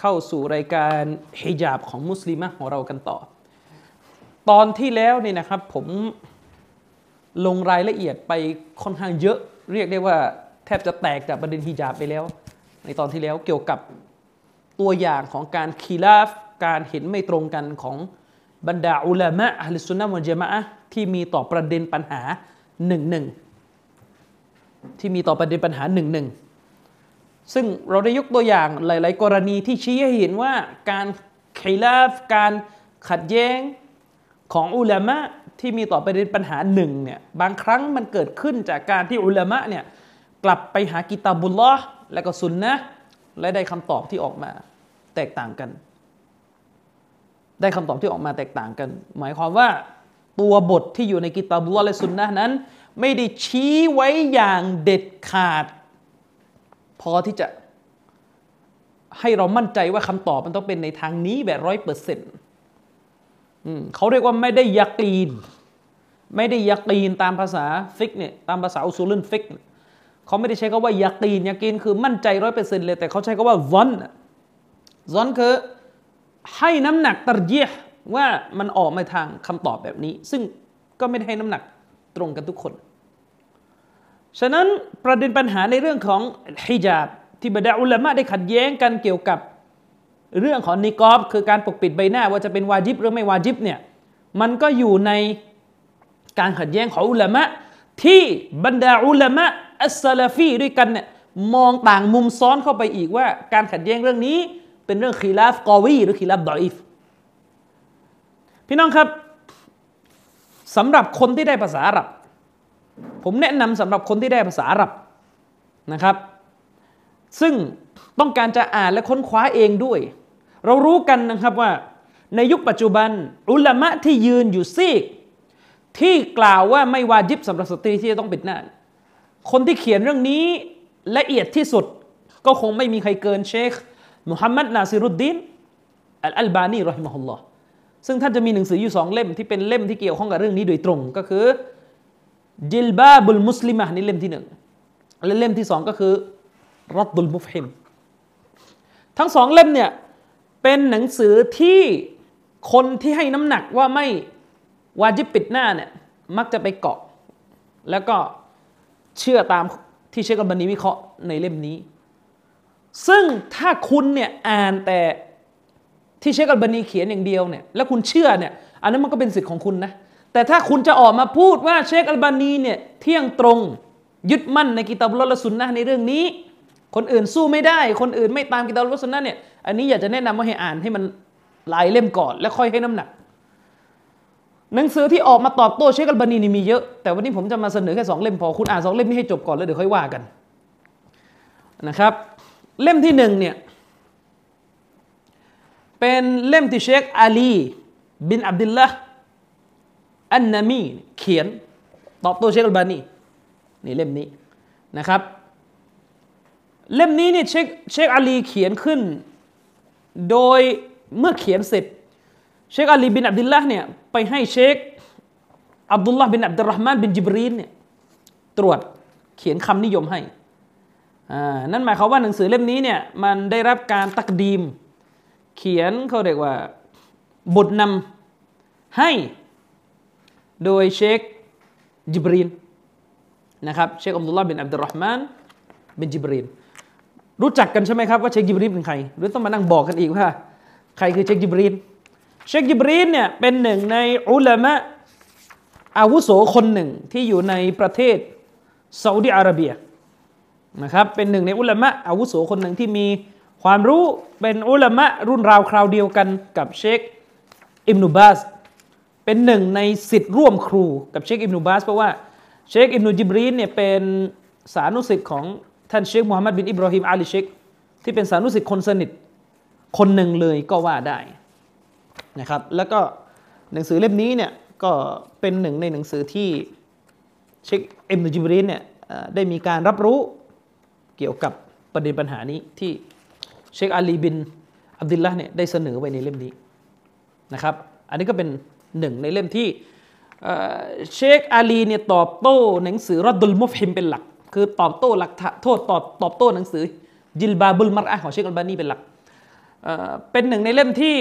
เข้าสู่รายการฮิญาบของมุสลิมะของเรากันต่อ ตอนที่แล้วนี่นะครับผมลงรายละเอียดไปค่อนข้างเยอะ เรียกได้ว่าแทบจะแตกจากประเด็นฮิญาบไปแล้ว ในตอนที่แล้วเกี่ยวกับตัวอย่างของการคีลาฟการเห็นไม่ตรงกันของบรรดาอุลามะอัลสุนนะมุจมะอะที่มีต่อประเด็นปัญหาหนึ่งหนึ่งที่มีต่อประเด็นปัญหาหนึ่งหนึ่ง ซึ่งเราได้ยกตัวอย่างหลาย ๆ กรณีที่ชี้ให้เห็นว่าการขีลาฟการขัดแย้งของอุลามะที่มีต่อประเด็นปัญหาหนึ่งเนี่ยบางครั้งมันเกิดขึ้นจากการที่อุลามะเนี่ยกลับไปหากิตาบุลลอฮ์และก็สุนนะและได้คำตอบที่ออกมาแตกต่างกัน ได้คำตอบที่ออกมาแตกต่างกัน หมายความว่าตัวบทที่อยู่ในกิตาบุลลอฮ์และสุนนะนั้น ไม่ได้ชี้ไว้อย่างเด็ดขาด พอที่จะให้เรามั่นใจว่าคำตอบมันต้องเป็นในทางนี้แบบร้อยเปอร์เซ็นต์เขาเรียกว่าไม่ได้ยักีน ไม่ได้ยักีนตามภาษาฟิกเนี่ยตามภาษาอุซูลุลฟิกเขาไม่ได้ใช้คำว่ายักีนยักีนคือมั่นใจร้อยเปอร์เซ็นต์เลย แต่เขาใช้คำว่าซอนซอนคือให้น้ำหนักตรเยียว่ามันออกมาทางคำตอบแบบนี้ ซึ่งก็ไม่ได้ให้น้ำหนักตรงกันทุกคน ฉะนั้นประเด็นปัญหาในเรื่องของฮิญาบ ที่บรรดาอุลามะได้ขัดแย้งกันเกี่ยวกับเรื่องของนิกอบ คือการปกปิดใบหน้าว่าจะเป็นวาจิบหรือไม่วาจิบเนี่ยมันก็อยู่ในการขัดแย้งของอุลามะที่บรรดาอุลามะอัสซาลาฟีด้วยกันเนี่ยมองต่างมุมซ้อนเข้าไปอีกว่า การขัดแย้งเรื่องนี้เป็นเรื่องขีลาฟกอวีหรือขีลาฟดออิฟพี่น้องครับสำหรับคนที่ได้ภาษาอาหรับ ผมแนะนำสำหรับคนที่ได้ภาษาอาหรับนะครับ ซึ่งต้องการจะอ่านและค้นคว้าเองด้วย เรารู้กันนะครับว่าในยุคปัจจุบัน อุลามะที่ยืนอยู่ซีก ที่กล่าวว่าไม่วาจิบสำหรับสตรีที่จะต้องปิดหน้า คนที่เขียนเรื่องนี้ละเอียดที่สุดก็คงไม่มีใครเกินเชคมุฮัมมัดนาซิรุดดินอัลอัลบานีรอฮิมะฮุลลอฮ์ซึ่งท่านจะมีหนังสืออยู่สองเล่มที่เป็นเล่มที่เกี่ยวข้องกับเรื่องนี้โดยตรงก็คือ จิลบาบุลมุสลิมะนี่เล่มที่หนึ่งและเล่มที่สองก็คือรัดดุลมุฟฮิม ทั้งสองเล่มเนี่ยเป็นหนังสือที่คนที่ให้น้ำหนักว่าไม่วาจิบปิดหน้าเนี่ยมักจะไปเกาะ แล้วก็เชื่อตามที่เชคกับันีวิเคราะห์ในเล่มนี้ ซึ่งถ้าคุณเนี่ยอ่านแต่ที่เชคกับันีเขียนอย่างเดียวเนี่ยแล้วคุณเชื่อเนี่ยอันนั้นมันก็เป็นสิทธิ์ของคุณนะ แต่ถ้าคุณจะออกมาพูดว่าเชคอัลบานีเนี่ยเที่ยงตรง ยึดมั่นในกิตาบุลละสุนนะในเรื่องนี้ คนอื่นสู้ไม่ได้ คนอื่นไม่ตามกิตาบุลละสุนนะเนี่ยอันนี้อยากจะแนะนำว่าให้อ่านให้มันหลายเล่มก่อน แล้วค่อยให้น้ำหนัก หนังสือที่ออกมาตอบโต้เชคอัลบานีนี่มีเยอะแต่วันนี้ผมจะมาเสนอแค่สองเล่มพอคุณอ่านสองเล่มนี้ให้จบก่อนแล้วเดี๋ยวค่อยว่ากันนะครับเล่มที่หนึ่งเนี่ยเป็นเล่มที่เชคอาลีบินอับดุลละ อันนามีเขียนตอบโต้เชคอัลบานีนี่เล่มนี้นะครับ เล่มนี้เนี่ยเชคเชคอาลีเขียนขึ้น โดยเมื่อเขียนเสร็จ เชคอาลีบินอับดุลละเนี่ยไปให้เชคอับดุลละบินอับดุลรห์มานบินจิบรีนเนี่ยตรวจเขียนคำนิยมให้นั่นหมายความว่าหนังสือเล่มนี้เนี่ยมันได้รับการตักดีม เขียนเขาเรียกว่าบทนำให้ โดยเชคจิบรีนนะครับเชคอับดุลลาห์บินอับดุลรอห์มานบินจิบรีนรู้จักกันใช่ไหมครับว่าเชคจิบรีนเป็นใครหรือต้องมานั่งบอกกันอีกว่า ใครคือเชคจิบรีนเชคจิบรีนเนี่ยเป็นหนึ่งในอุลามะอาวุโสคนหนึ่งที่อยู่ในประเทศซาอุดิอาระเบียนะครับเป็นหนึ่งในอุลามะอาวุโสคนหนึ่งที่มีความรู้เป็นอุลามะรุ่นราวคราวเดียวกันกับเชคอิบนุบาส เป็นหนึ่งในศิษย์ร่วมครูกับเชคอิบนุบาสเพราะว่าเชคอิบนุจิบรีนเนี่ยเป็นสานุศิษย์ของท่านเชคมูฮัมหมัดบินอิบราฮิมอาลีเชคที่เป็นสานุศิษย์คนสนิทคนหนึ่งเลยก็ว่าได้นะครับแล้วก็หนังสือเล่มนี้เนี่ยก็เป็นหนึ่งในหนังสือที่เชคอิบนุจิบรีนเนี่ยได้มีการรับรู้เกี่ยวกับประเด็นปัญหานี้ที่เชคอาลีบินอับดุลละเนี่ยได้เสนอไว้ในเล่มนี้นะครับ อันนี้ก็เป็น หนึ่งในเล่มที่เชคอาลีเนี่ยตอบโต้หนังสือรัดดุลมุฟฮิมเป็นหลัก คือตอบโต้หลักฐานโทษตอบตอบโต้หนังสือจิลบาบุลมัรอะของเชคอัลบานีเป็นหลักเป็นหนึ่งในเล่มที่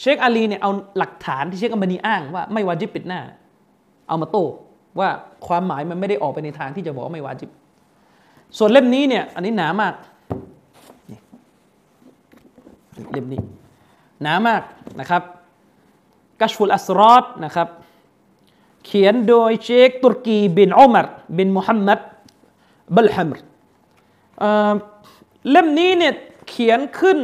เชคอาลีเนี่ยเอาหลักฐานที่เชคอัมบานีอ้างว่าไม่วาจิบปิดหน้า เอามาโต้ว่าความหมายมันไม่ได้ออกไปในทางที่จะบอกว่าไม่วาจิบ ส่วนเล่มนี้เนี่ยอันนี้หนามากเล่มนี้หนามากนะครับ กัชฟุลอัสรอดนะครับเขียนโดยเชคตุรกีบินอุมรบินมุฮัมมัดบัลฮัมรเล่มนี้เนี่ยเขียนขึ้น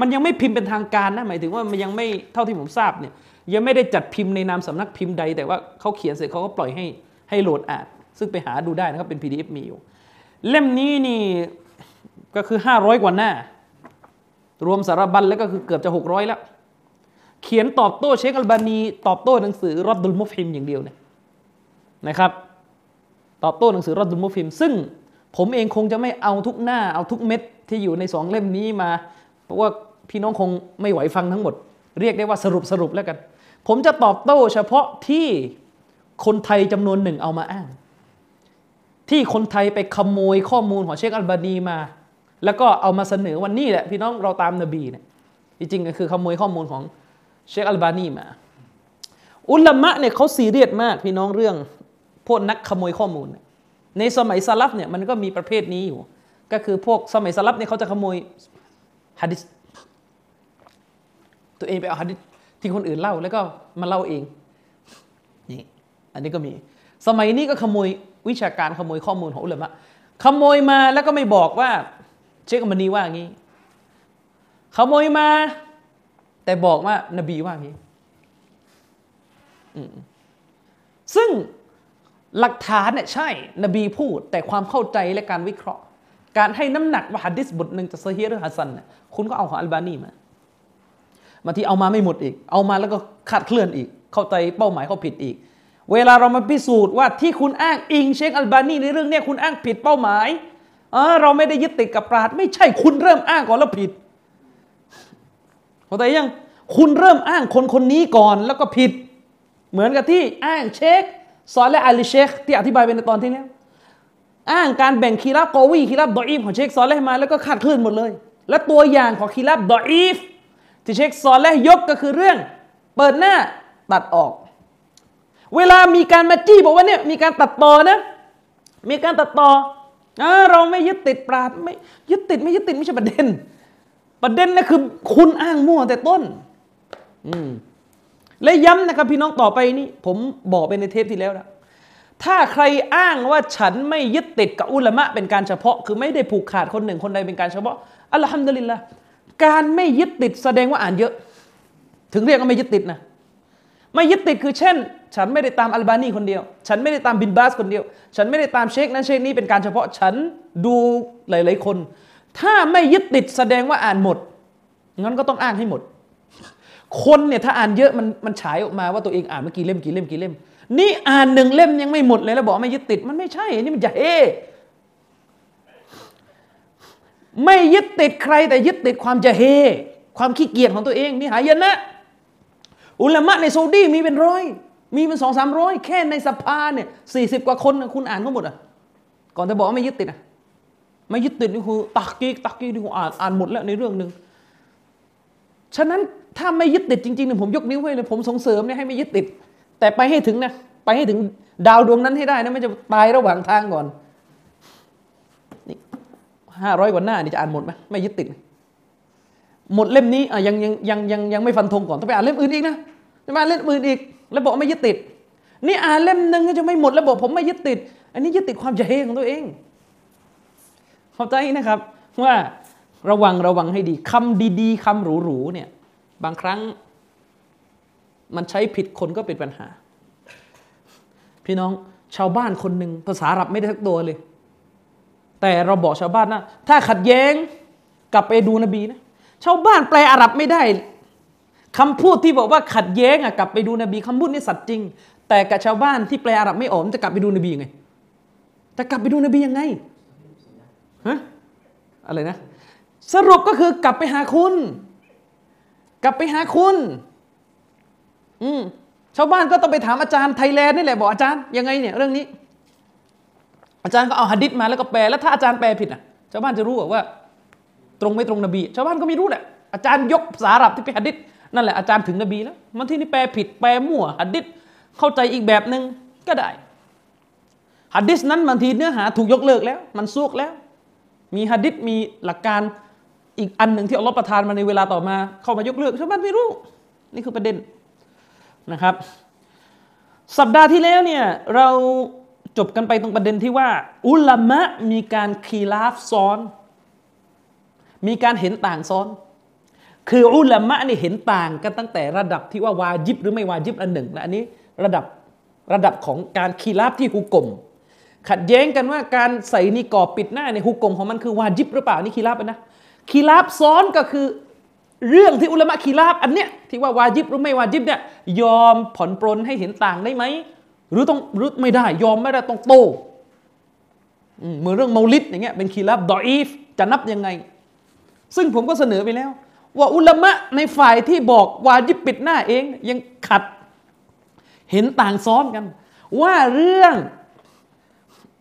มันยังไม่พิมพ์เป็นทางการนะหมายถึงว่ามันยังไม่เท่าที่ผมทราบเนี่ยยังไม่ได้จัดพิมพ์ในนามสำนักพิมพ์ใด แต่ว่าเขาเขียนเสร็จเขาก็ปล่อยให้ให้โหลดอ่านซึ่งไปหาดูได้นะครับเป็น PDF มีอยู่ เล่มนี้นี่ก็คือ 500 กว่าหน้า รวมสารบัญแล้วก็คือเกือบจะ 600 แล้ว เขียนตอบโต้เชคอัลบานีตอบโต้หนังสือรอดดุลมุฟฮิมอย่างเดียวเนี่ยนะครับ ตอบโต้หนังสือรอดดุลมุฟฮิม ซึ่งผมเองคงจะไม่เอาทุกหน้าเอาทุกเม็ดที่อยู่ในสองเล่มนี้มา เพราะว่าพี่น้องคงไม่ไหวฟังทั้งหมด เรียกได้ว่าสรุปสรุปแล้วกัน ผมจะตอบโต้เฉพาะที่คนไทยจำนวนหนึ่งเอามาอ้าง ที่คนไทยไปขโมยข้อมูลของเชคอัลบานีมา แล้วก็เอามาเสนอวันนี้แหละพี่น้องเราตามนบีเนี่ยจริงๆก็คือขโมยข้อมูลของ เชคอัลบานีมา อุลามะเนี่ยเขาซีเรียสมากพี่น้องเรื่องพวกนักขโมยข้อมูล ในสมัยสลับเนี่ยมันก็มีประเภทนี้อยู่ ก็คือพวกสมัยสลับเนี่ยเขาจะขโมยฮะดิษตัวเองไปเอาฮะดิษที่คนอื่นเล่าแล้วก็มาเล่าเองนี่อันนี้ก็มี สมัยนี้ก็ขโมยวิชาการขโมยข้อมูลของอุลามะขโมยมาแล้วก็ไม่บอกว่า เชคอัมมานีว่างี้ ขโมยมา แต่บอกว่านบีว่างี้ซึ่งหลักฐานเนี่ยใช่ นบีพูด แต่ความเข้าใจและการวิเคราะห์ การให้น้ำหนักว่าหัดดิษบทหนึ่งจะซฮีหรือฮัสซันเนี่ยคุณก็เอาของอัลบานีมาบางทีเอามาไม่หมดอีก เอามาแล้วก็ขาดเคลื่อนอีก เข้าใจเป้าหมายเขาผิดอีก เวลาเรามาพิสูจน์ว่าที่คุณอ้างอิงเชคอัลบานีในเรื่องเนี้ยคุณอ้างผิดเป้าหมายเออเราไม่ได้ยึดติดกับปราดไม่ใช่คุณเริ่มอ้างก่อนแล้วผิด เข้าใจยังคุณเริ่มอ้างคนคนนี้ก่อนแล้วก็ผิด เหมือนกับที่อ้างเชคซอลและอาลีเชคที่อธิบายไปในตอนที่แล้วอ้างการแบ่งคีรับกอวีคีรับดออีฟของเชคซอลและมาแล้วก็ขาดคลื่นหมดเลย และตัวอย่างของคีรับดออีฟที่เชคซอลและยกก็คือเรื่อง เปิดหน้าตัดออก เวลามีการมาจี้บอกว่าเนี่ยมีการตัดต่อนะ มีการตัดต่ออเราไม่ยึดติดปราดไม่ยึดติดไม่ยึดติดไม่ใช่ประเด็น ประเด็นนะคือคุณอ้างมั่วแต่ต้น อืมและย้ำนะครับพี่น้องต่อไปนี่ผมบอกไปในเทปที่แล้วนะถ้าใครอ้างว่าฉันไม่ยึดติดกับอุลามะเป็นการเฉพาะ คือไม่ได้ผูกขาดคนหนึ่งคนใดเป็นการเฉพาะอัลฮัมดุลิลละการไม่ยึดติดแสดงว่าอ่านเยอะ ถึงเรียกว่าไม่ยึดติดนะไม่ยึดติดคือเช่น ฉันไม่ได้ตามอัลบานีคนเดียว ฉันไม่ได้ตามบินบาสคนเดียว ฉันไม่ได้ตามเชคนั้นเชคนี้เป็นการเฉพาะ ฉันดูหลาย ๆ คน ถ้าไม่ยึดติดแสดงว่าอ่านหมด งั้นก็ต้องอ้างให้หมด คนเนี่ยถ้าอ่านเยอะมันมันฉายออกมาว่าตัวเองอ่านเมื่อกี่เล่มกี่เล่มกี่เล่ม นี่อ่านหนึ่งเล่มยังไม่หมดเลยแล้วบอกไม่ยึดติดมันไม่ใช่ นี่มันจะเฮไม่ยึดติดใครแต่ยึดติดความจะเฮความขี้เกียจของตัวเองนี่หายนะ อุลามะในซาอุดีมีเป็นร้อย มีเป็นสองสามร้อยแค่ในสภาเนี่ยสี่สิบกว่าคนคุณอ่านทั้งหมดอะ ก่อนจะบอกว่าไม่ยึดติดอะ ไม่ยึดติดนี่คือตักกีตักกีกนี่คืออ่านอ่านหมดแล้วในเรื่องหนึ่งฉะนั้นถ้าไม่ยึดติดจริงๆเนี่ยผมยกนิ้วให้เลยผมส่งเสริมเนี่ยให้ไม่ยึดติด แต่ไปให้ถึงนะไปให้ถึงดาวดวงนั้นให้ได้นะไม่จะตายระหว่างทางก่อนนี่ห้าร้อยกว่าหน้านี่จะอ่านหมดไหมไม่ยึดติด หมดเล่มนี้อะยังยังยังยังยังไม่ฟันธงก่อนต้องไปอ่านเล่มอื่นอีกนะจะมาอ่านเล่มอื่นอีก แล้วบอกไม่ยึดติด นี่อ่านเล่มหนึ่งก็จะไม่หมดแล้วบอกผมไม่ยึดติด อันนี้ยึดติดความใจของตัวเอง เข้าใจนะครับว่าระวังระวังให้ดีคำดีๆคำหรูๆเนี่ยบางครั้งมันใช้ผิดคนก็เป็นปัญหา พี่น้องชาวบ้านคนหนึ่งภาษาอาหรับไม่ได้ทักตัวเลย แต่เราบอกชาวบ้านนะถ้าขัดแย้งกลับไปดูนบีนะชาวบ้านแปลอาหรับไม่ได้คำพูดที่บอกว่าขัดแย้งอะกลับไปดูนบีคำพูดนี้สัตย์จริง แต่กับชาวบ้านที่แปลอาหรับไม่ออกจะกลับไปดูนบียังไงจะกลับไปดูนบียังไง ฮะอะไรนะ สรุปก็คือกลับไปหาคุณ กลับไปหาคุณ อืมชาวบ้านก็ต้องไปถามอาจารย์ไทยแลนด์นี่แหละบอกอาจารย์ยังไงเนี่ยเรื่องนี้ อาจารย์ก็เอาหะดิษมาแล้วก็แปลแล้วถ้าอาจารย์แปลผิดอะ ชาวบ้านจะรู้ว่า ตรงไม่ตรงนบี ชาวบ้านก็ไม่รู้แหละอาจารย์ยกภารับที่เป็นหะดิษนั่นแหละอาจารย์ถึงนบีแล้วมันที่นี่แปลผิดแปลมั่วหะดิษเข้าใจอีกแบบหนึ่งก็ได้หะดิษนั้นบางทีเนื้อหาถูกยกเลิกแล้ว มันซุกแล้ว มีหะดิษมีหลักการอีกอันหนึ่งที่อัลลอฮ์ประทานมาในเวลาต่อมา เข้ามายกเลิกชาวบ้านไม่รู้ นี่คือประเด็นนะครับ สัปดาห์ที่แล้วเนี่ยเราจบกันไปตรงประเด็นที่ว่า อุลามะมีการ خلاف ซ้อน มีการเห็นต่างซ้อน คืออุลามะนี่เห็นต่างกันตั้งแต่ระดับที่ว่า واجب หรือไม่ واجب อันหนึ่งและอันนี้ระดับระดับของการ خلاف ที่ حكم ขัดแย้งกันว่าการใส่ نقاب ปิดหน้าใน حكم ของมันคือ واجب หรือเปล่านี่ خلاف นะ خلاف ซ้อนก็คือเรื่องที่อุลามะ خلاف อันเนี้ยที่ว่า واجب หรือไม่ واجب เนี่ยยอมผ่อนปรนให้เห็นต่างได้ไหมหรือต้องหรือไม่ได้ยอมไม่ได้ต้องโต้เหมือนเรื่องเมาลิดอย่างเงี้ยเป็น خلاف ضعيف จะนับยังไง ซึ่งผมก็เสนอไปแล้ว ว่าอุลามะในฝ่ายที่บอก واجب ปิดหน้าเองยังขัด เห็นต่างซ้อนกัน ว่าเรื่อง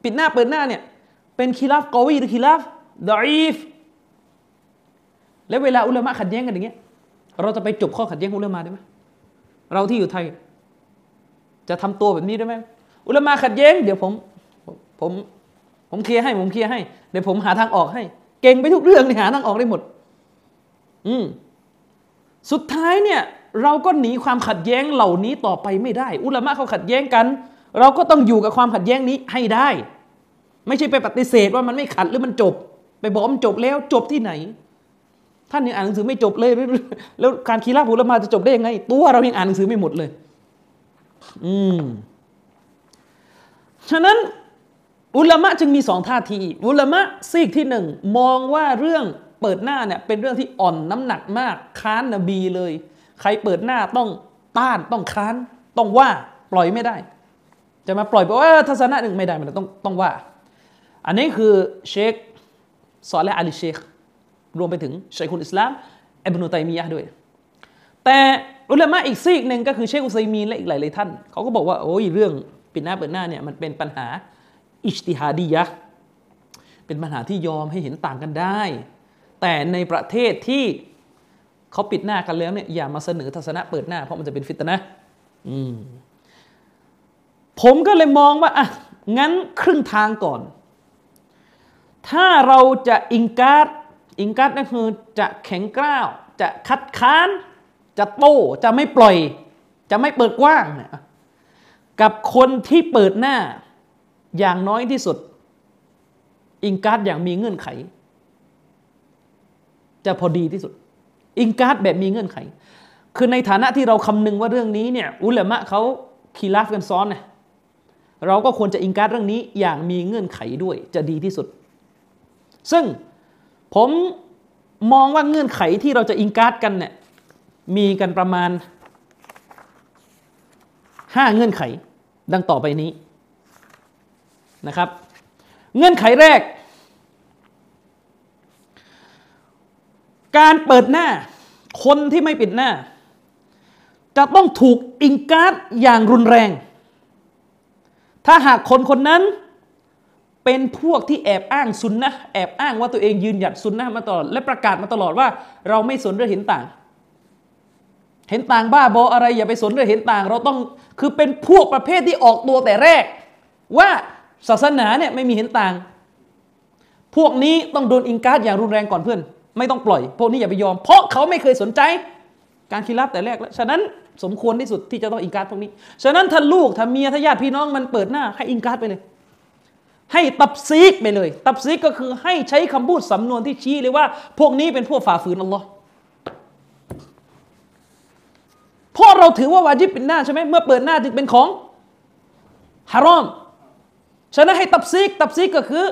ปิดหน้าเปิดหน้าเนี่ยเป็น خلاف قوي หรือ خلاف ضعيف แล้วเวลาอุลามะขัดแย้งกันอย่างเงี้ยเราจะไปจบข้อขัดแย้งอุลามะได้ไหมเราที่อยู่ไทย จะทำตัวแบบนี้ได้ไหมอุลามะขัดแย้งเดี๋ยวผมผมผมเคลียร์ให้ผมเคลียร์ให้เดี๋ยวผมหาทางออกให้ เก่งไปทุกเรื่องเนี่ยหาทางออกได้หมด อืมสุดท้ายเนี่ย เราก็หนีความขัดแย้งเหล่านี้ต่อไปไม่ได้ อุลามะเขาขัดแย้งกัน เราก็ต้องอยู่กับความขัดแย้งนี้ให้ได้ ไม่ใช่ไปปฏิเสธว่ามันไม่ขัดหรือมันจบ ไปบอกมันจบแล้วจบที่ไหน ท่านยังอ่านหนังสือไม่จบเลย แล้วการคีราบุลมาจะจบได้ยังไง ตัวเรายังอ่านหนังสือไม่หมดเลย อืมฉะนั้นอุลามะจึงมีสองท่าที อุลามะซีกที่หนึ่งมองว่าเรื่องเปิดหน้าเนี่ยเป็นเรื่องที่อ่อนน้ำหนักมาก ค้านนบีเลย ใครเปิดหน้าต้องต้านต้องค้าน ต้องว่าปล่อยไม่ได้ จะมาปล่อยบอกว่าทัศนะหนึ่งไม่ได้มันต้องต้องว่า อันนี้คือเชคซอลและอาลีเชครวมไปถึงชัยคุลอิสลามอับนุตัยมียะด้วย แต่อุลามะอีกซีกหนึ่งก็คือเชคอุซัยมีนและอีกหลายๆท่าน เขาก็บอกว่าโอ้ยเรื่องปิดหน้าเปิดหน้าเนี่ยมันเป็นปัญหาอิจติฮาดียะเป็นปัญหาที่ยอมให้เห็นต่างกันได้ แต่ในประเทศที่เขาปิดหน้ากันแล้วเนี่ยอย่ามาเสนอทัศนะเปิดหน้าเพราะมันจะเป็นฟิตนะอืมผมก็เลยมองว่าอะงั้นครึ่งทางก่อน ถ้าเราจะ إنكار إنكار นั่นคือจะแข็งกร้าว จะคัดค้าน จะโต้จะไม่ปล่อย จะไม่เปิดกว้างเนี่ยกับคนที่เปิดหน้าอย่างน้อยที่สุด إنكار อย่างมีเงื่อนไข จะพอดีที่สุด إنكار แบบมีเงื่อนไข คือในฐานะที่เราคำนึงว่าเรื่องนี้เนี่ยอุลามะเขาคีราฟกันซ้อนเนี่ยเราก็ควรจะอิงการ์ดเรื่องนี้อย่างมีเงื่อนไขด้วยจะดีที่สุด ซึ่งผมมองว่าเงื่อนไขที่เราจะอิงการ์ดกันเนี่ยมีกันประมาณห้าเงื่อนไขดังต่อไปนี้นะครับ เงื่อนไขแรก การเปิดหน้าคนที่ไม่ปิดหน้า จะต้องถูกอิงการ์ดอย่างรุนแรง ถ้าหากคนคนนั้น เป็นพวกที่แอบอ้างซุนนะแอบอ้างว่าตัวเองยืนหยัดซุนนะมาตลอดและประกาศมาตลอดว่า เราไม่สนเรื่องเห็นต่าง เห็นต่างบ้าบออะไรอย่าไปสนเรื่องเห็นต่าง เราต้องคือเป็นพวกประเภทที่ออกตัวแต่แรก ว่าศาสนาเนี่ยไม่มีเห็นต่าง พวกนี้ต้องโดนอิงการ์ดอย่างรุนแรงก่อนเพื่อน ไม่ต้องปล่อย พวกนี้อย่าไปยอม เพราะเขาไม่เคยสนใจ การคิดลับแต่แรกแล้วฉะนั้นสมควรที่สุดที่จะต้องอิงการ์ดพวกนี้ ฉะนั้นถ้าลูกถ้าเมียถ้าญาติพี่น้องมันเปิดหน้าให้อิงการ์ดไปเลย ให้ตับซีกไปเลย ตับซีกก็คือให้ใช้คำพูดสำนวนที่ชี้เลยว่า พวกนี้เป็นพวกฝ่าฝืนอัลลอฮ์เพราะเราถือว่าวาจิบเป็นหน้าใช่ไหมเมื่อเปิดหน้าจึงเป็นของฮารอมฉะนั้นให้ตับซีกตับซีกก็คือ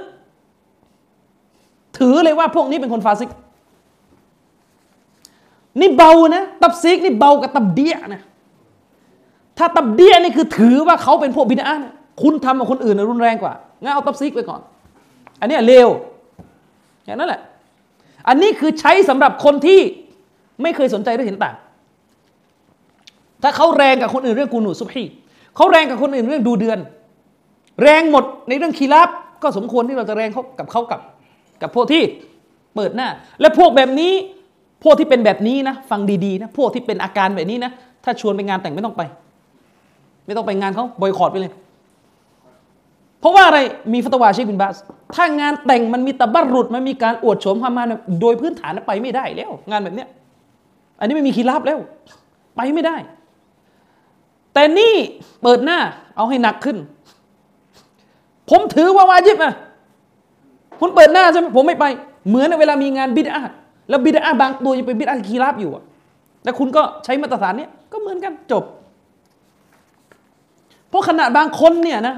ถือเลยว่าพวกนี้เป็นคนฟาซิก นี่เบานะ ตับซีกนี่เบากับตับเดียนะถ้าตับเดียนี่คือถือว่าเขาเป็นพวกบิดานคุณทำกับคนอื่นรุนแรงกว่า งั้นเอาตับซีกไปก่อน อันนี้เลวอย่างนั้นแหละ อันนี้คือใช้สำหรับคนที่ไม่เคยสนใจเรื่องเห็นต่างถ้าเขาแรงกับคนอื่นเรื่องกูนูซุบฮีเขาแรงกับคนอื่นเรื่องดูเดือน แรงหมดในเรื่องคีรับก็สมควรที่เราจะแรงเขากับเขากับ กับพวกที่เปิดหน้า และพวกแบบนี้ พวกที่เป็นแบบนี้นะ ฟังดีๆนะ พวกที่เป็นอาการแบบนี้นะ ถ้าชวนไปงานแต่งไม่ต้องไป ไม่ต้องไปงานเขาบอยคอรดไปเลย เพราะว่าอะไรมีฟัตวาชีบินบาส ถ้างานแต่งมันมีตะบัรุดมันมีการอวดโฉมความมาโดยพื้นฐานไปไม่ได้แล้ว งานแบบเนี้ยอันนี้ไม่มีคีรับแล้ว ไปไม่ได้ แต่นี่เปิดหน้าเอาให้หนักขึ้น ผมถือว่าวาจิบอะคุณเปิดหน้าใช่ไหมผมไม่ไป เหมือนเวลามีงานบิดาแล้วบิดาบางตัวยังเป็นบิดาคีราบอยู่อะแล้วคุณก็ใช้มาตรฐานเนี้ยก็เหมือนกันจบ เพราะขนาดบางคนเนี่ยนะ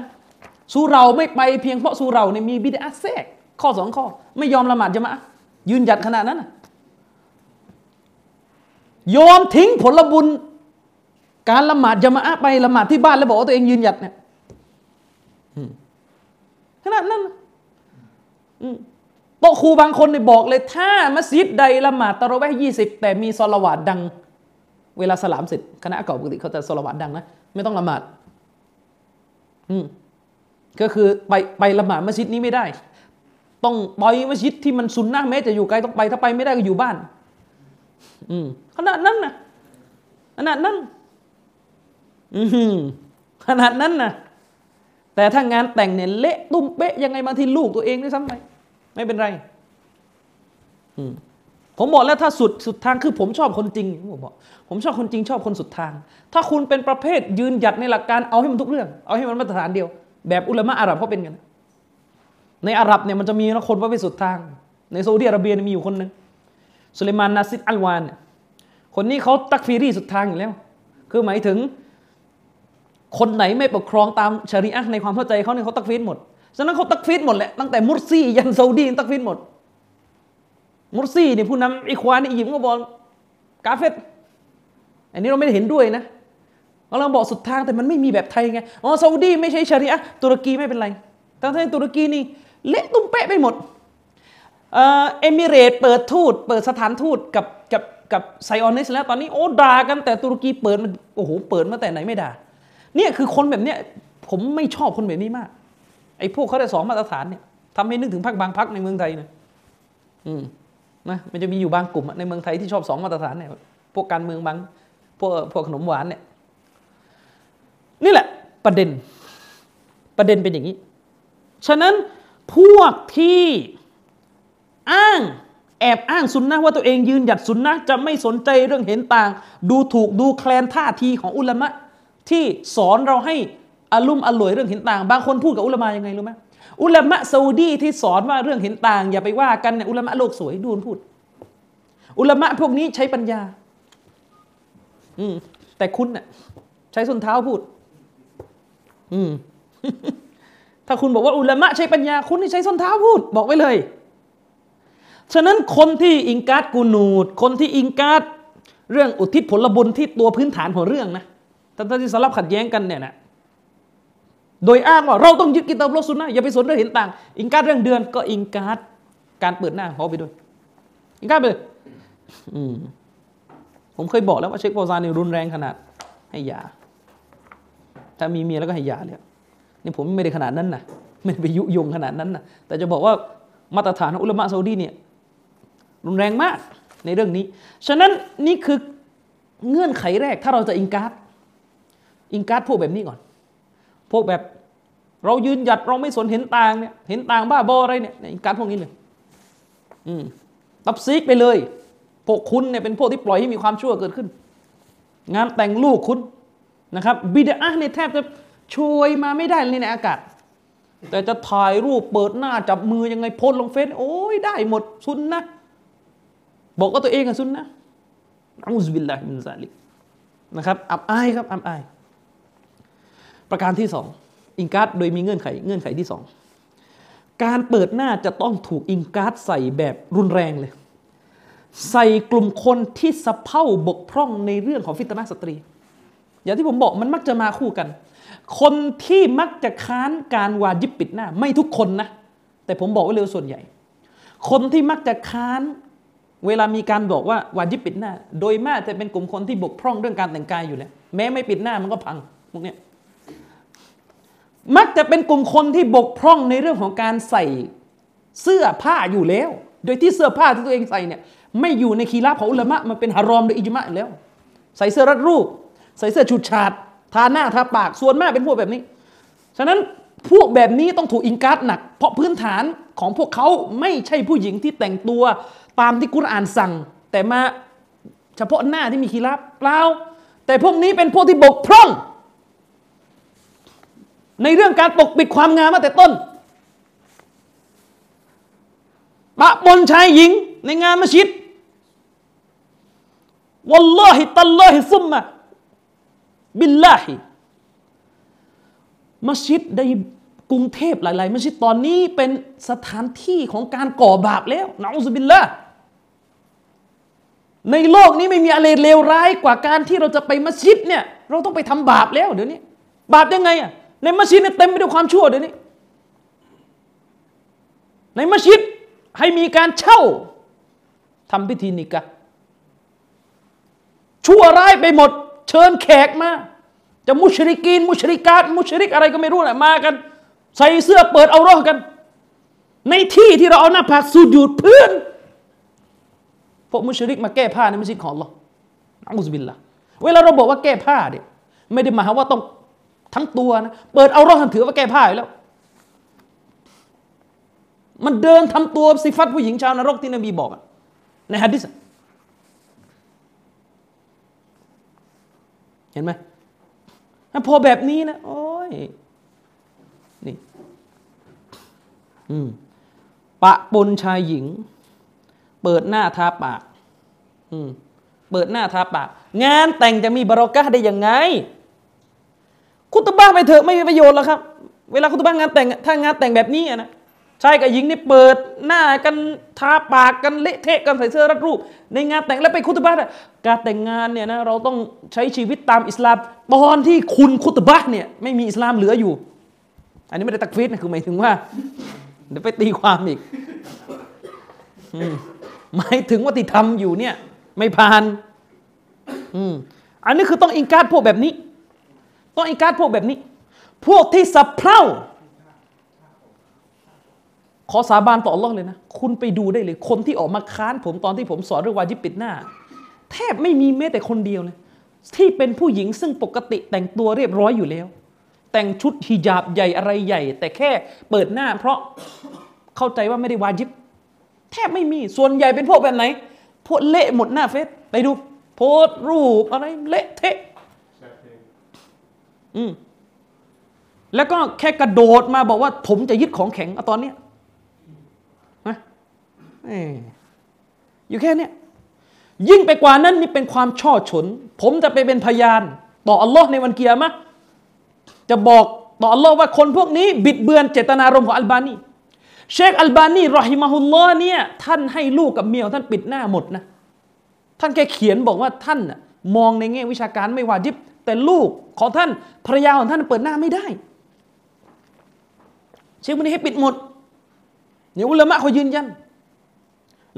สู้เราไม่ไปเพียงเพราะสู้เราเนี่ยมีบิดาแทรกข้อสองข้อ ไม่ยอมละหมาดจะมายืนหยัดขนาดนั้นยอมทิ้งผลบุญ การละหมาดจะมาไปละหมาดที่บ้านแล้วบอกว่าตัวเองยืนหยัดเนี่ยขนาดนั้นโตครูบางคนเนี่ยบอกเลย ถ้ามัสยิดใดละหมาดตะโรแวยี่สิบแต่มีสลวาดดัง เวลาสลามเสร็จคณะเก่าปกติเขาจะสลวาดดังนะ ไม่ต้องละหมาด อืม ก็คือไปไปละหมาดมัสยิดนี้ไม่ได้ ต้องไปมัสยิดที่มันซุนนะแม้จะอยู่ไกลต้องไปถ้าไปไม่ได้ก็อยู่บ้าน อืมขนาดนั้นนะขนาดนั้น อืมขนาดนั้นนะแต่ถ้างานแต่งเนี่ยเละตุ้มเป๊ะยังไงบางทีลูกตัวเองด้วยซ้ำไปไม่เป็นไรผมบอกแล้วถ้าสุดสุดทางคือผมชอบคนจริงผมบอกผมชอบคนจริงชอบคนสุดทาง ถ้าคุณเป็นประเภทยืนหยัดในหลักการเอาให้มันทุกเรื่อง เอาให้มันมาตรฐานเดียว แบบอุลามะอาหรับเขาเป็นกัน ในอาหรับเนี่ยมันจะมีคนว่าไปสุดทาง ในซาอุดิอาระเบียมีอยู่คนหนึ่งสุเลมานนาซิดอัลวานคนนี้เขาตักฟีรีสุดทางอยู่แล้ว คือหมายถึง คนไหนไม่ปกครองตามชริอะในความเข้าใจเขาเนี่ยเขาตักฟีดหมดฉะนั้นเขาตักฟีดหมดแหละตั้งแต่มุรซียันซาอุดีตักฟีดหมด มุรซีเนี่ยผู้นำอิควานในอียิปต์ก็บอกกาเฟตอันนี้เราไม่ได้เห็นด้วยนะ เราบอกสุดทางแต่มันไม่มีแบบไทยไงอ๋อซาอุดีไม่ใช่ชริอะตุรกีไม่เป็นไรทั้งที่ตุรกีนี่เละตุ้มเป๊ะไปหมดเอมิเรตเปิดทูตเปิดสถานทูตกับกับกับไซออนิสแล้วตอนนี้โอ้ด่ากันแต่ตุรกีเปิดมันโอ้โหเปิดมาแต่ไหนไม่ด่าเนี่ยคือคนแบบเนี้ยผมไม่ชอบคนแบบนี้มากไอ้พวกเขาได้สองมาตรฐานเนี่ยทำให้นึกถึงพักบางพักในเมืองไทยนะอืมนะมันจะมีอยู่บางกลุ่มในเมืองไทยที่ชอบสองมาตรฐานเนี่ยพวกการเมืองบางพวกพวกขนมหวานเนี่ย นี่แหละประเด็นประเด็นเป็นอย่างนี้ ฉะนั้นพวกที่อ้างแอบอ้างสุนนะว่าตัวเองยืนหยัดสุนนะจะไม่สนใจเรื่องเห็นต่าง ดูถูกดูแคลนท่าทีของอุลามะ ที่สอนเราให้อารุ่มอร่วยเรื่องเห็นต่าง บางคนพูดกับอุลามะยังไงรู้ไหมอุลามะซาอุดีที่สอนว่าเรื่องเห็นต่าง อย่าไปว่ากันเนี่ยอุลามะโลกสวยดูนพูด อุลามะพวกนี้ใช้ปัญญา อืมแต่คุณเน่ะใช้ส้นเท้าพูด อืม ถ้าคุณบอกว่าอุลามะใช้ปัญญา คุณนี่ใช้ส้นเท้าพูด บอกไว้เลย ฉะนั้นคนที่อิงการ์ดกูนูด คนที่อิงการ์ดเรื่องอุทิศผลบุญที่ตัวพื้นฐานของเรื่องนะทั้งที่สลับขัดแย้งกันเนี่ยนะโดยอ้างว่าเราต้องยึด كتاب والسنة อย่าไปสนเรื่องเห็นต่าง إنكار เรื่องเดือนก็ إنكار การเปิดหน้าเขาไปด้วย إنكار ไปเลยผมเคยบอกแล้วว่าเชคเฟาซานนี่รุนแรงขนาดให้หย่า ถ้ามีเมียแล้วก็ให้หย่าเลยนี่ผมไม่ได้ขนาดนั้นนะไม่ไปยุยงขนาดนั้นนะแต่จะบอกว่ามาตรฐานของอุลามะซาอุดีเนี่ยรุนแรงมากในเรื่องนี้ ฉะนั้นนี่คือเงื่อนไขแรกถ้าเราจะอิงการ์ดอิงการ์ดพวกแบบนี้ก่อน พวกแบบเรายืนหยัดเราไม่สนเห็นต่างเนี่ยเห็นต่างบ้าบออะไรเนี่ยอิงการ์ดพวกนี้เลยอืมตับซีกไปเลยพวกคุณเนี่ยเป็นพวกที่ปล่อยให้มีความชั่วเกิดขึ้น งานแต่งลูกคุณ นะครับบิดาเนี่ยแทบจะช่วยมาไม่ได้เลยในอากาศ แต่จะถ่ายรูปเปิดหน้าจับมือยังไงโพสลงเฟซโอ้ยได้หมดซุนนะบอกว่าตัวเอง أهل السنة نعوذ بالله من ذلك นะครับอับอายครับอับอาย ประการที่สองإنكار โดยมีเงื่อนไขเงื่อนไขที่สองการเปิดหน้าจะต้องถูก إنكار ใส่แบบรุนแรงเลย ใส่กลุ่มคนที่สะเพร่าบกพร่องในเรื่องของ فتنة สตรี อย่างที่ผมบอกมันมักจะมาคู่กัน คนที่มักจะค้านการ واجب ปิดหน้า ไม่ทุกคนนะ แต่ผมบอกไว้เลยส่วนใหญ่ คนที่มักจะค้านเวลามีการบอกว่าวาจิบปิดหน้า โดยมากจะเป็นกลุ่มคนที่บกพร่องเรื่องการแต่งกายอยู่แล้ว แม้ไม่ปิดหน้ามันก็พังพวกนี้มักจะเป็นกลุ่มคนที่บกพร่องในเรื่องของการใส่เสื้อผ้าอยู่แล้ว โดยที่เสื้อผ้าที่ตัวเองใส่เนี่ยไม่อยู่ในคีราของอุลามะมันเป็นฮารอมโดยอิจมะแล้ว ใส่เสื้อรัดรูป ใส่เสื้อชุดฉาดทาหน้าทาปากส่วนมากเป็นพวกแบบนี้ ฉะนั้นพวกแบบนี้ต้องถูกอิงการ์ดหนัก เพราะพื้นฐานของพวกเขาไม่ใช่ผู้หญิงที่แต่งตัวตามที่กุรอานสั่ง แต่มาเฉพาะหน้าที่มีคีราเปล่าแต่พวกนี้เป็นพวกที่บกพร่อง ในเรื่องการปกปิดความงามมาแต่ต้นปะปนชายหญิงในงานมัสยิดวัลลอฮิตัลลอฮิซุมมะ บิลลาฮิมัสยิดในกรุงเทพหลาย ๆ มัสยิดตอนนี้เป็นสถานที่ของการก่อบาปแล้วนะอุสบิลละในโลกนี้ไม่มีอะไรเลวร้ายกว่าการที่เราจะไปมัสยิดเนี่ยเราต้องไปทำบาปแล้วเดี๋ยวนี้ บาปยังไงอะในมัสยิดเนี่ยเต็มไปด้วยความชั่วเดี๋ยวนี้ ในมัสยิดให้มีการเช่าทำพิธีนิกะชั่วร้ายไปหมด เชิญแขกมา จะมุชริกีน มุชริกาตมุชริกอะไรก็ไม่รู้แหละมากัน ใส่เสื้อเปิดเอาร่อกัน ในที่ที่เราเอาหน้าผากสูดยูดเพื่อนพวกมุชริกมาแก้ผ้าในมัสยิดของเราอัลลอฮฺบิลละเวลาเราบอกว่าแก้ผ้าเนี่ยไม่ได้หมายว่าต้องทั้งตัวนะเปิดเอาร่องถือว่าแก้ผ้าอยู่แล้วมันเดินทำตัวสิฟัตผู้หญิงชาวนรกที่นบีบอกในฮะดิษ เห็นไหมพอแบบนี้นะ โอ้ยนี่อืมปะปนชายหญิง เปิดหน้าทาปากอืมเปิดหน้าทาปาก งานแต่งจะมีบารอกะได้ยังไง คุตบ้าไปเถอะไม่มีประโยชน์แล้วครับ เวลาคุตบ้างานแต่งถ้างานแต่งแบบนี้นะ ชายกับหญิงนี่เปิดหน้ากันทาปากกันเละเทะกันใส่เสื้อรัดรูป ในงานแต่งแล้วไปคุตบะการแต่งงานเนี่ยนะเราต้องใช้ชีวิตตามอิสลาม ตอนที่คุณคุตบะเนี่ยไม่มีอิสลามเหลืออยู่ อันนี้ไม่ได้ตักฟีดนะคือหมายถึงว่าเดี๋ยวไปตีความอีกหมายถึงว่าที่ทำอยู่เนี่ย ไม่ผ่านอันนี้คือต้องอิงการพวกแบบนี้ ต้องอิงการพวกแบบนี้ พวกที่สะเพร่า ขอสาบานต่ออัลลอเลยนะ คุณไปดูได้เลย คนที่ออกมาค้านผมตอนที่ผมสอนเรื่องวาจิบปิดหน้า แทบไม่มีแม้แต่คนเดียวเลยที่เป็นผู้หญิงซึ่งปกติแต่งตัวเรียบร้อยอยู่แล้ว แต่งชุดฮิญาบใหญ่อะไรใหญ่ แต่แค่เปิดหน้า เพราะเข้าใจว่าไม่ได้วาจิบ แทบไม่มีส่วนใหญ่เป็นพวกแบบไหน พวกเละหมดหน้าเฟซไปดู โพสรูปอะไรเละเทะอืมแล้วก็แค่กระโดดมาบอกว่าผมจะยึดของแข็งอตอนเนี้ย อยู่แค่นี้ยิ่งไปกว่านั้นนี่เป็นความช่อฉน ผมจะไปเป็นพยาน ต่ออัลลอฮ์ในวันเกียร์มะจะบอกต่ออัลลอฮ์ว่าคนพวกนี้ บิดเบือนเจตนารมณ์ของอัลบานีเชคอัลบานีรอฮิมาฮุลลอฮ์เนี่ยท่านให้ลูกกับเมียท่านปิดหน้าหมดนะ ท่านแค่เขียนบอกว่าท่านมองในแง่วิชาการไม่วาจิบ แต่ลูกของท่านภรรยาของท่านเปิดหน้าไม่ได้ เชคบันนี้ให้ปิดหมดเนี่ยอุลามะเขายืนยัน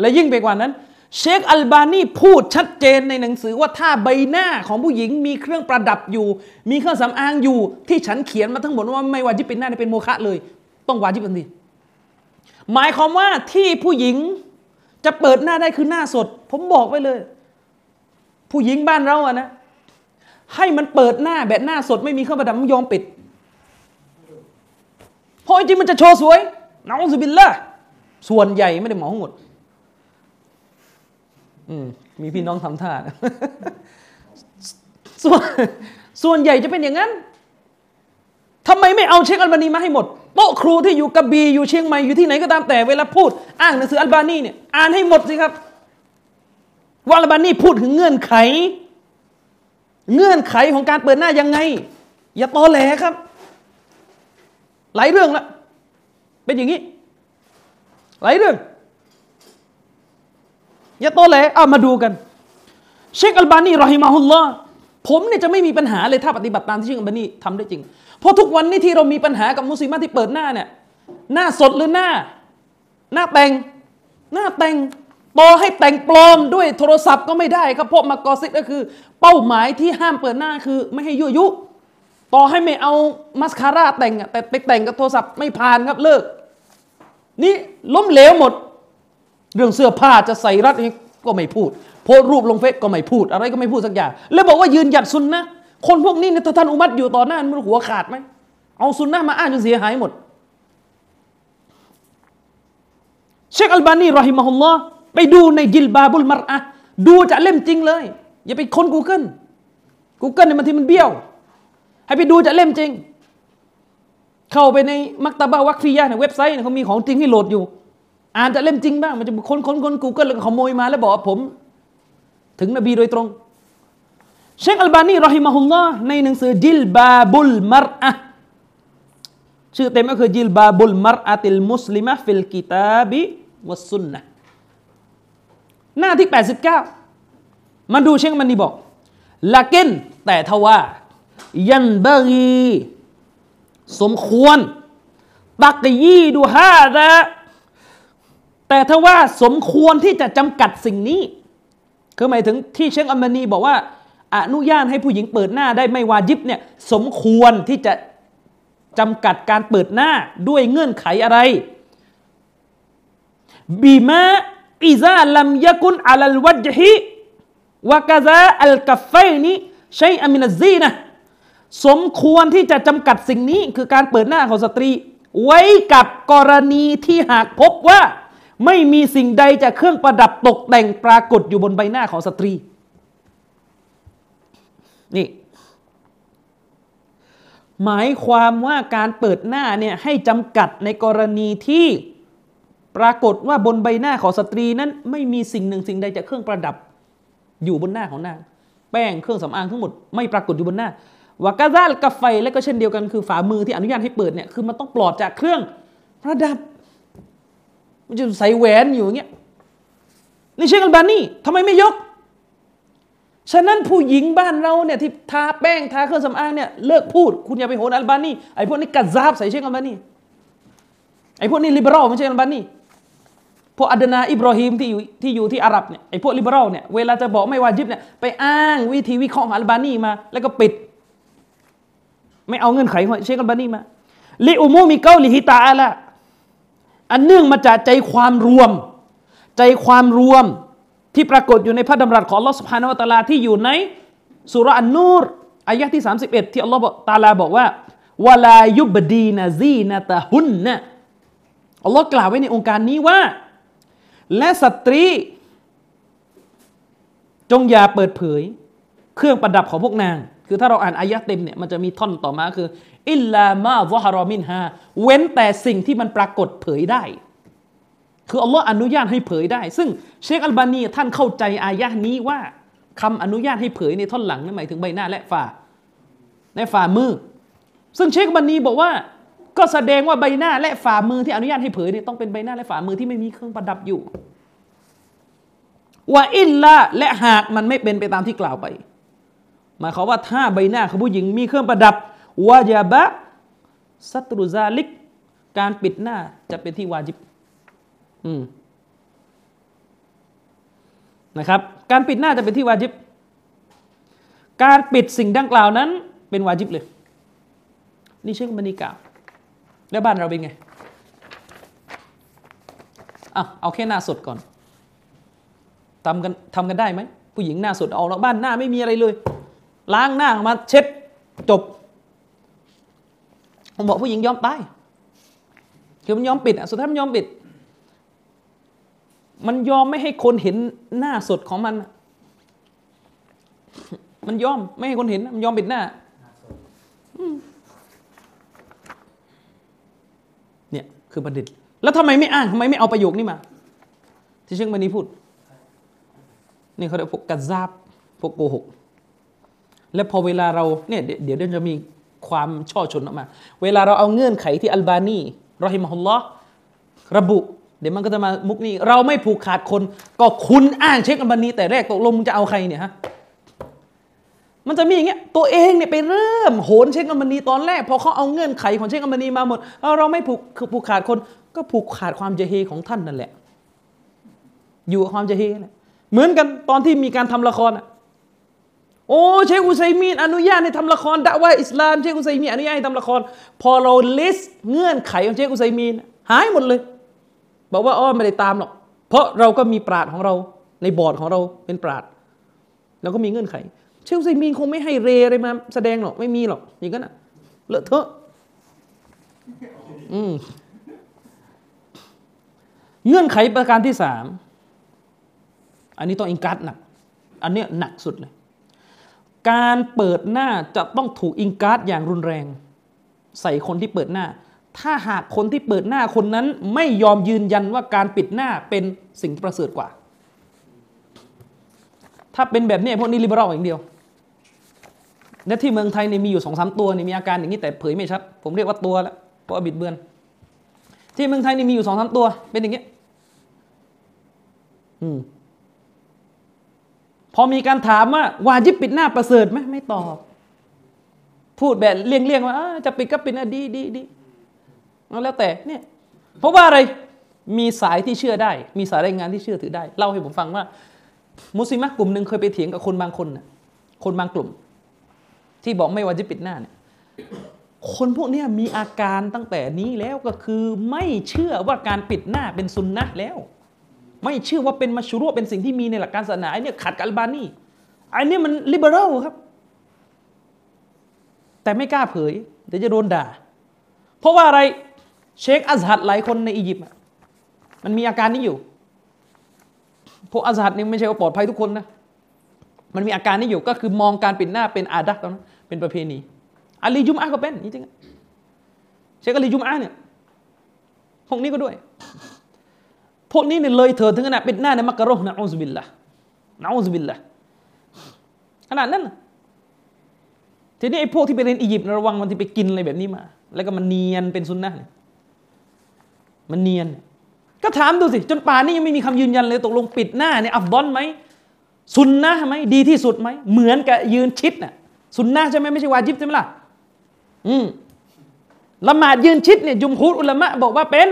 และยิ่งไปกว่านั้น เชคอัลบานีพูดชัดเจนในหนังสือว่าถ้าใบหน้าของผู้หญิงมีเครื่องประดับอยู่ มีเครื่องสำอางอยู่ที่ฉันเขียนมาทั้งหมดว่าไม่วาจิบเป็นหน้าเป็นโมฆะเลย ต้องวาจิบทันทีหมายความว่าที่ผู้หญิงจะเปิดหน้าได้คือหน้าสด ผมบอกไว้เลย ผู้หญิงบ้านเราอะนะ ให้มันเปิดหน้าแบบหน้าสด ไม่มีเครื่องประดับมันยอมปิดเพราะจริงมันจะโชว์สวยน้องสุบินละส่วนใหญ่ไม่ได้หมอหมด มีพี่น้องทำท่าส่วนส่วนใหญ่จะเป็นอย่างนั้นทำไมไม่เอาเชคอัลบานีมาให้หมดโต๊ะครูที่อยู่กระบีอยู่เชียงใหม่อยู่ที่ไหนก็ตามแต่เวลาพูด อ้างหนังสืออัลบานีเนี่ยอ่านให้หมดสิครับ ว่าอัลบานีพูดถึงเงื่อนไข เงื่อนไขของการเปิดหน้ายังไง อย่าตอแหลครับ หลายเรื่องละเป็นอย่างนี้ หลายเรื่อง ย่าโตเลยเอามาดูกัน เชคอัลบานีรอฮิมาฮุลลอฮ์ผมเนี่ยจะไม่มีปัญหาเลยถ้าปฏิบัติตามที่เชคอัลบานีทำได้จริง เพราะทุกวันนี้ที่เรามีปัญหากับมุสลิมที่เปิดหน้าเนี่ยหน้าสดหรือหน้า หน้าแต่งหน้าแต่งต่อให้แต่งปลอมด้วยโทรศัพท์ก็ไม่ได้ครับเพราะมากอซิดก็คือ เป้าหมายที่ห้ามเปิดหน้าคือไม่ให้ยั่วยุ ต่อให้ไม่เอามัสคาร่าแต่งแต่ไปแต่งกับโทรศัพท์ไม่ผ่านครับเลิก นี่ล้มเหลวหมด เรื่องเสื้อผ้าจะใส่รัดนี้ก็ไม่พูด โพสรูปลงเฟซก็ไม่พูด อะไรก็ไม่พูดสักอย่าง แล้วบอกว่ายืนหยัดซุนนะคนพวกนี้เนี่ยถ้าท่านอุมัตอยู่ต่อหน้ามันหัวขาดไหมเอาซุนนะมาอ้างจนเสียหายหมด เชคอัลบานีรอฮิมะฮุลลอฮ์ไปดูในจิลบาบุลมารอะดูจากเล่มจริงเลย อย่าไปค้น Google Google เนี่ยมันที่มันเบี้ยว ให้ไปดูจากเล่มจริง เข้าไปในมักตะบะวักฟียะในเว็บไซต์เนี่ยเขามีของจริงให้โหลดอยู่ อ่านจากเล่มจริงบ้างมันจะค้นค้นค้นกูเกิลแล้วก็ขโมยมาแล้วบอกว่าผม ถึงนบีโดยตรง เชคอัลบานี رحمه الله ในหนังสือ جلباب المرأة ชื่อเต็มก็คือ جلباب المرأة المسلمة في الكتاب والسنة หน้าที่ 89มาดูเชคมันนี่บอก لكن แต่ทว่า ينبغيสมควร ตักยีดูฮาดะ แต่ถ้าว่าสมควรที่จะจำกัดสิ่งนี้ คือหมายถึงที่เชคอัมมานีบอกว่า อนุญาตให้ผู้หญิงเปิดหน้าได้ไม่วาจิบเนี่ยสมควรที่จะจำกัดการเปิดหน้าด้วยเงื่อนไขอะไรบีมาอิซาลัมยะกุนอัลลวัจฮิวะกะซาอัลกัฟไฟشيء من الزينة สมควรที่จะจำกัดสิ่งนี้คือการเปิดหน้าของสตรี ไว้กับกรณีที่หากพบว่า ไม่มีสิ่งใดจากเครื่องประดับตกแต่งปรากฏอยู่บนใบหน้าของสตรี นี่หมายความว่าการเปิดหน้าเนี่ยให้จำกัดในกรณีที่ปรากฏว่าบนใบหน้าของสตรีนั้นไม่มีสิ่งหนึ่งสิ่งใดจากเครื่องประดับอยู่บนหน้าของนาง แป้งเครื่องสำอางทั้งหมดไม่ปรากฏอยู่บนหน้าวากาซาลกาไฟและก็เช่นเดียวกันคือฝ่ามือที่อนุญาตให้เปิดเนี่ยคือมันต้องปลอดจากเครื่องประดับ มันจะใส่แหวนอยู่อย่างเงี้ยนี่เชคอัลบานีทำไมไม่ยก ฉะนั้นผู้หญิงบ้านเราเนี่ยที่ทาแป้งทาเครื่องสำอางเนี่ยเลิกพูด คุณอย่าไปโหนอัลบานีไอ้พวกนี้กัดซาบใส่เชคอัลบานีไอ้พวกนี้ลิเบอรัลไม่ใช่อัลบานีพวกอัดนาอิบรอฮิมที่อยู่ที่อยู่ที่อาหรับเนี่ยไอ้พวก liberal เนี่ยเวลาจะบอกไม่ واجب เนี่ยไปอ้างวิธีวิเคราะห์อัลบานีมาแล้วก็ปิด ไม่เอาเงื่อนไขของเชคอัลบานีมา لعموم قوله تعالى อันเนื่องมาจากใจความรวม ใจความรวมที่ปรากฏอยู่ในพระดำรัสของอัลลอฮฺ سبحانه وتعالى ที่อยู่ในสุเราะฮ์อันนูรอายะที่ 31 ที่อัลลอฮฺ تعالى บอกว่า ولا يبدين زينتهنอัลลอฮ์กล่าวไว้ในองค์การนี้ว่า และสตรี จงอย่าเปิดเผย เครื่องประดับของพวกนาง คือถ้าเราอ่านอายะเต็มเนี่ยมันจะมีท่อนต่อมาคือ อิลลามาซฮารอมินฮาเว้นแต่สิ่งที่มันปรากฏเผยได้ คืออัลลอฮ์อนุญาตให้เผยได้ ซึ่งเชคอัลบานีท่านเข้าใจอายะนี้ว่าคำอนุญาตให้เผยในท่อนหลังนั่นหมายถึงใบหน้าและฝ่าในฝ่ามือ ซึ่งเชคอัลบานีบอกว่า ก็แสดงว่าใบหน้าและฝ่ามือที่อนุญาตให้เผยเนี่ยต้องเป็นใบหน้าและฝ่ามือที่ไม่มีเครื่องประดับอยู่ว่าอิลละและหากมันไม่เป็นไปตามที่กล่าวไปหมายความว่าถ้าใบหน้าของผู้หญิงมีเครื่องประดับ วาจาบะสัตรุซาลิก การปิดหน้าจะเป็นที่วาจิบนะครับ การปิดหน้าจะเป็นที่วาจิบ การปิดสิ่งดังกล่าวนั้น เป็นวาจิบเลย นี่เช่นบันีกล่าว แล้วบ้านเราเป็นไงอะเอาแค่หน้าสดก่อนทำกันทำกันได้ไหม ผู้หญิงหน้าสดออกนอกบ้านหน้าไม่มีอะไรเลย ล้างหน้ามาเช็ดจบ ผมบอกผู้หญิงยอมตายคือมันยอมปิดอะสุดท้ายมันยอมปิด มันยอมไม่ให้คนเห็นหน้าสดของมัน มันยอมไม่ให้คนเห็น มันยอมปิดหน้าเนี่ยคือประเด็นแล้วทำไมไม่อ้างทำไมไม่เอาประโยคนี้มา ที่เชิงบันนี้พูด นี่เขาเรียกพวกกัซาบพวกโกหก และพอเวลาเราเนี่ยเดี๋ยวเดี๋ยวจะมี ความช่อชนออกมา เวลาเราเอาเงื่อนไขที่อัลบานีรอฮิมฮุลลอฮ์ระบุ เดี๋ยวมันก็จะมามุกนี้ เราไม่ผูกขาดคน ก็คุณอ้างเช็คอัลบานีแต่แรกตกลงมึงจะเอาใครเนี่ยฮะมันจะมีอย่างเงี้ยตัวเองเนี่ยไปเริ่มโหนเช็คอัลบานีตอนแรกพอเขาเอาเงื่อนไขของเช็คอัลบานีมาหมดเราไม่ผูกผูกขาดคน ก็ผูกขาดความเจเฮของท่านนั่นแหละ อยู่กับความเจเฮแหละเหมือนกันตอนที่มีการทำละครอะ โอ้เชคอุซัยมีนอนุญาตให้ทำละครดะว่าอิสลามเชคอุซัยมีนอนุญาตให้ทำละคร พอเรา list เงื่อนไขของเชคอุซัยมีนหายหมดเลย บอกว่าอ้อไม่ได้ตามหรอก เพราะเราก็มีปราชญ์ของเรา ในบอร์ดของเราเป็นปราชญ์เราก็มีเงื่อนไข เชคอุซัยมีนคงไม่ให้เอาอะไรมาแสดงหรอกไม่มีหรอกอย่างนั้นอะเลอะเทอะอืมเงื่อนไขประการที่สามอันนี้ต้อง إنكار หนัก อันเนี้ยหนักสุดเลย การเปิดหน้าจะต้องถูกอิงการ์ดอย่างรุนแรง ใส่คนที่เปิดหน้า ถ้าหากคนที่เปิดหน้าคนนั้นไม่ยอมยืนยันว่าการปิดหน้าเป็นสิ่งประเสริฐกว่า ถ้าเป็นแบบนี้พวกนี้ลิเบอรัลอย่างเดียวและที่เมืองไทยเนี่ยมีอยู่สองสามตัวเนี่ยมีอาการอย่างนี้แต่เผยไม่ชัด ผมเรียกว่าตัวแล้วเพราะบิดเบือน ที่เมืองไทยนี่มีอยู่สองสามตัวเป็นอย่างนี้อืม พอมีการถามว่าวาจิบปิดหน้าประเสริฐไหมไม่ตอบ พูดแบบเลี่ยงๆว่าจะปิดก็ปิดนะดีดีดีแล้วแต่เนี่ยเพราะว่าอะไรมีสายที่เชื่อได้ มีสายรายงานที่เชื่อถือได้ เล่าให้ผมฟังว่า มุสลิมะกลุ่มหนึ่งเคยไปเถียงกับคนบางคนน่ะคนบางกลุ่ม ที่บอกไม่วาจิบปิดหน้าเนี่ยคนพวกนี้มีอาการตั้งแต่นี้แล้วก็คือไม่เชื่อว่าการปิดหน้าเป็นซุนนะแล้ว ไม่เชื่อว่าเป็นมัชรุเป็นสิ่งที่มีในหลักการศาสนาไอ้นี่ขัดกับอัลบานีไอ้นี่มันลิเบอรัลครับ แต่ไม่กล้าเผยเดี๋ยวจะโดนด่า เพราะว่าอะไรเชคอัซฮัดหลายคนในอียิปต์มันมีอาการนี้อยู่พวกอัซฮัดนี่ไม่ใช่ว่าปลอดภัยทุกคนนะมันมีอาการนี้อยู่ก็คือมองการปิดหน้าเป็นอาดักตนะเป็นประเพณีอาลีจุมอะห์ก็เป็นจริงๆเชคอาลีจุมอะห์เนี่ยพวกนี้ก็ด้วย พวกนี้เนี่ยเลยเถิดถึงขนาดปิดหน้าในมักกะโรห์นะอูซบิลละนะอูซบิลละขนาดนั้นทีนี้ไอ้พวกที่ไปเรียนอียิปต์ระวังมันที่ไปกินอะไรแบบนี้มา แล้วก็มันเนียนเป็นซุนนะมันเนียน ก็ถามดูสิ จนป่านนี้ยังไม่มีคำยืนยันเลยตกลงปิดหน้าเนี่ยอัฟดอนไหมซุนนะไหมดีที่สุดไหมเหมือนกับยืนชิดน่ะซุนนะใช่ไหมไม่ใช่วาจิบใช่ไหมล่ะอืมละหมาดยืนชิดเนี่ยจุมฮูดอุลามะบอกว่าเป็น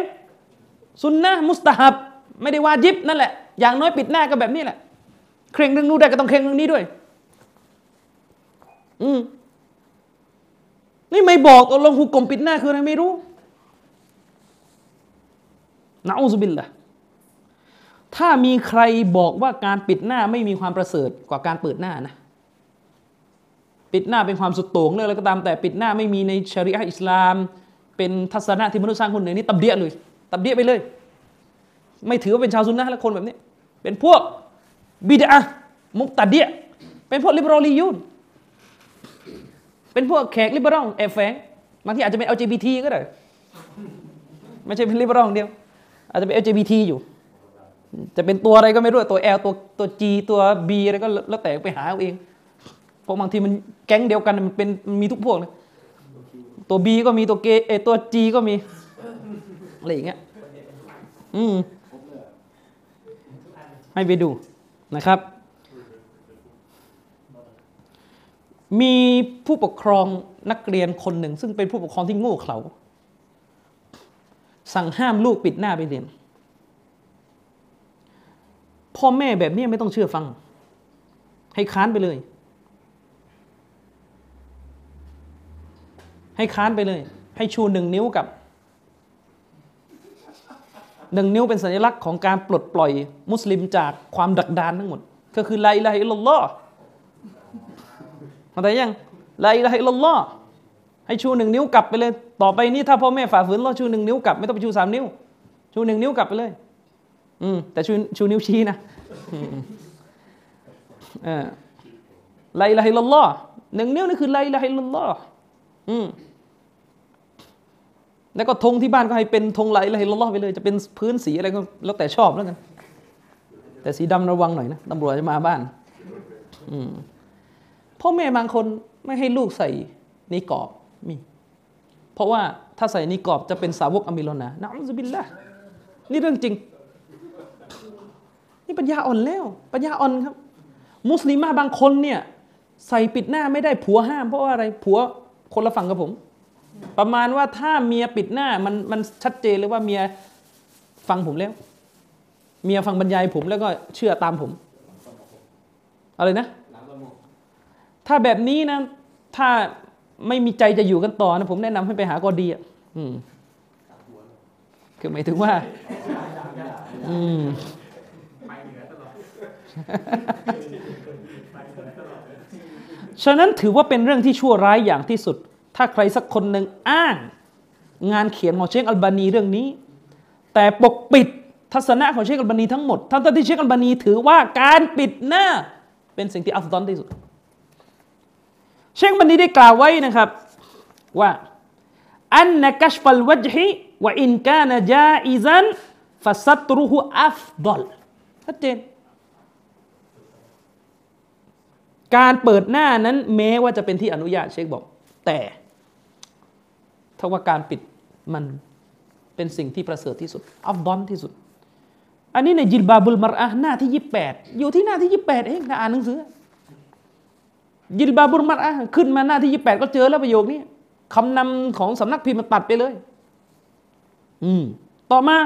ซุนนะมุสตาฮับ ไม่ได้วาจิบนั่นแหละ อย่างน้อยปิดหน้าก็แบบนี้แหละ เคร่งเรื่องนู้นได้ก็ต้องเคร่งเรื่องนี้ด้วย อืมนี่ไม่บอกตกลงหุกกลมปิดหน้าคืออะไรไม่รู้นะอูซุบิลละถ้ามีใครบอกว่าการปิดหน้าไม่มีความประเสริฐกว่าการเปิดหน้านะ ปิดหน้าเป็นความสุดโต่งเรื่องอะไรก็ตามแต่ปิดหน้าไม่มีในชริอะห์อิสลาม เป็นทัศนะที่มนุษย์สร้างคนหนึ่งนี่ตับเดียเลย ตับเดียไปเลย ไม่ถือว่าเป็นชาวซุนนะและคนแบบนี้ เป็นพวกบิดอะมุกตัดเดียเป็นพวกลิเบอรัลียุนเป็นพวกแขกลิเบอรัลแอบแฝงบางทีอาจจะเป็น LGBT ก็ได้ ไม่ใช่เป็นลิเบอรัลเดียว อาจจะเป็น LGBT อยู่ จะเป็นตัวอะไรก็ไม่รู้ตัว L ตัวตัว G ตัว B อะไรก็แล้วแต่ไปหาเอาเองเพราะบางทีมันแก๊งเดียวกันมันเป็นมีทุกพวกเลยตัว B ก็มีตัวเกเอตัว G ก็มีอะไรอย่างเงี้ยอืม ให้ไปดูนะครับ มีผู้ปกครองนักเรียนคนหนึ่ง ซึ่งเป็นผู้ปกครองที่โง่เขลาสั่งห้ามลูกปิดหน้าไปเรียน พ่อแม่แบบนี้ไม่ต้องเชื่อฟัง ให้ค้านไปเลย ให้ค้านไปเลย ให้ชูหนึ่งนิ้วกับ หนึ่งนิ้วเป็นสัญลักษณ์ของการปลดปล่อยมุสลิมจากความดักดานทั้งหมด ก็คือ لا إله إلا الله เข้าใจยัง لا إله إلا الله ให้ชูหนึ่งนิ้วกลับไปเลย ต่อไปนี้ถ้าพ่อแม่ฝ่าฝืนเราชูหนึ่งนิ้วกลับไม่ต้องไปชูสามนิ้ว ชูหนึ่งนิ้วกลับไปเลย อืมแต่ชูชูนิ้วชี้นะเออ لا إله إلا الله หนึ่งนิ้วนี่คือ لا إله إلا الله อืม แล้วก็ธงที่บ้านก็ให้เป็นธง لا إله إلا الله ไปเลย จะเป็นพื้นสีอะไรก็แล้วแต่ชอบแล้วกัน แต่สีดำระวังหน่อยนะตำรวจจะมาบ้าน อืมพ่อแม่บางคนไม่ให้ลูกใส่นิกอบมี เพราะว่าถ้าใส่นิกอบจะเป็นสาวกอามิลนะนะอุซบิลละนี่เรื่องจริง นี่ปัญญาอ่อนแล้ว ปัญญาอ่อนครับ มุสลิมาบางคนเนี่ย ใส่ปิดหน้าไม่ได้ผัวห้าม เพราะว่าอะไรผัวคนละฝั่งกับผม ประมาณว่าถ้าเมียปิดหน้ามันมันชัดเจนเลยว่าเมียฟังผมแล้ว เมียฟังบรรยายผมแล้วก็เชื่อตามผม อะไรนะ ถ้าแบบนี้นะ ถ้าไม่มีใจจะอยู่กันต่อนะผมแนะนำให้ไปหากอดีอะคือหมายถึงว่า อืมฉะนั้นถือว่าเป็นเรื่องที่ชั่วร้ายอย่างที่สุด ถ้าใครสักคนหนึ่งอ้าง งานเขียนของเชคอัลบานีเรื่องนี้ แต่ปกปิดทัศนะของเชคอัลบานีทั้งหมดทั้งที่เชคอัลบานีถือว่าการปิดหน้าเป็นสิ่งที่ أفضل ที่สุด เชคอัลบานีได้กล่าวไว้นะครับว่า أن كشف الوجه وإن كان جائزا فستره أفضل ชัดเจนการเปิดหน้านั้นแม้ว่าจะเป็นที่อนุญาตเชคบอก แต่ ถ้าว่าการปิดมันเป็นสิ่งที่ประเสริฐที่สุดอัฟดอนที่สุด อันนี้ในจิลบาบุลมารอะหน้าที่ยี่แปดอยู่ที่หน้าที่ยี่แปดเองถ้าอ่านหนังสือยิลบาบุลมารอะขึ้นมาหน้าที่ยี่แปดก็เจอแล้วประโยคนี้คำนำของสำนักพิมพ์มันตัดไปเลย อืม ต่อมา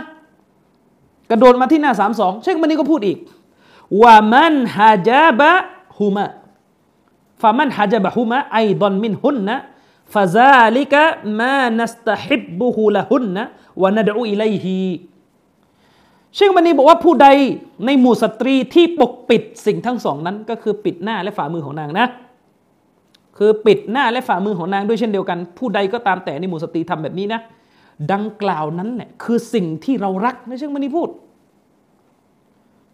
กระโดดมาที่หน้าสามสองเชคมันนี้ก็พูดอีกว่ามันฮะจาบะฮุมะฟามันฮะจาบะฮุมะไอดอนมินหุนนะ ฟาซาลิกะมานัสตฮิบบุฮุละหุนนะวะนัดอูอิไลฮีเชคมันนี้บอกว่าผู้ใดในหมู่สตรีที่ปกปิดสิ่งทั้งสองนั้น ก็คือปิดหน้าและฝ่ามือของนางนะ คือปิดหน้าและฝ่ามือของนางด้วยเช่นเดียวกัน ผู้ใดก็ตามแต่ในหมู่สตรีทำแบบนี้นะ ดังกล่าวนั้นแหละคือสิ่งที่เรารักนะเช่งมันนีพูด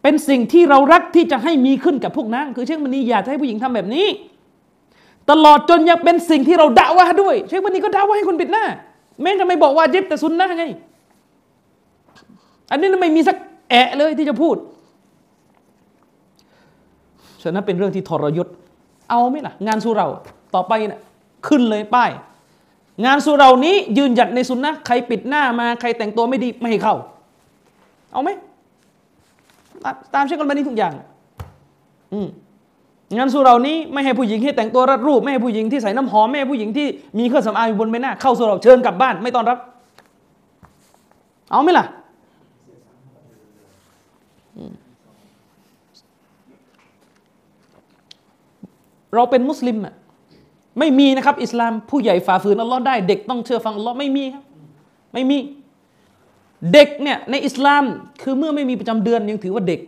เป็นสิ่งที่เรารักที่จะให้มีขึ้นกับพวกนางคือเช่งมันนีอยากให้ผู้หญิงทำแบบนี้ ตลอดจนยังเป็นสิ่งที่เราด่าว่าด้วย เช่งมันนี้ก็ด่าว่าให้คนปิดหน้าแม้จะไม่บอกว่าจิบแต่ซุนนะไงอันนี้ไม่มีสักแอะเลยที่จะพูดฉะนั้นเป็นเรื่องที่ทรยศ เอาไหมล่ะ งานสุเราต่อไปเนะี่ยขึ้นเลยป้าย งานสุเรานี้ยืนหยัดในสุนนะใครปิดหน้ามาใครแต่งตัวไม่ดีไม่ให้เข้า เอาไหมตามเช่นกันมานี้ทุกอย่าง อืม งานสุเรานี้ไม่ให้ผู้หญิงที่แต่งตัวรัดรูป ไม่ให้ผู้หญิงที่ใส่น้ำหอมไม่ให้ผู้หญิงที่มีเครื่องสำอางอยู่บนใบหน้าเข้าสุเราเชิญกลับบ้านไม่ต้อนรับ เอาไหมล่ะเราเป็นมุสลิมอะไม่มีนะครับ อิสลามผู้ใหญ่ฝ่าฝืนอัลลอฮ์ได้เด็กต้องเชื่อฟังอัลลอฮ์ไม่มีครับ ไม่มี เด็กเนี่ยในอิสลามคือเมื่อไม่มีประจำเดือนยังถือว่าเด็ก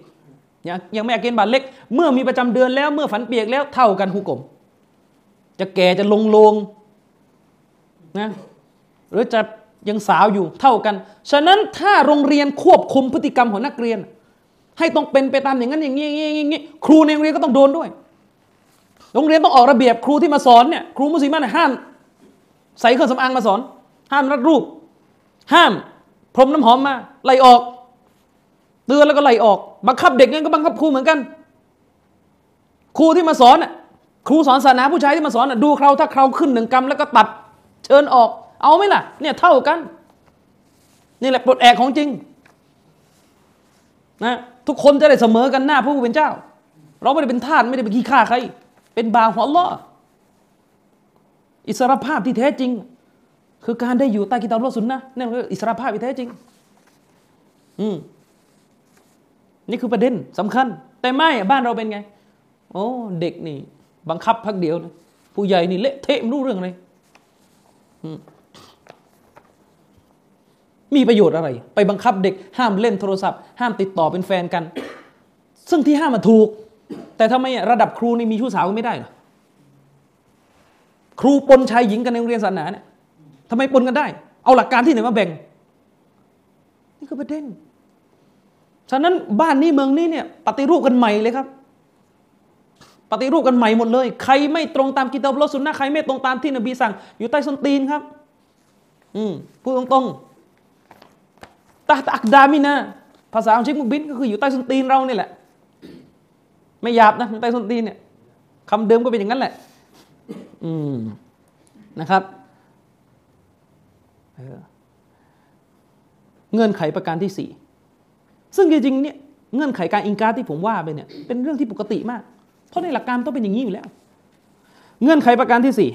ยังยังไม่อาเกณฑ์บาทเล็ก เมื่อมีประจำเดือนแล้วเมื่อฝันเปียกแล้วเท่ากันฮุกม จะแก่จะลงลงนะหรือจะยังสาวอยู่เท่ากัน ฉะนั้นถ้าโรงเรียนควบคุมพฤติกรรมของนักเรียน ให้ต้องเป็นไปตามอย่างนั้นอย่างนี้อย่างนี้ครูในโรงเรียนก็ต้องโดนด้วย โรงเรียนต้องออกระเบียบครูที่มาสอนเนี่ยครูมุสลิมเนี่ยห้ามใส่เครื่องสำอางมาสอน ห้ามรัดรูป ห้ามพรมน้ำหอมมาไล่ออก เตือนแล้วก็ไล่ออกบังคับเด็กงั้นก็บังคับครูเหมือนกัน ครูที่มาสอนน่ะครูสอนศาสนาผู้ชายที่มาสอนน่ะดูเขาถ้าเขาขึ้นหนึ่งกรรมแล้วก็ตัดเชิญออก เอาไหมล่ะ เนี่ยเท่ากัน นี่แหละปลดแอกของจริงนะทุกคนจะได้เสมอกันหน้าผู้เป็นเจ้า เราไม่ได้เป็นทาสไม่ได้เป็นขี้ข้าใคร เป็นบาของอัลลอฮ์อิสรภาพที่แท้จริง คือการได้อยู่ใต้กิตาบลสุนนะนี่คืออิสรภาพที่แท้จริง อืม นี่คือประเด็นสำคัญ แต่ไม่บ้านเราเป็นไง โอ้เด็กนี่ บังคับพักเดียวนะผู้ใหญ่นี่เละเทะไม่รู้เรื่องเลยมีประโยชน์อะไร ไปบังคับเด็กห้ามเล่นโทรศัพท์ ห้ามติดต่อเป็นแฟนกัน ซึ่งที่ห้ามมาถูก แต่ทำไมระดับครูนี่มีชู้สาวไม่ได้หรอครูปนชายหญิงกันในโรงเรียนศาสนาเนี่ยทำไมปนกันได้ เอาหลักการที่ไหนมาแบ่ง นี่คือประเด็น ฉะนั้นบ้านนี้เมืองนี้เนี่ยปฏิรูปกันใหม่เลยครับ ปฏิรูปกันใหม่หมดเลย ใครไม่ตรงตามกิตาบลสุนนะใครไม่ตรงตามที่นบีสั่ง อยู่ใต้ส้นตีนครับ อืมพูดตรงๆตาตักดามินะภาษาของเชคมุบินก็คืออยู่ใต้ส้นตีนเรานี่แหละ ไม่หยาบนะใต้ส้นตีนเนี่ยคำเดิมก็เป็นอย่างนั้นแหละ อืมนะครับเงื่อนไขประการที่สี่ ซึ่งจริงๆเนี่ยเงื่อนไขการอิงการที่ผมว่าไปเนี่ยเป็นเรื่องที่ปกติมาก เพราะในหลักการต้องเป็นอย่างนี้อยู่แล้ว เงื่อนไขประการที่สี่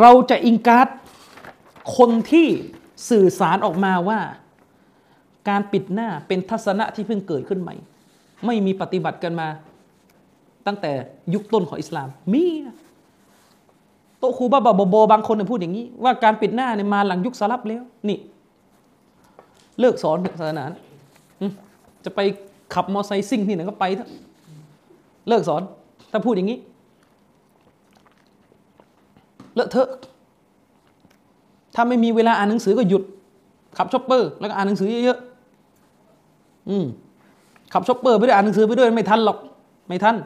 เราจะอิงการคนที่สื่อสารออกมาว่า การปิดหน้าเป็นทัศนะที่เพิ่งเกิดขึ้นใหม่ ไม่มีปฏิบัติกันมา ตั้งแต่ยุคต้นของอิสลามมีนะ โตครูบ้าบาบอบางคนพูดอย่างนี้ ว่าการปิดหน้าเนี่ยมาหลังยุคสลับแล้วนี่ เลิกสอนศาสนาจะไปขับมอไซค์ซิ่งที่ไหนก็ไปเถอะเลิกสอน ถ้าพูดอย่างนี้ เลอะเทอะ ถ้าไม่มีเวลาอ่านหนังสือก็หยุด ขับ chopper แล้วก็อ่านหนังสือเยอะๆอืมขับ chopper ไปด้วยอ่านหนังสือไปด้วยไม่ทันหรอก ไม่ทัน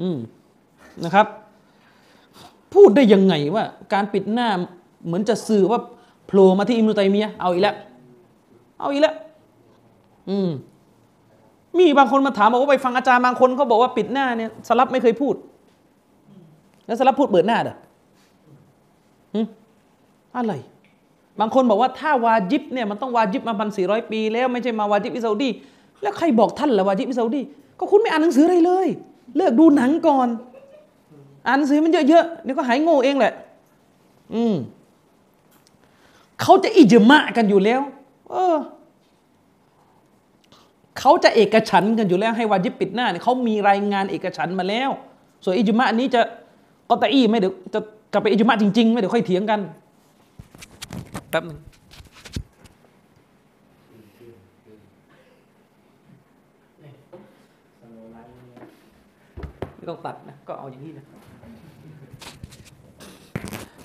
อืมนะครับ พูดได้ยังไงว่า การปิดหน้าเหมือนจะสื่อว่าโผล่มาที่อิบนุตัยมียะเอาอีกแล้วเอาอีกแล้วอืมมีบางคนมาถามบอกว่าไปฟังอาจารย์บางคนเขาบอกว่าปิดหน้าเนี่ยสลับไม่เคยพูด แล้วสลับพูดเปิดหน้าเด้ออะไร บางคนบอกว่าถ้าวาจิบเนี่ยมันต้องวาจิบมาพันสี่ร้อยปี แล้วไม่ใช่มาวาจิบอิซาอุดีแล้วใครบอกท่านละวาจิบอิซาอุดีก็คุณไม่อ่านหนังสืออะไรเลย เลิกดูหนังก่อน อ่านหนังสือมันเยอะๆเดี๋ยวก็หายโง่เองแหละ อืมเขาจะอิจมะกันอยู่แล้ว เออเขาจะเอกฉันกันอยู่แล้วให้วาจิบปิดหน้าเนี่ยเขามีรายงานเอกฉันมาแล้ว ส่วนอิจมะนี้จะก็ตะอี้ไม่เดี๋ยวจะกลับไปอิจมะจริงๆ ไม่เดี๋ยวค่อยเถียงกันแป๊บหนึ่งไม่ต้องตัดนะ ก็เอาอย่างนี้นะ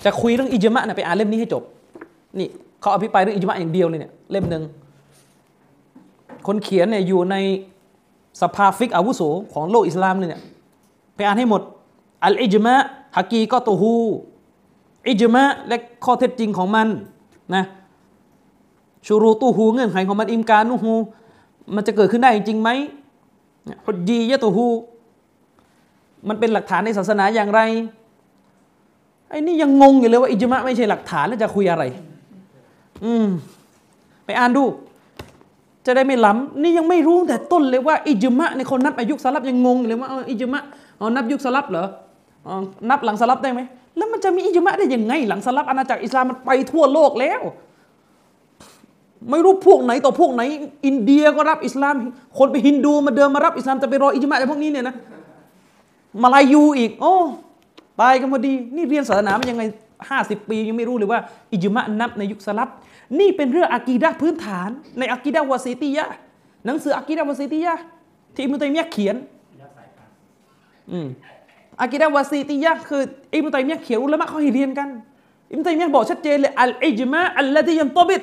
จะคุยเรื่องอิจมะนะไปอ่านเล่มนี้ให้จบ นี่เขาอภิปรายเรื่องอิจมะอย่างเดียวเลยเนี่ยเล่มหนึ่งคนเขียนเนี่ยอยู่ในสภาฟิกอาวุโสของโลกอิสลามเลยเนี่ยไปอ่านให้หมด อัลอิจมะฮักีก็ตูฮูอิจมะและข้อเท็จจริงของมันนะชูรูตูฮูเงื่อนไขของมันอิมการนูฮูมันจะเกิดขึ้นได้จริงไหมฮุจียะตูฮูมันเป็นหลักฐานในศาสนาอย่างไร ไอ้นี่ยังงงอยู่เลยว่าอิจมะไม่ใช่หลักฐานแล้วจะคุยอะไร อืม ไปอ่านดู จะได้ไม่ล้ำนี่ยังไม่รู้แต่ต้นเลยว่าอิจมะในคนนับอายุสลับยังงงอยู่เลยว่าอิจมะอ๋อนับยุคสลับเหรอนับหลังสลับได้ไหมแล้วมันจะมีอิจมะได้ยังไง หลังสลับอาณาจักรอิสลามมันไปทั่วโลกแล้ว ไม่รู้พวกไหนต่อพวกไหน อินเดียก็รับอิสลาม คนไปฮินดูมาเดิมมารับอิสลามจะไปรออิจมะในพวกนี้เนี่ยนะมาลายูอีก โอ้ ตายกันพอดี นี่เรียนศาสนามันยังไงห้าสิบปียังไม่รู้เลยว่า อิจมะนับในยุคสลับนี่เป็นเรื่องอากีดะพื้นฐาน ในอากีดะวาซีติยะหนังสืออากีดะวาซีติยะที่อิมุตัยมียะเขียนอืมอากิดะวาซีติยะคืออิมุตัยมียะเขียนอุลามะเขาให้เรียนกันอิมุตัยมียะบอกชัดเจนเลยอัลอิจมะอัลลที่ยันตบิด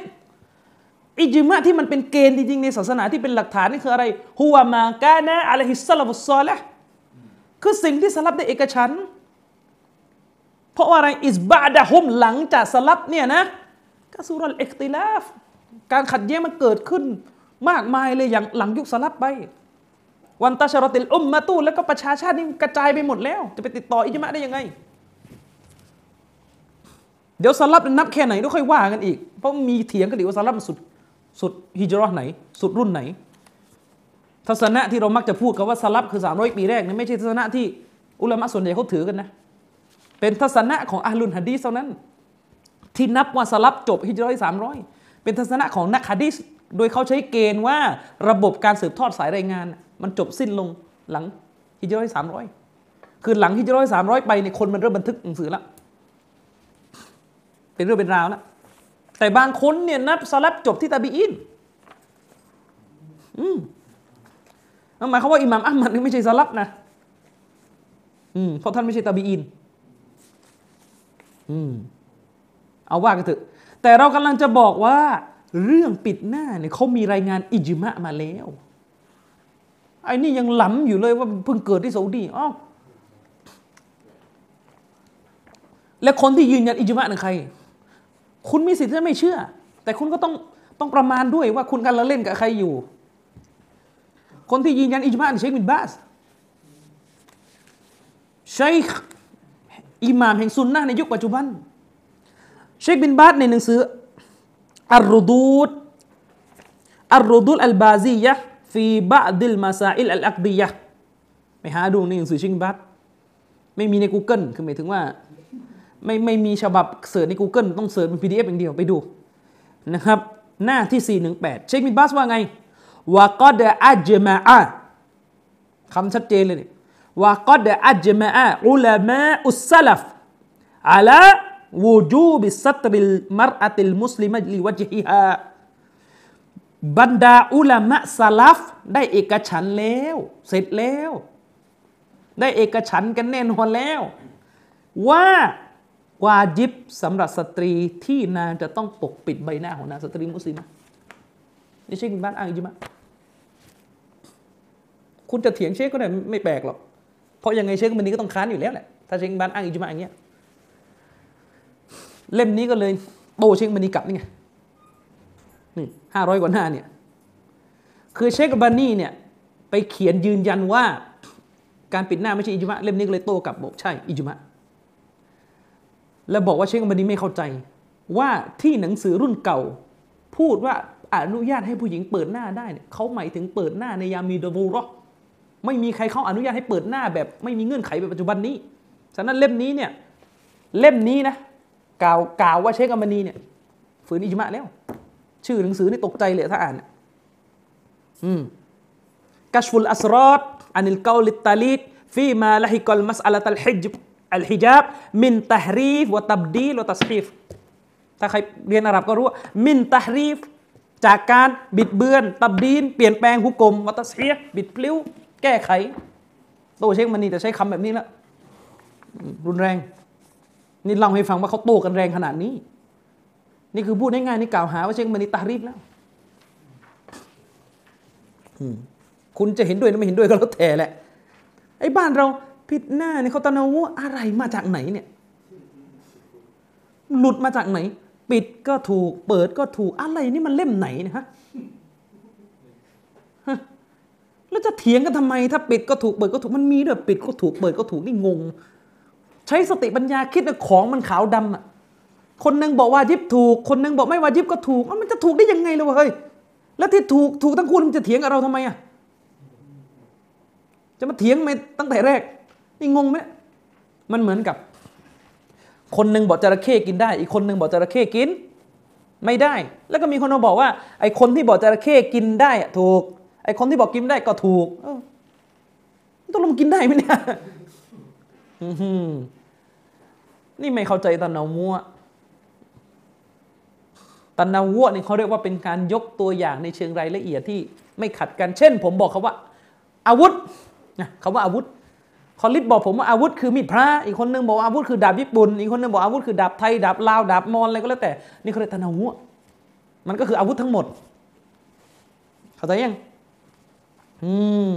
อิจมะที่มันเป็นเกณฑ์จริงๆในศาสนาที่เป็นหลักฐานนี่คืออะไรฮุวามากานะอะลัยฮิสซาลามุสซอละคือสิ่งที่สลับได้เอกฉัน เพราะว่าอะไรอิสบาดะฮุมหลังจากสลับเนี่ยนะก็สุรัลเอกติลาฟการขัดแย้งมันเกิดขึ้นมากมายเลยอย่างหลังยุคสลับไป วันตาชรติลอุมมาตูแล้วก็ประชาชาตินี่กระจายไปหมดแล้ว จะไปติดต่ออิจมะได้ยังไง เดี๋ยวสลับนับแค่ไหนต้องค่อยว่ากันอีก เพราะมีเถียงกันอีกว่าสลับสุดสุดฮิจรัตไหน สุดรุ่นไหน ทัศนะที่เรามักจะพูดกันว่าสลับคือสามร้อยปีแรกนี่ไม่ใช่ทัศนะที่อุลามะส่วนใหญ่เขาถือกันนะ เป็นทัศนะของอาลุนฮะดีสเท่านั้น ที่นับว่าสลับจบฮิจรัตสามร้อยเป็นทัศนะของนักฮะดีสโดยเขาใช้เกณฑ์ว่าระบบการสืบทอดสายรายงาน มันจบสิ้นลงหลังฮิจรัตสามร้อยคือหลังฮิจรัตสามร้อยไปเนี่ยคนมันเริ่มบันทึกหนังสือแล้วเป็นเรื่องเป็นราวแล้วแต่บางคนเนี่ยนับสลับจบที่ตาบีอินอืมหมายความว่าอิหม่ามอัลมัดนี่ไม่ใช่สลับนะอืมเพราะท่านไม่ใช่ตาบีอิน อืมเอาว่ากันเถอะ แต่เรากำลังจะบอกว่า เรื่องปิดหน้าเนี่ยเขามีรายงานอิจมะมาแล้วไอ้นี่ยังหล้ำอยู่เลยว่าเพิ่งเกิดที่ซาอุดีอ๋อและคนที่ยืนยันอิจมะนั่นใคร คุณมีสิทธิ์ที่ไม่เชื่อ แต่คุณก็ต้องต้องประมาณด้วยว่าคุณกำลังเล่นกับใครอยู่ คนที่ยืนยันอิจมะเชคบินบาสชัย อิหม่ามแห่งซุนนะในยุคปัจจุบัน เชคบินบาสในหนังสืออัลรุดูดالردود البازية في بعض المسائل العقدية ไปหาดูในหนังสือเชคบินบาสไม่มีใน Google คือหมายถึงว่าไม่ไม่มีฉบับ search ใน Google ต้อง search เป็น PDF อย่างเดียวไปดูนะครับ หน้าที่ 418 เชคบินบาสว่าไงوقد أجمع คำชัดเจนเลยนี่ وقد أجمع علماء السلف على وجوب ستر المرأة المسلمة لوجهها บรรดาอุลามะสลัฟได้เอกฉันแล้ว เสร็จแล้ว ได้เอกฉันกันแน่นอนแล้ว ว่าวาจิบสำหรับสตรีที่นางจะต้องปกปิดใบหน้าของนางสตรีมุสลิมนี่เชคบินบาสอ้างอิจมะคุณจะเถียงเชคก็ได้ไม่แปลกหรอก เพราะยังไงเชคมันนี้ก็ต้องค้านอยู่แล้วแหละถ้าเชคบินบาสอ้างอิจมะอย่างเงี้ยเล่มนี้ก็เลยโตเชคมันนี้กลับนี่ไงนี่ห้าร้อยกว่าหน้าเนี่ยคือเชคบานีเนี่ยไปเขียนยืนยันว่าการปิดหน้าไม่ใช่อิจมะเล่มนี้ก็เลยโตกลับบอกใช่อิจมะแล้วบอกว่าเชคบานีไม่เข้าใจ ว่าที่หนังสือรุ่นเก่า พูดว่าอนุญาตให้ผู้หญิงเปิดหน้าได้เนี่ยเขาหมายถึงเปิดหน้าในยามีดบูรอ ไม่มีใครเขาอนุญาตให้เปิดหน้าแบบไม่มีเงื่อนไขแบบปัจจุบันนี้ ฉะนั้นเล่มนี้เนี่ยเล่มนี้นะกล่าวกล่าวว่าเชคอัลบานีเนี่ยฝืนอิจมะแล้ว ชื่อหนังสือนี่ตกใจเลยถ้าอ่านอืม كشف الأسرار عن القول التليد فيما لحق مسألة الحجاب من تحريف وتبديل وتصحيف ถ้าใครเรียนอาหรับก็รู้ว่า من تحريف จากการบิดเบือน ตับดีน เปลี่ยนแปลงหุกกลมวัตเซียบิดพลิ้ว แก้ไข โตเชคมันนี่แต่ใช้คำแบบนี้ละรุนแรง นี่เล่าให้ฟังว่าเขาโตกันแรงขนาดนี้ นี่คือพูดง่ายๆนี่กล่าวหาว่าเชคมันนี่ตารีฟแล้วคุณจะเห็นด้วยหรือไม่เห็นด้วยก็แล้วแต่แหละไอ้บ้านเราผิดหน้าเนี่ยเขาตะนาวอะไรมาจากไหนเนี่ย หลุดมาจากไหน ปิดก็ถูก เปิดก็ถูกอะไรนี่มันเล่มไหนนี่ยฮะ แล้วจะเถียงกันทำไมถ้าปิดก็ถูกเปิดก็ถูกมันมีด้วยปิดก็ถูกเปิดก็ถูกนี่งง ใช้สติปัญญาคิดนะของมันขาวดำอะคนหนึ่งบอกว่ายิบถูก คนหนึ่งบอกไม่ว่ายิบก็ถูกมันจะถูกได้ยังไงเลยวะเฮ้ยแล้วที่ถูกถูกทั้งคู่มันจะเถียงกับเราทำไมอะจะมาเถียงไม่ตั้งแต่แรก นี่งงไหมมันเหมือนกับ คนหนึ่งบอกจระเข้กินได้ อีกคนหนึ่งบอกจระเข้กิน ไม่ได้ แล้วก็มีคนมาบอกว่า ไอ้คนที่บอกจระเข้กินได้อะถูก ไอ้คนที่บอกกินได้ก็ถูกต้องลงกินได้ไหมเนี่ยนี่ไม่เข้าใจตะนนาวัวตะนนาวัวนี่เขาเรียกว่าเป็นการยกตัวอย่างในเชิงรายละเอียดที่ไม่ขัดกัน เช่น ผมบอกเขาว่า อาวุธนะคำว่าอาวุธคอลิดบอกผมว่าอาวุธคือมีดพระอีกคนนึงบอกอาวุธคือดาบญี่ปุ่นอีกคนนึงบอกอาวุธคือดาบไทยดาบลาวดาบมอญอะไรก็แล้วแต่ นี่เขาเรียกตะนาวัวมันก็คืออาวุธทั้งหมด เข้าใจยัง อืม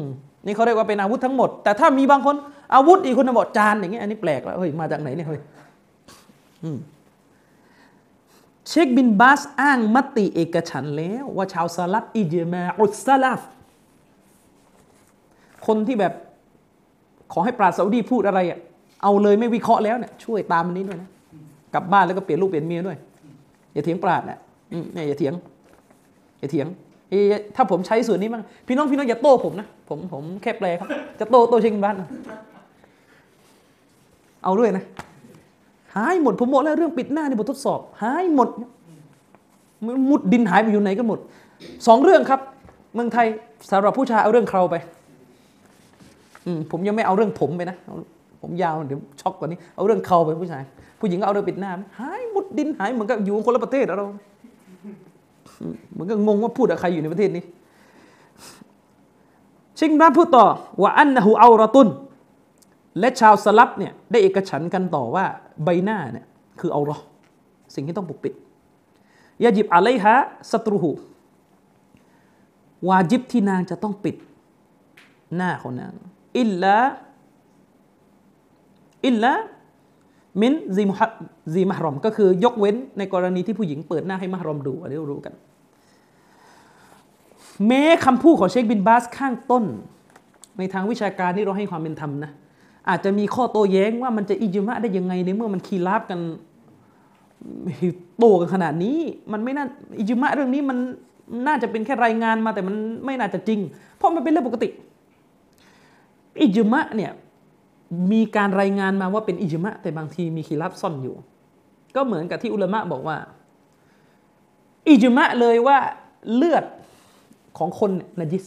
นี่เขาเรียกว่าเป็นอาวุธทั้งหมด แต่ถ้ามีบางคน อาวุธอีกคนนึงบอกจานอย่างเงี้ยอันนี้แปลกแล้วเฮ้ยมาจากไหนเนี่ยเฮ้ยเชคบินบาสอ้างมติเอกฉันแล้ว ว่าชาวซาลับอิจมาอุสซาลัฟคนที่แบบขอให้ปราศซาอุดีพูดอะไรอะเอาเลยไม่วิเคราะห์แล้วเนี่ยช่วยตามมันนี้ด้วยนะกลับบ้านแล้วก็เปลี่ยนลูกเปลี่ยนเมียด้วยอย่าเถียงปราดนะเนี่ยอย่าเถียงอย่าเถียง ถ้าผมใช้ส่วนนี้บ้างพี่น้องพี่น้องอย่าโต้ผมนะผมผมแค่แปลครับ จะโต้โต้เชงบ้าน เอาด้วยนะ หายหมดผมบอกแล้วเรื่องปิดหน้าในบททดสอบ หายหมด มุดดินหายไปอยู่ไหนกันหมดสองเรื่องครับ เมืองไทยสำหรับผู้ชายเอาเรื่องเคราไปผมยังไม่เอาเรื่องผมไปนะผมยาวเดี๋ยวช็อกกว่านี้เอาเรื่องเขาไปผู้ชาย ผู้หญิงก็เอาเรื่องปิดหน้าหายมุดดินหายเหมือนกับอยู่คนละประเทศเรา มือนกับงงว่าพูดกับใครอยู่ในประเทศนี้ ชิงรัฐพูดต่อว่าอันนะฮูเอารตุน และชาวสลับเนี่ยได้เอกฉันกันต่อว่าใบหน้าเนี่ยคือเอารอสิ่งที่ต้องปกปิดยาจิบอะไรฮะศัตรูหูวาจิบที่นางจะต้องปิดหน้าของนาง อิลลาอิลลา มินซีมฮัซีมหรอม ก็คือยกเว้นในกรณีที่ผู้หญิงเปิดหน้าให้มหรอมดูอันนี้รู้กัน แม้คำพูดของเชคบินบาสข้างต้น ในทางวิชาการนี่เราให้ความเป็นธรรมนะ อาจจะมีข้อโต้แย้งว่ามันจะอิจมะได้ยังไงในเมื่อมันคีราบกันโตกันขนาดนี้ มันไม่น่าอิจมะเรื่องนี้มันน่าจะเป็นแค่รายงานมาแต่มันไม่น่าจะจริง เพราะมันเป็นเรื่องปกติ อิจมะเนี่ย มีการรายงานมาว่าเป็นอิจมะ แต่บางทีมีขีรับซ่อนอยู่ ก็เหมือนกับที่อุลามะบอกว่า อิจมะเลยว่าเลือดของคนนจิส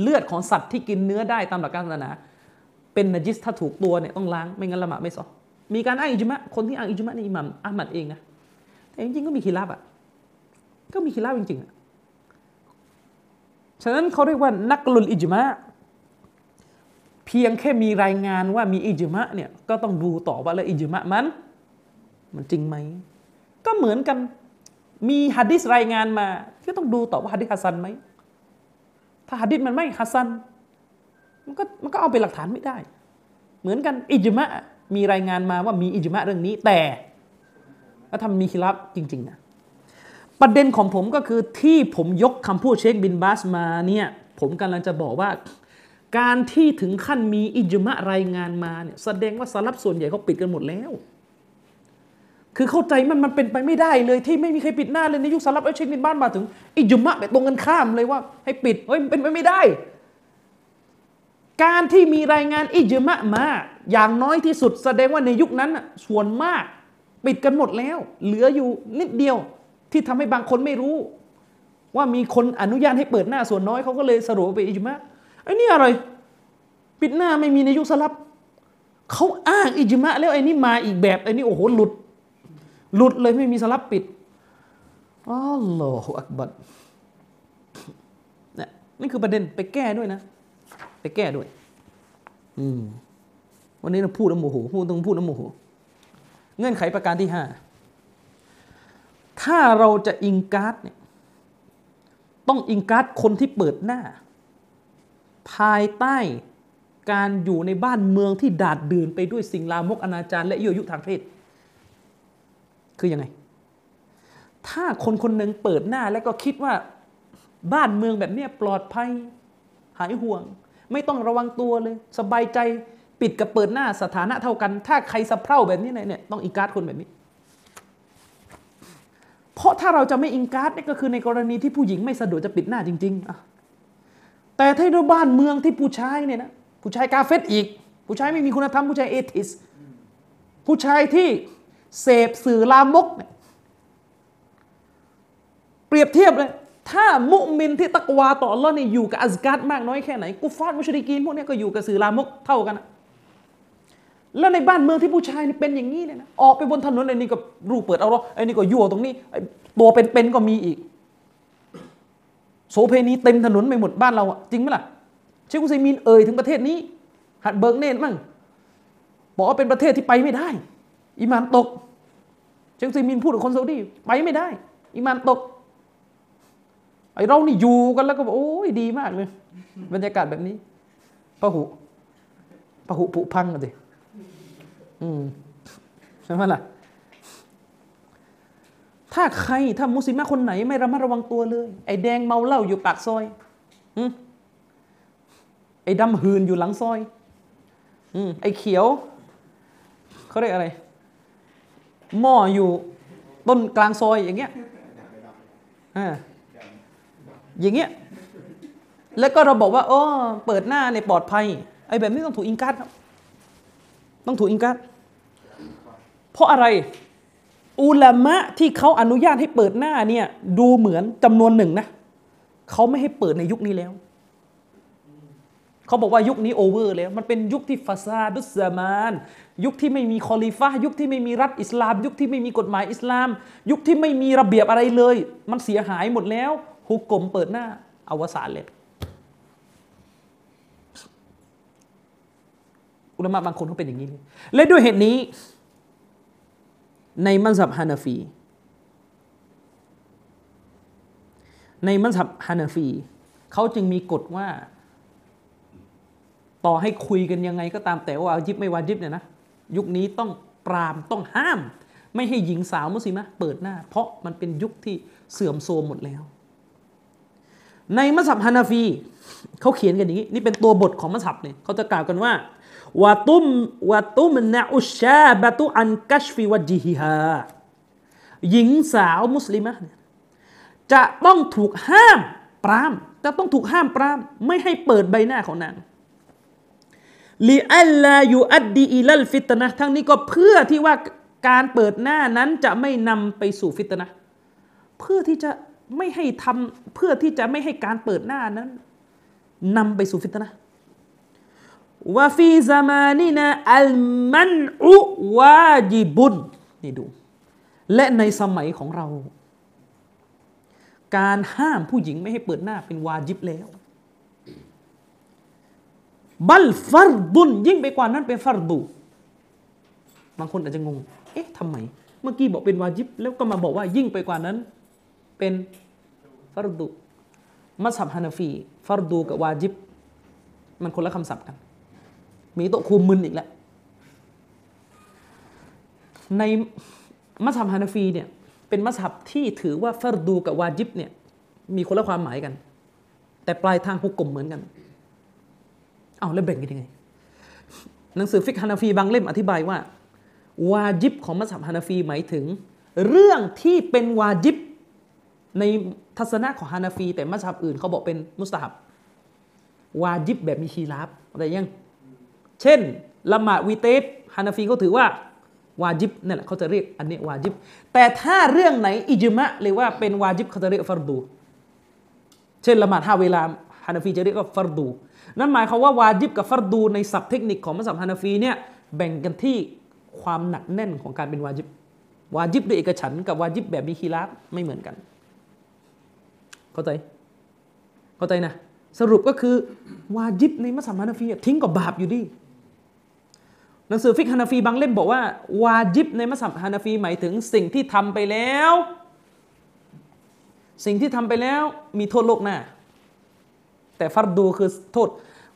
เลือดของสัตว์ที่กินเนื้อได้ตามหลักการศาสนาเป็นนจิสถ้าถูกตัวเนี่ยต้องล้างไม่งั้นละหมาดไม่สอมีการอ้างอิจมะคนที่อ้างอิจมะนี่อิหมัมอามัดเองนะแต่จริงๆก็มีขีรับอะก็มีขีรับจริงๆอะฉะนั้นเขาเรียกว่านักลุลอิจมะ เพียงแค่มีรายงานว่ามีอิจมะเนี่ยก็ต้องดูต่อว่าแล้วอิจมะมัน มันจริงไหม ก็เหมือนกันมีฮะดิษรายงานมา ก็ต้องดูต่อว่าฮะดิษฮัสซันไหมถ้าฮะดิษมันไม่ฮัสซันมันก็มันก็เอาเป็นหลักฐานไม่ได้ เหมือนกันอิจมะมีรายงานมาว่ามีอิจมะเรื่องนี้ แต่ถ้าทำมีคิรับจริงๆนะประเด็นของผมก็คือที่ผมยกคำพูดเชคบินบาสมาเนี่ยผมกำลังจะบอกว่า การที่ถึงขั้นมีอิจมะรายงานมาเนี่ยแสดงว่าสลับส่วนใหญ่เขาปิดกันหมดแล้ว คือเข้าใจมันมันเป็นไปไม่ได้เลยที่ไม่มีใครปิดหน้าเลยในยุคสลับเอเชคบินบ้านมาถึง อิจมะแบบตรงกันข้ามเลยว่า ให้ปิดเฮ้ยเป็นไปไม่ได้ การที่มีรายงานอิจมะมา อย่างน้อยที่สุด แสดงว่าในยุคนั้นส่วนมากปิดกันหมดแล้ว เหลืออยู่นิดเดียวที่ทำให้บางคนไม่รู้ ว่ามีคนอนุญาตให้เปิดหน้าส่วนน้อยเขาก็เลยสรุปไปอิจมะ ไอ้นี่อะไร ปิดหน้าไม่มีในยุคสลับเขาอ้างอิจมะแล้วไอ้นี่มาอีกแบบไอ้นี่โอ้โหหลุด หลุดเลยไม่มีสลับปิดالله أكبر นี่นี่คือประเด็นไปแก้ด้วยนะ ไปแก้ด้วย อืมวันนี้เราพูดน้ำโมโหพูดต้องพูดน้ำโมโหเงื่อนไขประการที่ห้าถ้าเราจะ إنكار เนี่ยต้อง إنكار คนที่เปิดหน้า ภายใต้การอยู่ในบ้านเมืองที่ดาษดื่นไปด้วยสิ่งลามกอนาจารและยั่วยุทางเพศ คือยังไง ถ้าคนคนหนึ่งเปิดหน้าแล้วก็คิดว่าบ้านเมืองแบบนี้ปลอดภัย หายห่วง ไม่ต้องระวังตัวเลย สบายใจปิดกับเปิดหน้าสถานะเท่ากัน ถ้าใครสะเพร่าแบบนี้เนี่ยต้องอิงการ์ดคนแบบนี้ เพราะถ้าเราจะไม่อิงการ์ดนี่ก็คือในกรณีที่ผู้หญิงไม่สะดวกจะปิดหน้าจริงๆอะ แต่ถ้าในบ้านเมืองที่ผู้ชายเนี่ยนะผู้ชายกาเฟตอีก ผู้ชายไม่มีคุณธรรมผู้ชายเอทิส ผู้ชายที่เสพสื่อลามกเนี่ยเปรียบเทียบเลย ถ้ามุมินที่ตักวาต่ออัลลอฮ์นี่ยอยู่กับอัซการ์มากน้อยแค่ไหนกุฟาร์มุชริกีนพวกนี้ก็อยู่กับสื่อลามกเท่ากันนะแล้วในบ้านเมืองที่ผู้ชายนี่เป็นอย่างนี้เนี่ยนะออกไปบนถนนไอ้นี่ก็รูปเปิดเอาหรอไอ้นี่ก็ยั่วตรงนี้ตัวเป็นๆก็มีอีก โสเพณีเต็มถนนไปหมดบ้านเราอะจริงไหมล่ะเชคุซัยมีนเอ่ยถึงประเทศนี้ หัดเบิกเนตมั่งบอกว่าเป็นประเทศที่ไปไม่ได้ อิมานตก เชคุซัยมีนพูดกับคนซาอุดีไปไม่ได้ อิมานตกไอเรานี่อยู่กันแล้วก็บอกโอ้ยดีมากเลย บรรยากาศแบบนี้พระหุพระหุผุพังกันสิอืมใช่ไหมล่ะ ถ้าใครถ้ามุสลิมคนไหนไม่ระมัดระวังตัวเลย ไอ้แดงเมาเหล้าอยู่ปากซอยอืมไอ้ดำหืนอยู่หลังซอยอืมไอ้เขียวเขาเรียกอะไร หม้ออยู่ต้นกลางซอยอย่างเงี้ยอ่าอย่างเงี้ย แล้วก็เราบอกว่าอ๋อเปิดหน้าในปลอดภัย ไอ้แบบนี้ต้องถูกอิงกัดครับ ต้องถูกอิงกัดเพราะอะไร อุลามะที่เขาอนุญาตให้เปิดหน้าเนี่ยดูเหมือนจำนวนหนึ่งนะเขาไม่ให้เปิดในยุคนี้แล้วเขาบอกว่ายุคนี้ over แล้ว มันเป็นยุคที่ فساد الزمان ยุคที่ไม่มีคอลิฟะยุคที่ไม่มีรัฐอิสลาม ยุคที่ไม่มีกฎหมายอิสลาม ยุคที่ไม่มีระเบียบอะไรเลย มันเสียหายหมดแล้วฮุก่มเปิดหน้าอวสานเลยอุลามะบางคนเขาเป็นอย่างนี้เลยและด้วยเหตุนี้ ในมัสยิดฮานาฟี ในมัสยิดฮานาฟีเขาจึงมีกฎว่า ต่อให้คุยกันยังไงก็ตามแต่ว่าวาจิบไม่วาจิบเนี่ยนะ ยุคนี้ต้องปรามต้องห้าม ไม่ให้หญิงสาวมุสลิมะเปิดหน้า เพราะมันเป็นยุคที่เสื่อมโทรมหมดแล้ว ในมัสยิดฮานาฟีเขาเขียนกันอย่างนี้ นี่เป็นตัวบทของมัสยิดเนี่ยเขาจะกล่าวกันว่า وتم وتمنع الشابة عن كشف وجهها หญิงสาวมุสลิมะจะต้องถูกห้ามปรามจะต้องถูกห้ามปราม ไม่ให้เปิดใบหน้าของนางلئلا يؤدي إلى الفتنة ทั้งนี้ก็เพื่อที่ว่าการเปิดหน้านั้นจะไม่นำไปสู่ฟิตนะเพื่อที่จะไม่ให้ทำเพื่อที่จะไม่ให้การเปิดหน้านั้นนำไปสู่ฟิตนะ วาฟีซามานีนะอัลมันอุวาจิบุนนี่ดู และในสมัยของเรา การห้ามผู้หญิงไม่ให้เปิดหน้าเป็นวาจิบแล้ว บัลฟัรดุนยิ่งไปกว่านั้นเป็นฟัรดูบางคนอาจจะงง เอ๊ะทำไม เมื่อกี้บอกเป็นวาจิบ แล้วก็มาบอกว่ายิ่งไปกว่านั้น เป็นฟัรดูมัสฮับฮานาฟี ฟัรดูกับวาจิบ มันคนละคำศัพท์กัน มีโต๊ะคูมึนอีกแล้วในมัสฮับฮานาฟีเนี่ยเป็นมัสฮับที่ถือว่าฟัรดูกับวาจิบเนี่ยมีคนละความหมายกัน แต่ปลายทางฮุก่มเหมือนกันเอาแล้วแบ่งกันยังไง หนังสือฟิกฮานาฟีบางเล่มอธิบายว่า วาจิบของมัสยิดฮานาฟีหมายถึง เรื่องที่เป็นวาจิบในทัศนะของฮานาฟี แต่มัสยิดอื่นเขาบอกเป็นมุสตาฮับวาจิบแบบมีคีราบอะไรยัง เช่นละหมาดวีเตสฮานาฟีเขาถือว่าวาจิบนั่แหละเขาจะเรียกอันนี้วาจิบ แต่ถ้าเรื่องไหนอิจมะเลยว่าเป็นวาจิบเขาจะเรียกฟัรดู เช่นละหมาดห้าเวลาฮานาฟีจะเรียกว่าฟัรดู นั่นหมายความว่าวาจิบกับฟัรดูในศัพท์เทคนิคของมัสยิดฮานาฟีเนี่ยแบ่งกันที่ความหนักแน่นของการเป็นวาจิบ วาจิบด้วยเอกฉันกับวาจิบแบบมีคีราบไม่เหมือนกัน เข้าใจ เข้าใจนะ สรุปก็คือวาจิบในมัสยิดฮานาฟีทิ้งกับบาปอยู่ดี หนังสือฟิกฮานาฟีบางเล่มบอกว่า วาจิบในมัสยิดฮานาฟีหมายถึงสิ่งที่ทำไปแล้ว สิ่งที่ทำไปแล้วมีโทษโลกหน้า แต่ฟัรดูคือโทษ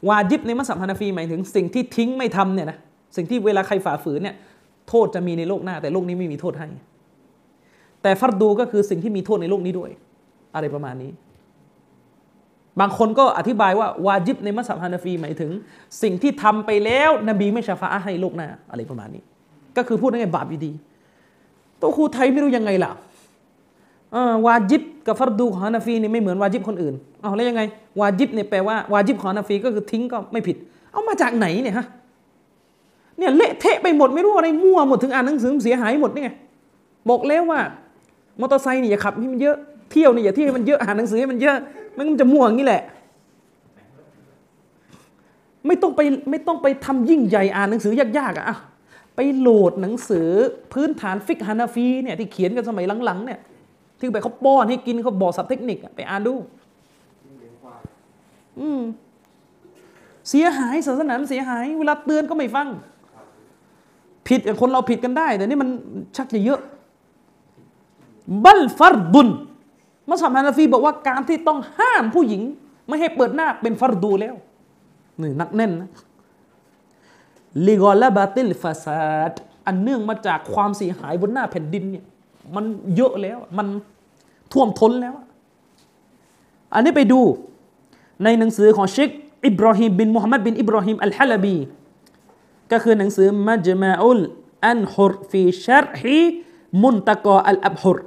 วาจิบในมัสยิดฮานาฟีหมายถึงสิ่งที่ทิ้งไม่ทำเนี่ยนะสิ่งที่เวลาใครฝ่าฝืนเนี่ยโทษจะมีในโลกหน้า แต่โลกนี้ไม่มีโทษให้ แต่ฟัรดูก็คือสิ่งที่มีโทษในโลกนี้ด้วย อะไรประมาณนี้ บางคนก็อธิบายว่าวาจิบในมัสยิดฮานาฟีหมายถึง สิ่งที่ทำไปแล้วนบีไม่ชาฟาให้โลกหน้าอะไรประมาณนี้ ก็คือพูดง่ายๆบาปอยู่ดีตัวครูไทยไม่รู้ยังไงล่ะวาจิบกับฟัรดูของฮานาฟีนี่ไม่เหมือนวาจิบคนอื่นเอาแล้วยังไง วาจิบเนี่ยแปลว่าวาจิบของฮานาฟีก็คือทิ้งก็ไม่ผิด เอามาจากไหนเนี่ยฮะเนี่ยเละเทะไปหมดไม่รู้อะไรมั่วหมดถึงอ่านหนังสือเสียหายหมดนี่ไงบอกแล้วว่ามอเตอร์ไซค์นี่อย่าขับให้มันเยอะ เที่ยวนี่อย่าเที่ยวให้มันเยอะอ่านหนังสือให้มันเยอะมันจะมั่วอย่างนี้แหละ ไม่ต้องไปไม่ต้องไปทำยิ่งใหญ่อ่านหนังสือยากๆอะไปโหลดหนังสือพื้นฐานฟิกฮานาฟีเนี่ยที่เขียนกันสมัยหลังๆเนี่ยที่ไปเขาป้อนให้กินเขาบอกสับเทคนิคไปอ่านดูอืมเสียหายศาสนาเสียหาย เวลาเตือนก็ไม่ฟัง ผิดคนเราผิดกันได้ แต่นี่มันชักจะเยอะ บัลฟัรดุน มัสยิดฮานาฟีบอกว่าการที่ต้องห้ามผู้หญิง ไม่ให้เปิดหน้าเป็นฟัรดูแล้วนี่นักแน่นนะลิกอลาบาติลฟาซาดอันเนื่องมาจากความเสียหายบนหน้าแผ่นดินเนี่ยมันเยอะแล้วมันท่วมท้นแล้ว อันนี้ไปดูในหนังสือของเชคอิบราฮิมบินมุฮัมมัดบินอิบราฮิมอัลฮะลบี ก็คือหนังสือมัจมาอุลอันฮุรฟีชัรฮีมุนตะกออัลอับฮุร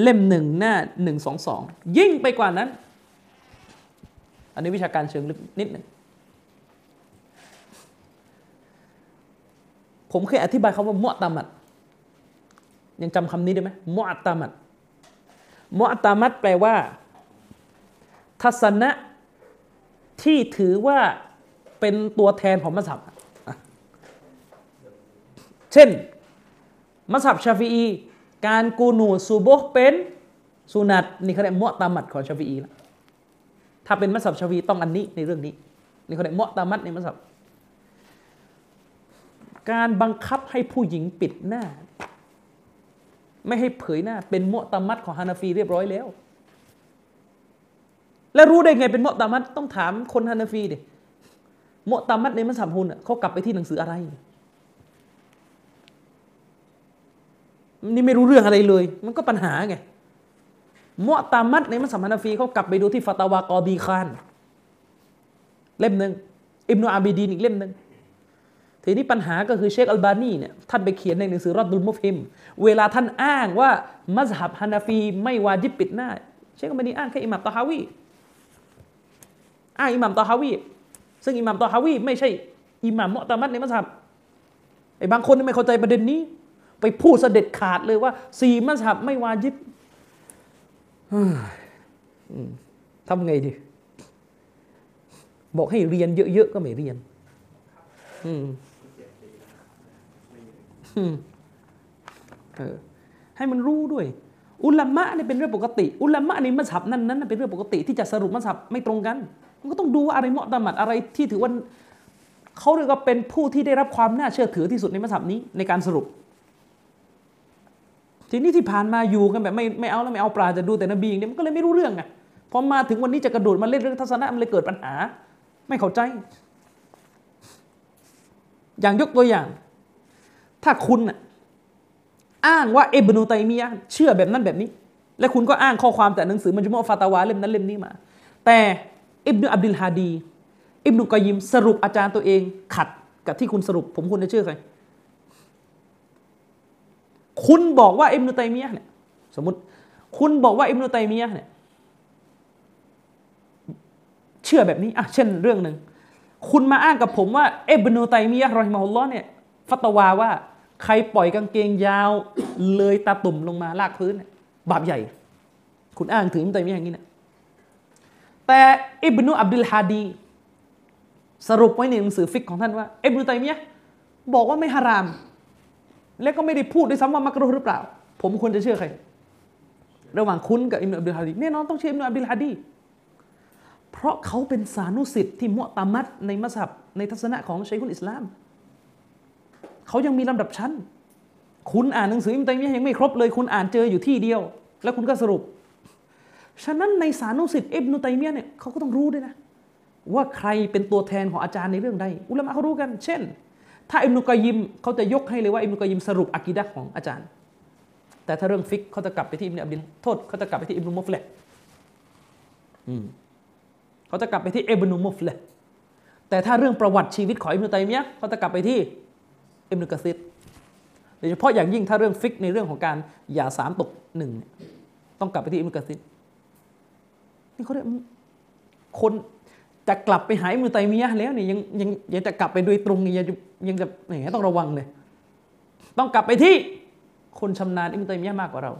เล่มหนึ่งหน้าหนึ่งสองสองยิ่งไปกว่านั้น อันนี้วิชาการเชิงลึกนิดหนึ่งผมเคยอธิบายคาว่ามุตามัดยังจำคำนี้ได้ไหมมุตามัดมุตามัดแปลว่า ทัศนะที่ถือว่าเป็นตัวแทนของมัสยิดเช่น มัสยิดชาฟีอี การกูนูซูโบเป็นสุนัตนี่เขาเรียก معتمد ของชาฟีอีนะถ้าเป็นมัสฮับชาฟีต้องอันนี้ในเรื่องนี้นี่เขาเรียกมอตามัดในมัสยิดการบังคับให้ผู้หญิงปิดหน้า ไม่ให้เผยหน้า เป็น معتمد ของฮานาฟีเรียบร้อยแล้ว แล้วรู้ได้ไงเป็น معتمد ต้องถามคนฮานาฟีดิโมตามัดในมัสยิดฮุนเขากลับไปที่หนังสืออะไร นี่ไม่รู้เรื่องอะไรเลย มันก็ปัญหาไงมุตามัดในมัสยิดฮานาฟีเขากลับไปดูที่ فتاوى قاضي خان เล่มหนึ่งอิบนุอาบิดีนอีกเล่มหนึ่งทีนี้ปัญหาก็คือเชคอัลบานีเนี่ยท่านไปเขียนในหนังสือ الرد المفحم เวลาท่านอ้างว่ามัสฮับฮานาฟีไม่วาจิบปิดหน้า เชคอัลบานีอ้างแค่อิหม่ามตอฮาวีอ้างอิหม่ามตอฮาวีซึ่งอิหม่ามตอฮาวีไม่ใช่อิหม่าม معتمد ในมัสฮับไอ้บางคนไม่เข้าใจประเด็นนี้ ไปพูดเสด็จขาดเลยว่าสี่มัสฮับไม่วาจิบทำไงดี บอกให้เรียนเยอะๆก็ไม่เรียนอืมให้มันรู้ด้วย อุลามะนี่เป็นเรื่องปกติ อุลามะในมัสยิดนั้นนั้นเป็นเรื่องปกติที่จะสรุปมัสยิดไม่ตรงกัน มันก็ต้องดูว่าอะไรเหมาะตามัดอะไรที่ถือว่าเขาเรียกว่าเป็นผู้ที่ได้รับความน่าเชื่อถือที่สุดในมัสยิดนี้ในการสรุป ทีนี้ที่ผ่านมาอยู่กันแบบไม่ไม่เอาแล้วไม่เอาปลาจะดูแต่นบีเนี่ยมันก็เลยไม่รู้เรื่องไงพอมาถึงวันนี้จะกระโดดมาเล่นเรื่องทัศนะมันเลยเกิดปัญหา ไม่เข้าใจ อย่างยกตัวอย่าง ถ้าคุณอ้างว่าเอบนูไตมียะเชื่อแบบนั้นแบบนี้ และคุณก็อ้างข้อความแต่หนังสือมันจุมอฟาตาวาเล่มนั้นเล่มนี้มา แต่อิบนุอับดุลฮาดี อิบนุกอยิมสรุปอาจารย์ตัวเองขัดกับที่คุณสรุป ผมคุณจะเชื่อใคร คุณบอกว่าอิบนุตัยมียะเนี่ยสมมติคุณบอกว่าอิบนุตัยมียะเนี่ยเชื่อแบบนี้อะเช่นเรื่องหนึ่งคุณมาอ้างกับผมว่าอิบนุตัยมียะรอฮิมาฮุลลอฮ์เนี่ยฟัตวาว่าใครปล่อยกางเกงยาวเลยตาตุ่มลงมาลากพื้น บาปใหญ่ คุณอ้างถึงอิบนุตัยมียะอย่างนี้นะแต่อิบนุอับดุลฮาดี สรุปไว้ในหนังสือฟิกของท่านว่าอิบนุตัยมียะบอกว่าไม่ฮาราม และก็ไม่ได้พูดด้วยซ้ำว่ามักรุหรือเปล่า ผมควรจะเชื่อใคร ระหว่างคุณกับอิมนุอับดุลฮาดีแน่นอนต้องเชื่ออิมนุอับดุลฮาดี เพราะเขาเป็นสานุสิทธิ์ที่มุตามัดในมัสยิดในทัศนะของชัยคุนอิสลาม เขายังมีลำดับชั้น คุณอ่านหนังสืออิมตัยมียยังไม่ครบเลย คุณอ่านเจออยู่ที่เดียว แล้วคุณก็สรุป ฉะนั้นในสานุสิทธิ์อิบนุตัยมียเนี่ยเขาก็ต้องรู้ด้วยนะว่าใครเป็นตัวแทนของอาจารย์ในเรื่องใด อุลามะเขารู้กัน เช่น ถ้าอิมนุกยิมเขาจะยกให้เลยว่าอิมนุกยิมสรุปอากีดะของอาจารย์ แต่ถ้าเรื่องฟิกเขาจะกลับไปที่อิมนุอับดินโทษเขาจะกลับไปที่อิมนุมุฟเลเขาจะกลับไปที่อิบนุมุฟเลแต่ถ้าเรื่องประวัติชีวิตของอิมนุตัยมียะเขาจะกลับไปที่อิมนุกะซิดโดยเฉพาะอย่างยิ่งถ้าเรื่องฟิกในเรื่องของการหย่าสามตกหนึ่งต้องกลับไปที่อิมนุกะซิดนี่เขาเรียกคน จะกลับไปหาอิมุตัยมียะแล้วเนี่ยยังยังยังจะกลับไปโดยตรงนี่ยังยังจะแหมต้องระวังเลย ต้องกลับไปที่คนชำนาญอิมตัยมียะมากกว่าเรา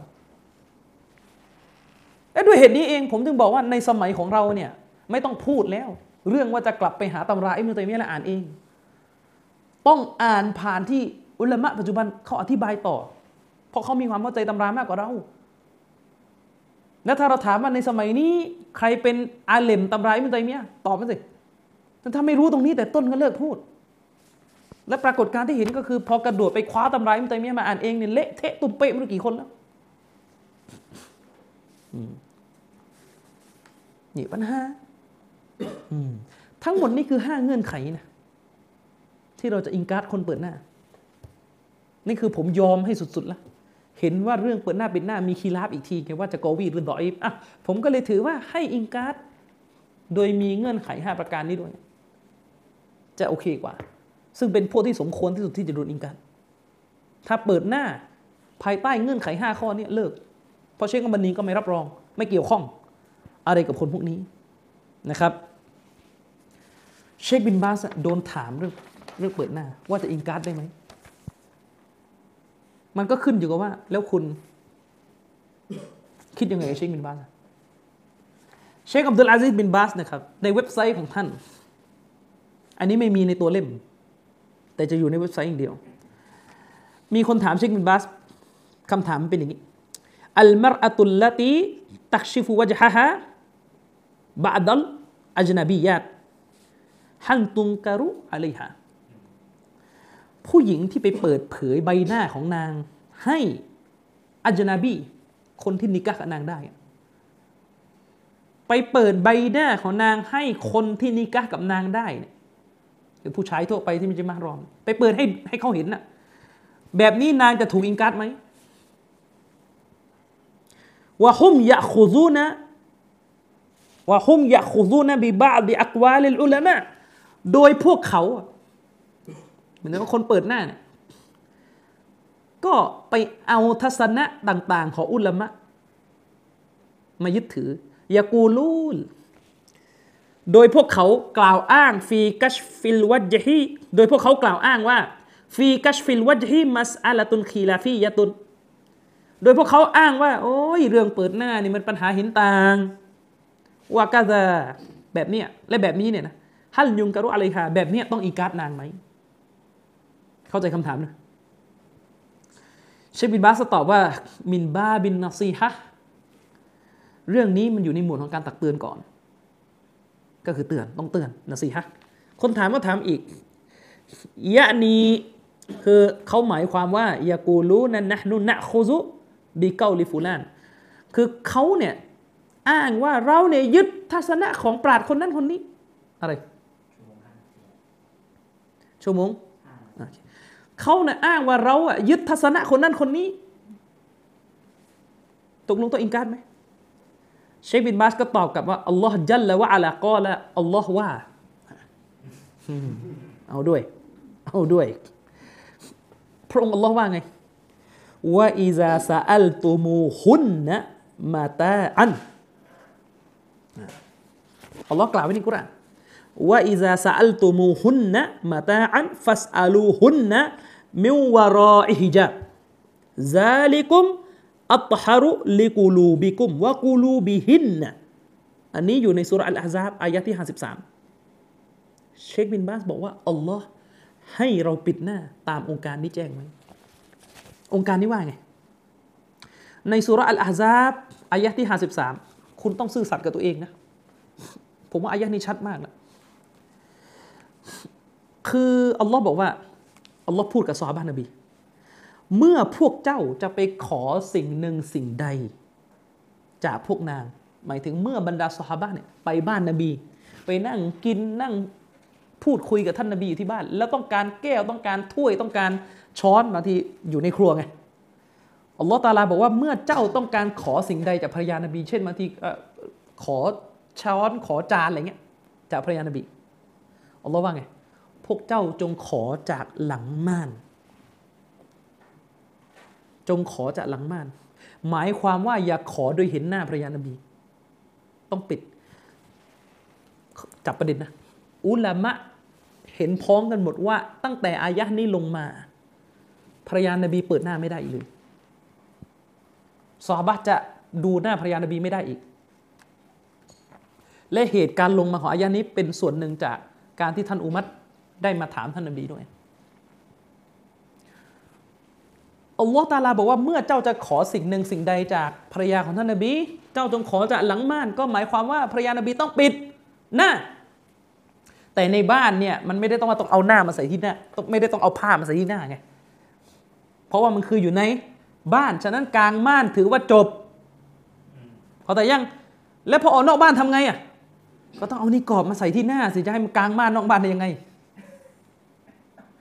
และด้วยเหตุนี้เองผมถึงบอกว่าในสมัยของเราเนี่ยไม่ต้องพูดแล้ว เรื่องว่าจะกลับไปหาตำราอิมตัยมียะและอ่านเอง ต้องอ่านผ่านที่อุลามะปัจจุบันเขาอธิบายต่อ เพราะเขามีความเข้าใจตำรามากกว่าเรา แล้วถ้าเราถามว่าในสมัยนี้ ใครเป็นอาเลมตำราอิมุตัยมียตอบมาสิถ้าไม่รู้ตรงนี้แต่ต้นก็เลิกพูด และปรากฏการที่เห็นก็คือ พอกระโดดไปคว้าตำราอิมุตัยมียมาอ่านเองเนี่ยเละเทะตุ่มเป๊ะไม่รู้กี่คนแล้วนี่ปัญหาทั้งหมดนี่คือห้าเงื่อนไขนะที่เราจะ إنكار คนเปิดหน้า นี่คือผมยอมให้สุดๆแล้ว เห็นว่าเรื่องเปิดหน้าปิดหน้ามี خلاف อีกทีไงว่าจะ قوي หรือ ضعيف อะผมก็เลยถือว่าให้ إنكار โดยมีเงื่อนไขห้าประการนี้ด้วย จะโอเคกว่า ซึ่งเป็นพวกที่สมควรที่สุดที่จะโดน إنكار ถ้าเปิดหน้าภายใต้เงื่อนไขห้าข้อนี้เลิก เพราะเชคอัลบานีก็ไม่รับรอง ไม่เกี่ยวข้องอะไรกับคนพวกนี้นะครับ เชคบินบาสโดนถามเรื่องเรื่องเปิดหน้าว่าจะ إنكار ได้ไหม มันก็ขึ้นอยู่กับว่า แล้วคุณ คิดยังไงกับเชคบินบาสเชคอับดุลอาซิสบินบาสนะครับ ในเว็บไซต์ของท่าน อันนี้ไม่มีในตัวเล่ม แต่จะอยู่ในเว็บไซต์อย่างเดียว มีคนถามเชคบินบาสคำถามเป็นอย่างนี้อัลมรอตุลลตีตักชิฟุวะจฮะฮะบาดัลอัจนบียาตฮันตุงการุอะลัยฮะ ผู้หญิงที่ไปเปิดเผยใบหน้าของนาง ให้อัจนาบีคนที่นิกะกับนางได้ ไปเปิดใบหน้าของนางให้คนที่นิกะกับนางได้หรือผู้ชายทั่วไปที่มันจะมารอม ไปเปิดให้ให้เขาเห็นน่ะแบบนี้นางจะถูกอิงกัดไหมวะฮุมยะคุซูนะวะฮุมยะคุซูนะบิบาดิอักวาลิลอุลามะโดยพวกเขา มือนกับคนเปิดหน้าเนี่ยก็ไปเอาทัศนะต่าง ๆ ของอุลามะ มายึดถือยากูลูล โดยพวกเขากล่าวอ้าง في كشف الوجه โดยพวกเขากล่าวอ้างว่า في كشف الوجه مسألة خلافية โดยพวกเขาอ้างว่า โอ้ยเรื่องเปิดหน้านี่มันปัญหาเห็นต่างว่า هكذا แบบเนี้ยและแบบนี้เนี่ยนะ هل ينكر عليها แบบเนี้ยต้อง إنكار นางไหม เข้าใจคำถามนะเชคบินบาสตอบว่า من باب النصيحةเรื่องนี้มันอยู่ในหมวดของการตักเตือนก่อน ก็คือเตือนต้องเตือนนาซีฮะคนถามก็ถามอีกยะนีคือเขาหมายความว่ายากูรูนันนะนุนะโคซุบิเกาลิฟูลานคือเขาเนี่ยอ้างว่าเราเนี่ยยึดทัศนะของปราดคนนั้นคนนี้ อะไรชั่วโมง เขาเนี่ยอ้างว่าเราอะยึดทัศนะคนนั้นคนนี้ตกลงตัวอิงการไหมเชคบินบาสก็ตอบกลับว่าالله جل وعلا قال الله ว่าเอาด้วย เอาด้วย พระองค์อัลลอฮ์ว่าไงว่าإذا سألتموهن متاعا อัลลอฮ์กล่าวไว้ในกุรอานว่าإذا سألتموهن متاعا فاسألوهن มิวรออิฮิจับซาลิกุมอัตฮารุลิกูลูบิกุมวะกูลูบิฮินนะอันนี้อยู่ในสุรอัลอาซาบอายะที่ 53 เชคบินบาสบอกว่าอัลลอฮ์ให้เราปิดหน้าตามองค์การนี้แจ้งไว้ องค์การนี้ว่าไง ในสุรอัลอาซาบอายะที่ 53 คุณต้องซื่อสัตย์กับตัวเองนะ ผมว่าอายะนี้ชัดมากนะคืออัลลอฮ์บอกว่า อัลลอฮ์พูดกับซอฮาบะนบี เมื่อพวกเจ้าจะไปขอสิ่งหนึ่งสิ่งใด จากพวกนาง หมายถึงเมื่อบรรดาซอฮาบะเนี่ยไปบ้านนบี ไปนั่งกินนั่งพูดคุยกับท่านนบีอยู่ที่บ้าน แล้วต้องการแก้วต้องการถ้วยต้องการช้อนมาที่อยู่ในครัวไงอัลลอฮ์ตาลาบอกว่าเมื่อเจ้าต้องการขอสิ่งใดจากภรรยานบี เช่นมาที่ขอช้อนขอจานอะไรเงี้ยจากภรรยานบีอัลลอฮ์ว่าไง พวกเจ้าจงขอจากหลังม่าน จงขอจากหลังม่าน หมายความว่าอย่าขอโดยเห็นหน้าภรรยานบี ต้องปิด จับประเด็นนะ อุลามะเห็นพ้องกันหมดว่า ตั้งแต่อายะนี้ลงมาภรรยานบีเปิดหน้าไม่ได้อีกเลยซอฮาบะจะดูหน้าภรรยานบีไม่ได้อีก และเหตุการณ์ลงมาของอายะนี้เป็นส่วนหนึ่งจากการที่ท่านอุมัต ได้มาถามท่านนบีด้วยอัลลอฮ์ตาลาบอกว่าเมื่อเจ้าจะขอสิ่งหนึ่งสิ่งใดจากภรรยาของท่านนบี เจ้าจงขอจากหลังม่าน ก็หมายความว่าภรรยานบีต้องปิดหน้าแต่ในบ้านเนี่ยมันไม่ได้ต้องมาต้องเอาหน้ามาใส่ที่หน้าไม่ได้ต้องเอาผ้ามาใส่ที่หน้าไงเพราะว่ามันคืออยู่ในบ้านฉะนั้นกลางม่านถือว่าจบเขาแต่ยังแล้วพอออกนอกบ้านทำไงอะก็ต้องเอานี่กรอบมาใส่ที่หน้าสิจะให้มันกลางม่านนอกบ้านได้ยังไง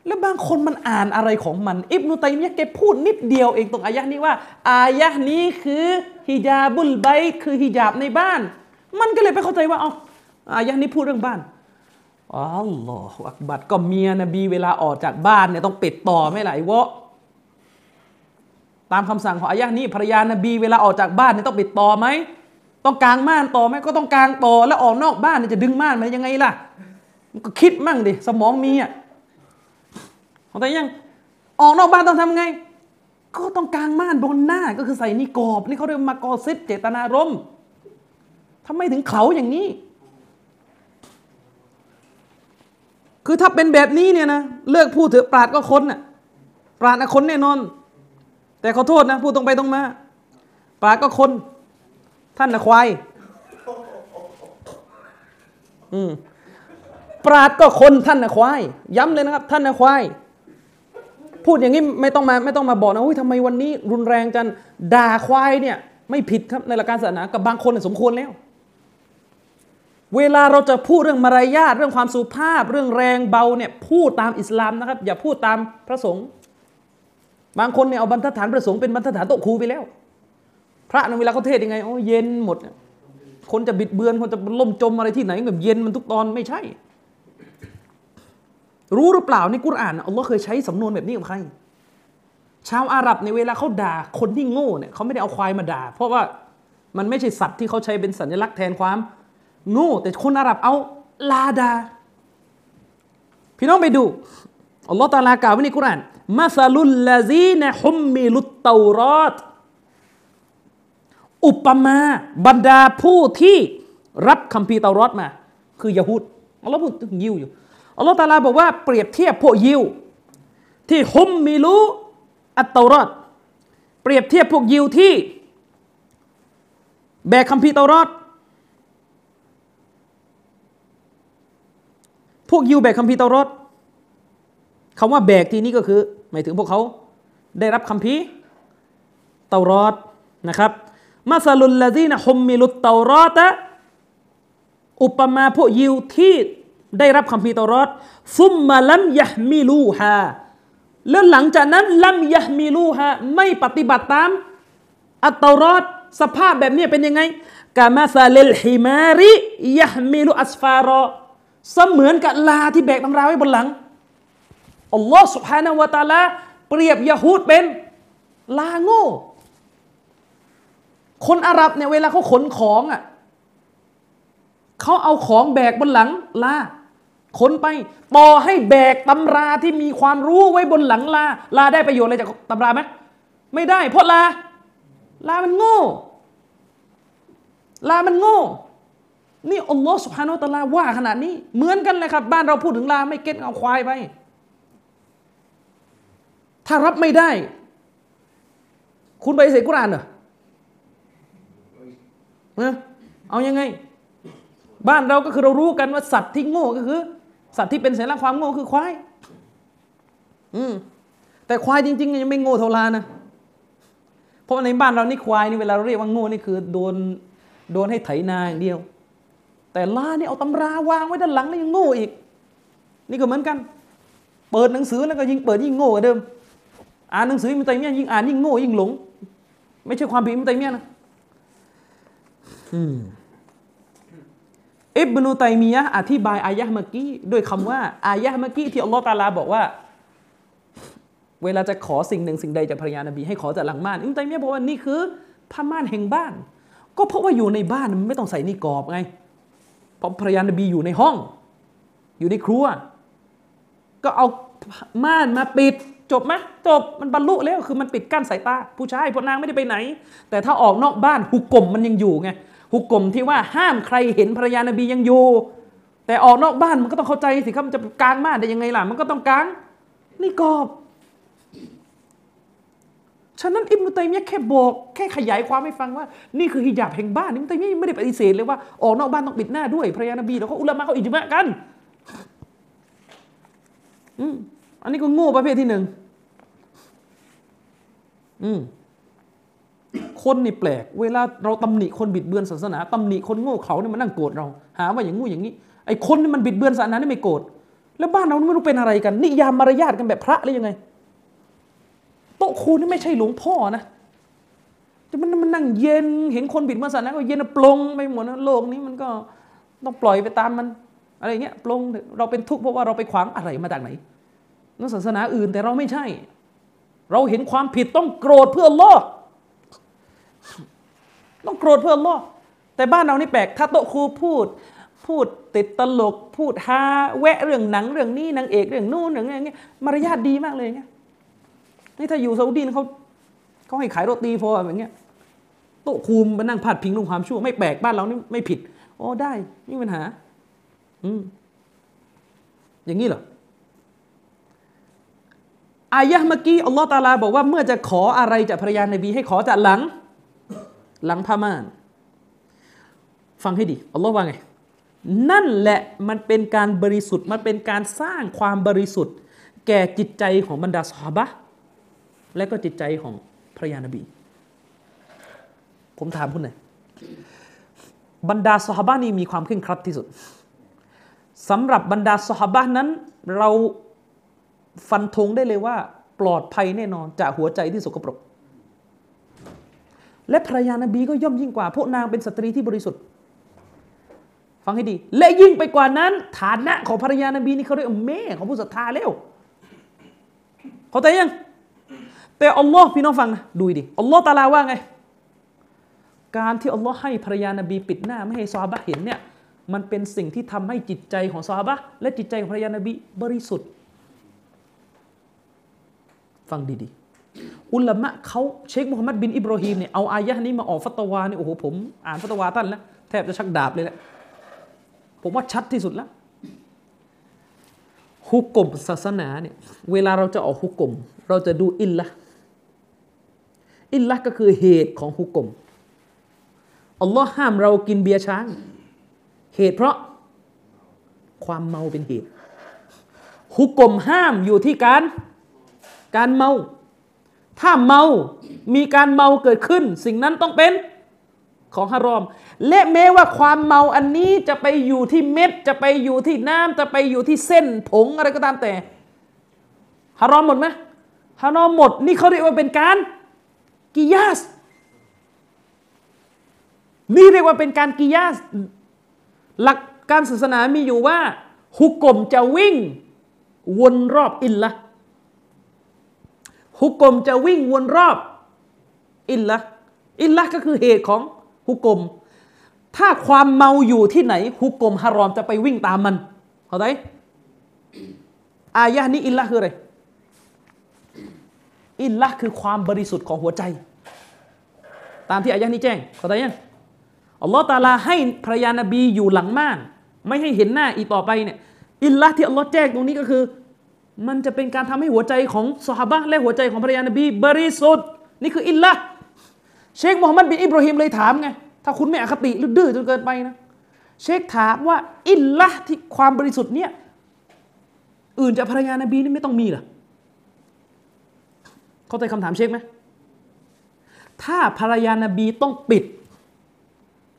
แล้วบางคนมันอ่านอะไรของมัน อิบนุตัยมียะแกพูดนิดเดียวเองตรงอายะนี้ว่า อายะนี้คือฮิญาบุลไบคือฮิญาบในบ้าน มันก็เลยไปเข้าใจว่าอ๋ออายะนี้พูดเรื่องบ้านอัลลอฮฺอักบัดก็เมียนบีเวลาออกจากบ้านเนี่ยต้องปิดต่อไม่ไหลวะตามคำสั่งของอายะนี้ภรรยานบีเวลาออกจากบ้านเนี่ยต้องปิดต่อไหมต้องกางม่านต่อไหมก็ต้องกางต่อแล้วออกนอกบ้านเนี่ยจะดึงม่านมายังไงล่ะก็คิดมั่งดิสมองมีอะ แต่ยังออกนอกบ้านต้องทำไง ก็ต้องกางม่านบนหน้าก็คือใส่นิกอบนี่เขาเรียกมากอซิดเจตนารมณ์ทำไมถึงเขาอย่างนี้ คือถ้าเป็นแบบนี้เนี่ยนะเลิกพูดเถอะปราดก็คนน่ะปราดนะคนแน่นอน แต่ขอโทษนะพูดตรงไปตรงมาปราดก็คน ท่านนะควายอืมปราดก็คนท่านนะควาย ย้ำเลยนะครับ ท่านนะควาย พูดอย่างนี้ไม่ต้องมาไม่ต้องมาบอกนะอุ้ยทำไมวันนี้ รุนแรงจันด่าควายเนี่ย ไม่ผิดครับในหลักการศาสนากับบางคนสมควรแล้ว เวลาเราจะพูดเรื่องมารยาทเรื่องความสุภาพ เรื่องแรงเบาเนี่ยพูดตามอิสลามนะครับ อย่าพูดตามพระสงฆ์บางคนเนี่ยเอาบรรทัดฐานพระสงฆ์เป็นบรรทัดฐานโตครูไปแล้ว พระในเวลาเขาเทศยังไงโอ้เย็นหมด คนจะบิดเบือนคนจะล่มจมอะไรที่ไหนแบบเย็นมันทุกตอนไม่ใช่ รู้หรือเปล่าในกุรอานอัลลอฮ์เคยใช้สำนวนแบบนี้กับใคร ชาวอาหรับในเวลาเขาด่าคนที่โง่เนี่ยเขาไม่ได้เอาควายมาด่า เพราะว่ามันไม่ใช่สัตว์ที่เขาใช้เป็นสัญลักษณ์แทนความ โง่ แต่คนอาหรับเอาลาดา พี่น้องไปดูอัลลอฮ์ตาลากล่าวไว้ในกุรอานมาซาลุลลาซีนฮุมมิลุตเตารอดอุปมาบรรดาผู้ที่รับคัมภีร์เตารอดมา คือยะฮูดอัลลอฮ์พูดถึงยิวอยู่ อัลลอฮ์ตาลาบอกว่าเปรียบเทียบพวกยิว ที่ฮุมมิลุอัตตารอดเปรียบเทียบพวกยิวที่แบกคัมภีร์เตารอดพวกยิวแบกคัมภีร์เตารอดคำว่าแบกทีนี้ก็คือ หมายถึงพวกเขาได้รับคัมภีร์เตารอดนะครับมาซาลุลลาซีนะฮุมมิลุตเตารอตะอุปมาพวกยิวที่ ได้รับคำพีตรอดซุมมาลัมยะมิลูฮาแล้วหลังจากนั้นลัมยะมิลูฮาไม่ปฏิบัติตาม อัตตรอดสภาพแบบนี้เป็นยังไงกามาซาเลลฮิมาริยะมิลูอัสฟารอเสมือนกับลาที่แบกตำราไว้บนหลังอัลลอฮ์สุบฮานาวะตาลาเปรียบยะฮูดเป็นลาโง่คนอาหรับเนี่ยเวลาเขาขนของอะเขาเอาของแบกบนหลังลา ขนไปต่อให้แบกตำราที่มีความรู้ไว้บนหลังลา ลาได้ประโยชน์อะไรจากตำราไหมไม่ได้ เพราะลา ลามันโง่ ลามันโง่ นี่อัลลอฮ์สุบฮานาอัลลอฮ์ว่าขนาดนี้ เหมือนกันเลยครับ บ้านเราพูดถึงลาไม่เก็ตเอาควายไป ถ้ารับไม่ได้ คุณไปเสกกุรานเหรอเอายังไง บ้านเราก็คือเรารู้กันว่าสัตว์ที่โง่ก็คือ สัตว์ที่เป็นสัญลักษณ์ความโง่คือควาย อืม แต่ควายจริง ๆ ยังไม่โง่เท่าลานะ เพราะในบ้านเรานี่ควายนี่เวลาเราเรียกว่าโง่นี่คือโดนโดนให้ไถนาอย่างเดียว แต่ลานี่เอาตำราวางไว้ด้านหลังแล้วยังโง่อีก นี่ก็เหมือนกัน เปิดหนังสือแล้วก็ยิ่งเปิดยิ่งโง่กว่าเดิม อ่านหนังสือมิตัยมียยิ่งอ่านยิ่งโง่ยิ่งหลง ไม่ใช่ความผิดมิตัยมียนะอิ บนุตัยมียะอธิบายอายะห์เมื่อกี้ด้วยคำว่าอายะห์เมื่อกี้ที่อัลลอฮฺตาลาบอกว่า เวลาจะขอสิ่งหนึ่งสิ่งใดจากภรรยานบี ให้ขอจากหลังบ้านอิบนุตัยมียะบอกว่านี่คือผ้าม่านแห่งบ้าน ก็เพราะว่าอยู่ในบ้านมันไม่ต้องใส่นิกอบไงเพราะภรรยานบีอยู่ในห้อง อยู่ในครัว ก็เอาม่านมาปิดจบไหมจบมันบรรลุแล้วคือมันปิดกั้นสายตาผู้ชายพวกนางไม่ได้ไปไหน แต่ถ้าออกนอกบ้านหุกกลมมันยังอยู่ไง หุกกลมที่ว่าห้ามใครเห็นภรรยานบียังอยู่ แต่ออกนอกบ้านมันก็ต้องเข้าใจสิครับมันจะกางมานได้ยังไงล่ะ มันก็ต้องกางนี่กอบฉะนั้นอิบนุตัยมียะแค่บอกแค่ขยายความให้ฟังว่า นี่คือฮิญาบแห่งบ้านอิบนุตัยมียะไม่ได้ปฏิเสธเลยว่าออกนอกบ้านต้องปิดหน้าด้วยภรรยานบีแล้วเขาอุลามะเขาอิจมะกันอืมอันนี้ก็โง่ประเภทที่หนึ่งอืม คนนี่แปลก เวลาเราตำหนิคนบิดเบือนศาสนาตำหนิคนโง่เขาเนี่ยมันนั่งโกรธเรา หาว่าอย่างงู้อย่างนี้ ไอ้คนนี่มันบิดเบือนศาสนานี่ไม่โกรธ แล้วบ้านเราไม่รู้เป็นอะไรกัน นิยามมารยาทกันแบบพระหรือยังไง โต๊ะครูนี่ไม่ใช่หลวงพ่อนะแต่มันมันนั่งเย็น เห็นคนบิดเบือนศาสนาก็เย็นปลงไปหมดนะโลกนี้มันก็ต้องปล่อยไปตามมันอะไรเงี้ยปลงเราเป็นทุกข์เพราะว่าเราไปขวางอะไรมาจากไหนนักศาสนาอื่นแต่เราไม่ใช่ เราเห็นความผิดต้องโกรธเพื่อลอ ต้องโกรธเพื่อลอแต่บ้านเรานี่แปลกถ้าโต๊ะครูพูด พูดติดตลก พูดฮาแวะเรื่องหนังเรื่องนี้นางเอกเรื่องนู่นเรื่องนี้เงี้ยมารยาทดีมากเลยเงี้ยนี่ถ้าอยู่ซาอุดีเขาเขาให้ขายโรตีพอแบบเงี้ยโต๊ะครูมานั่งพาดพิงลงความชั่ว ไม่แปลกบ้านเรานี่ไม่ผิดโอ้ได้ไม่มีปัญหา อืมอย่างนี้เหรออายะเมื่อกี้อัลลอฮ์ตาลาบอกว่าเมื่อจะขออะไรจากภรรยานบีให้ขอจากหลัง หลังผ้าม่าน ฟังให้ดีอัลลอฮ์ว่าไง นั่นแหละมันเป็นการบริสุทธิ์มันเป็นการสร้างความบริสุทธิ์ แก่จิตใจของบรรดาสฮาบะและก็จิตใจของภรรยานบี ผมถามคุณหน่อยบรรดาสฮาบะนี่มีความเคร่งครัดที่สุดสำหรับบรรดาสฮาบะนั้นเราฟันธงได้เลยว่า ปลอดภัยแน่นอนจากหัวใจที่สกปรก และภรรยานบีก็ย่อมยิ่งกว่า พวกนางเป็นสตรีที่บริสุทธิ์ ฟังให้ดี และยิ่งไปกว่านั้น ฐานะของภรรยานบีนี่เขาเรียกแม่ของผู้ศรัทธาแล้วเขาใจยัง แต่อัลลอฮ์พี่น้องฟังนะดูดิอัลลอฮ์ตาลาว่าไง การที่อัลลอฮ์ให้ภรรยานบีปิดหน้าไม่ให้ซอฮาบะเห็นเนี่ยมันเป็นสิ่งที่ทำให้จิตใจของซอฮาบะและจิตใจของภรรยานบีบริสุทธิ์ ฟังดีๆ อุลามะเขาเชคมุฮัมมัดบินอิบรอฮีมเนี่ยเอาอายะนี้มาออกฟัตวาเนี่ยโอ้โหผมอ่านฟัตวาท่านแล้วแทบจะชักดาบเลยแหละผมว่าชัดที่สุดแล้วฮุกกลมศาสนาเนี่ยเวลาเราจะออกฮุกกลมเราจะดูอิลละอิลละก็คือเหตุของฮุกกลมอัลลอฮ์ห้ามเรากินเบียร์ช้าง เหตุเพราะความเมาเป็นเหตุฮุกกลมห้ามอยู่ที่การการเมา ถ้าเมา มีการเมาเกิดขึ้น สิ่งนั้นต้องเป็นของฮารอม และแม้ว่าความเมาอันนี้จะไปอยู่ที่เม็ด จะไปอยู่ที่น้ำจะไปอยู่ที่เส้นผงอะไรก็ตามแต่ฮารอมหมดไหมฮารอมหมด นี่เขาเรียกว่าเป็นการกิยาส นี่เรียกว่าเป็นการกิยาส หลักการศาสนามีอยู่ว่าฮุกกลมจะวิ่ง วนรอบอินละ ฮุกกลมจะวิ่งวนรอบ อินละอินละก็คือเหตุของฮุกกลม ถ้าความเมาอยู่ที่ไหนฮุกกลมฮารอมจะไปวิ่งตามมันเข้าใจอายะนี้อินละคืออะไรอินละคือความบริสุทธิ์ของหัวใจ ตามที่อายะนี้แจ้งเข้าใจยังอัลลอฮ์ตาลาให้ภรรยานบีอยู่หลังม่าน ไม่ให้เห็นหน้าอีกต่อไปเนี่ยอินละที่อัลลอฮ์แจ้งตรงนี้ก็คือ มันจะเป็นการทำให้หัวใจของสหบะและหัวใจของภรรยานบีบริสุทธิ์นี่คืออินละเชคมูฮัมหมัดบินอิบราฮิมเลยถามไงถ้าคุณไม่อคติหรือดื้อจนเกินไปนะเชคถามว่าอินละที่ความบริสุทธิ์เนี่ยอื่นจากภรรยานบีนี่ไม่ต้องมีหรอเข้าใจคำถามเชคไหมถ้าภรรยานบีต้องปิด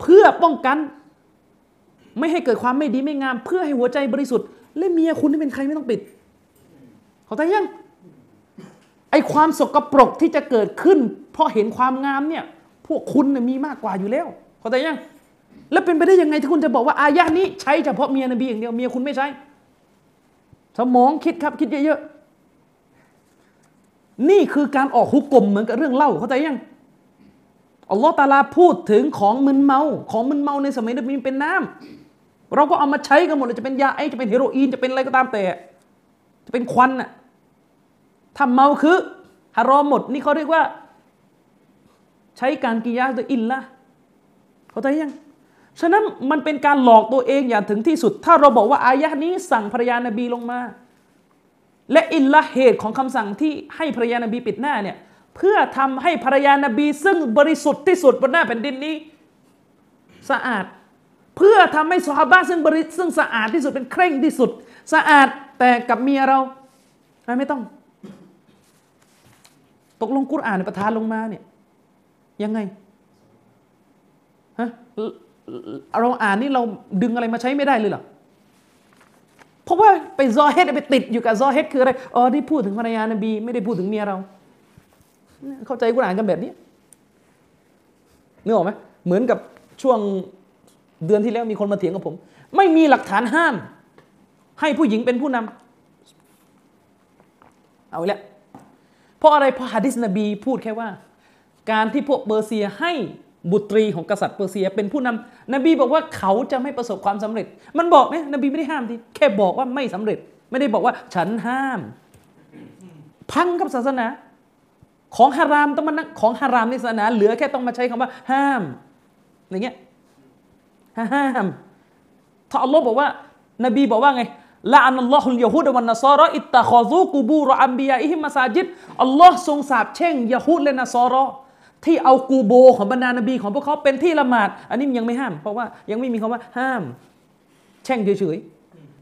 เพื่อป้องกัน ไม่ให้เกิดความไม่ดีไม่งาม เพื่อให้หัวใจบริสุทธิ์และเมียคุณที่เป็นใครไม่ต้องปิด เข้าใจยังไอความสกปรกที่จะเกิดขึ้น เพราะเห็นความงามเนี่ยพวกคุณมีมากกว่าอยู่แล้วเข้าใจยังแล้วเป็นไปได้ยังไงที่คุณจะบอกว่าอายะนี้ใช้เฉพาะเมียนบีอย่างเดียวเมียคุณไม่ใช้สมองคิดครับคิดเยอะๆนี่คือการออกฮุกกลมเหมือนกับเรื่องเล่าเข้าใจยังอัลลอฮ์ตาลาพูดถึงของมึนเมา ของมึนเมาในสมัยนบีเป็นน้ำเราก็เอามาใช้กันหมดเลยจะเป็นยาไอจะเป็นเฮโรอีนจะเป็นอะไรก็ตามแต่ จะเป็นควันน่ะถ้าเมาคือฮารอมหมด นี่เขาเรียกว่า ใช้การกิยาโดยอินละเข้าใจยัง ฉะนั้นมันเป็นการหลอกตัวเองอย่างถึงที่สุด ถ้าเราบอกว่าอายะนี้สั่งภรรยานบีลงมา และอินละเหตุของคำสั่งที่ให้ภรรยานบีปิดหน้าเนี่ยเพื่อทำให้ภรรยานบี ซึ่งบริสุทธิ์ที่สุดบนหน้าแผ่นดินนี้ สะอาด เพื่อทำให้สฮาบะซึ่งบริซึ่งสะอาดที่สุดเป็นเคร่งที่สุด สะอาด แต่กับเมียเราไม่ต้อง ตกลงกุรอานประทานลงมาเนี่ยยังไงฮะเราอ่านนี่เราดึงอะไรมาใช้ไม่ได้เลยเหรอเพราะว่าไปซอเฮดไปติดอยู่กับซอเฮดคืออะไรอ๋อที่พูดถึงภรรยานบี ไม่ได้พูดถึงเมียเรา เข้าใจกุรอานกันแบบนี้นึกออกไหมเหมือนกับช่วงเดือนที่แล้วมีคนมาเถียงกับผม ไม่มีหลักฐานห้าม ให้ผู้หญิงเป็นผู้นำเอาล้วเพราะอะไรเพราะฮะดิษนบีพูดแค่ว่า การที่พวกเปอร์เซียให้บุตรีของกษัตริย์เปอร์เซีย เป็นผู้นำนบีบอกว่าเขาจะไม่ประสบความสำเร็จ มันบอกเนี่ยนบีไม่ได้ห้ามทีแค่บอกว่าไม่สำเร็จ ไม่ได้บอกว่าฉันห้าม พังกับศาสนา ของฮารามต้องมาของฮารามในศาสนา เหลือแค่ต้องมาใช้คำว่า ห้ามอย่างเงี้ยห้ามถ้าอัลลอฮ์บอกว่า นบีบอกว่าไง ละอันอัลลอฮุลยะฮูดวันนัซารออิตตะคอซูกูบูรออัมบียาอิฮิมาซาจิดอัลลอฮ์ทรงสาบแช่งยะฮูดและนัซารอที่เอากูโบของบรรดานบีของพวกเขาเป็นที่ละหมาด อันนี้ยังไม่ห้าม เพราะว่ายังไม่มีคำว่าห้าม แช่งเฉย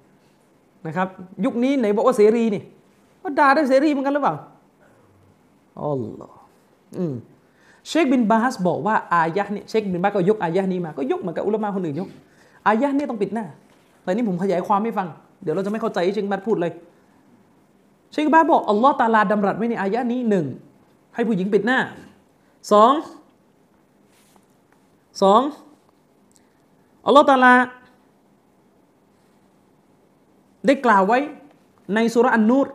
ๆนะครับ ยุคนี้ไหนบอกว่าเสรีนี่ก็ด่าได้เสรีเหมือนกันหรือเปล่าอัลลอฮ์อืมเชคบินบาสบอกว่าอายะนี่เชคบินบาสก็ยกอายะนี้มาก็ยกเหมือนกับอุลามะคนอื่นยกอายะนี้ต้องปิดหน้า แต่นี่ผมขยายความไม่ฟัง เดี๋ยวเราจะไม่เข้าใจเชคบัตพูดเลยเชคบัตบอกอัลลอฮ์ตาลาดำรัสไว้ในอายะนี้หนึ่งให้ผู้หญิงปิดหน้าสองสองอัลลอฮฺตาลา ได้กล่าวไว้ในสุรอันนูร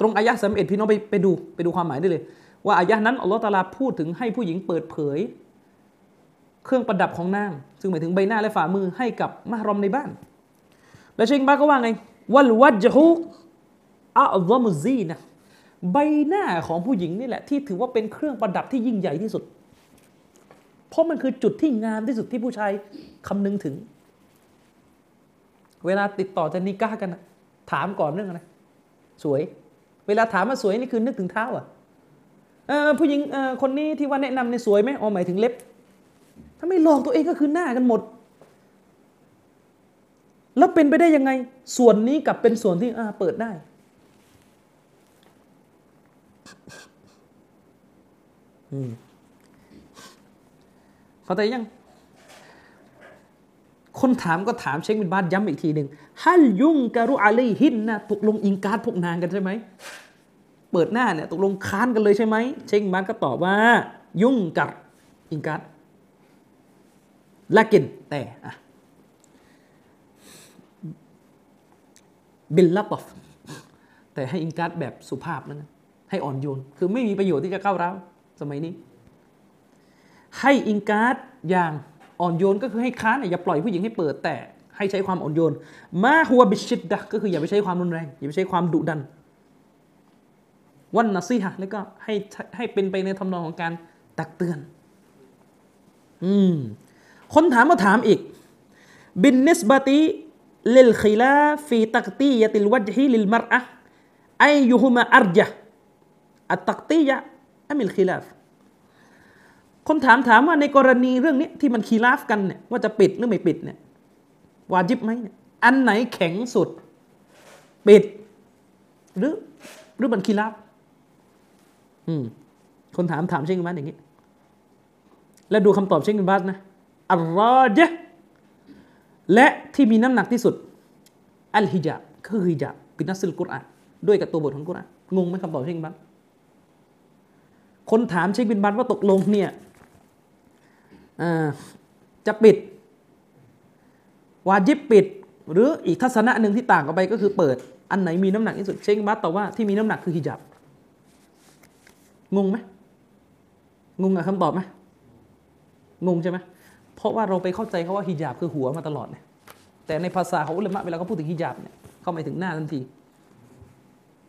ตรงอายะห์สามเอ็ดพี่น้องไปไปดูไปดูความหมายได้เลย ว่าอายะห์นั้นอัลลอฮฺตาลาพูดถึงให้ผู้หญิงเปิดเผย เครื่องประดับของนาง ซึ่งหมายถึงใบหน้าและฝ่ามือให้กับมหรอมในบ้าน แล้วเชงบาก็ว่าไงวัลวัจฮุอัลลอมุซีนะใบหน้าของผู้หญิงนี่แหละ ที่ถือว่าเป็นเครื่องประดับที่ยิ่งใหญ่ที่สุด เพราะมันคือจุดที่งามที่สุดที่ผู้ชายคำนึงถึง เวลาติดต่อจะนิก้ากัน ถามก่อนเรื่องอะไรสวย เวลาถามว่าสวยนี่คือนึกถึงเท้าอะออผู้หญิงคนนี้ที่ว่าแนะนำในสวยไหมอ๋อหมายถึงเล็บ ถ้าไม่ลองตัวเองก็คือหน้ากันหมด แล้วเป็นไปได้ยังไง ส่วนนี้กับเป็นส่วนที่อ่าเปิดได้อืมเข้าใจยัง คนถามก็ถามเชคบินบาสย้ำอีกทีหนึ่งฮัลยุงการุอาลีหินนะตกลงอิงการพวกนางกันใช่ไหม เปิดหน้าเนี่ยตกลงค้านกันเลยใช่ไหม เชคบินบาสก็ตอบว่า ยุ่งกับอิงการละกินแต่อะ บิลละตอฟแต่ให้อิงการแบบสุภาพนะให้อ่อนโยน คือไม่มีประโยชน์ที่จะก้าวร้าวสมัยนี้ ให้อิงการอย่างอ่อนโยนก็คือให้ค้านอย่าปล่อยผู้หญิงให้เปิด แต่ให้ใช้ความอ่อนโยน มาหัวบิชิดดะก็คืออย่าไปใช้ความรุนแรง อย่าไปใช้ความดุดัน วันนัซีฮะแล้วก็ให้ให้เป็นไปในทำนองของการตักเตือน อืมคนถามมาถามอีก بالنسبة للخلاف في تغطية الوجه للمرأة أيهما أرجح التغطية أم الخلاف คนถามถามว่าในกรณีเรื่องนี้ที่มันخلاف กันเนี่ยว่าจะปิดหรือไม่ปิดเนี่ยวาจิบไหมเนี่ยอันไหนแข็งสุด ปิด หรือ หรือมันخلاف อืมคนถามถามเช่นกันอย่างนี้ แล้วดูคำตอบเช่นกันบ้างนะอัลรอจ และที่มีน้ำหนักที่สุด อัลฮิญาบคือฮิญาบเป็นนัสซิลกุรอานด้วยกับตัวบทของกุรอานงงไหมคำตอบเช่นกันบ้างคนถามเชคบินบันว่าตกลงเนี่ยจะปิด วาจิบปิด หรืออีกทัศนะหนึ่งที่ต่างกันไปก็คือเปิด อันไหนมีน้ำหนักที่สุดเชคบินบันตอบว่าที่มีน้ำหนักคือฮิญาบงงไหมงงกับคำตอบไหมงงใช่ไหม เพราะว่าเราไปเข้าใจเขาว่าฮิญาบคือหัวมาตลอดเนี่ยแต่ในภาษาของอุลามะเวลาเขาพูดถึงฮิญาบเนี่ยเขาหมายถึงหน้าทันที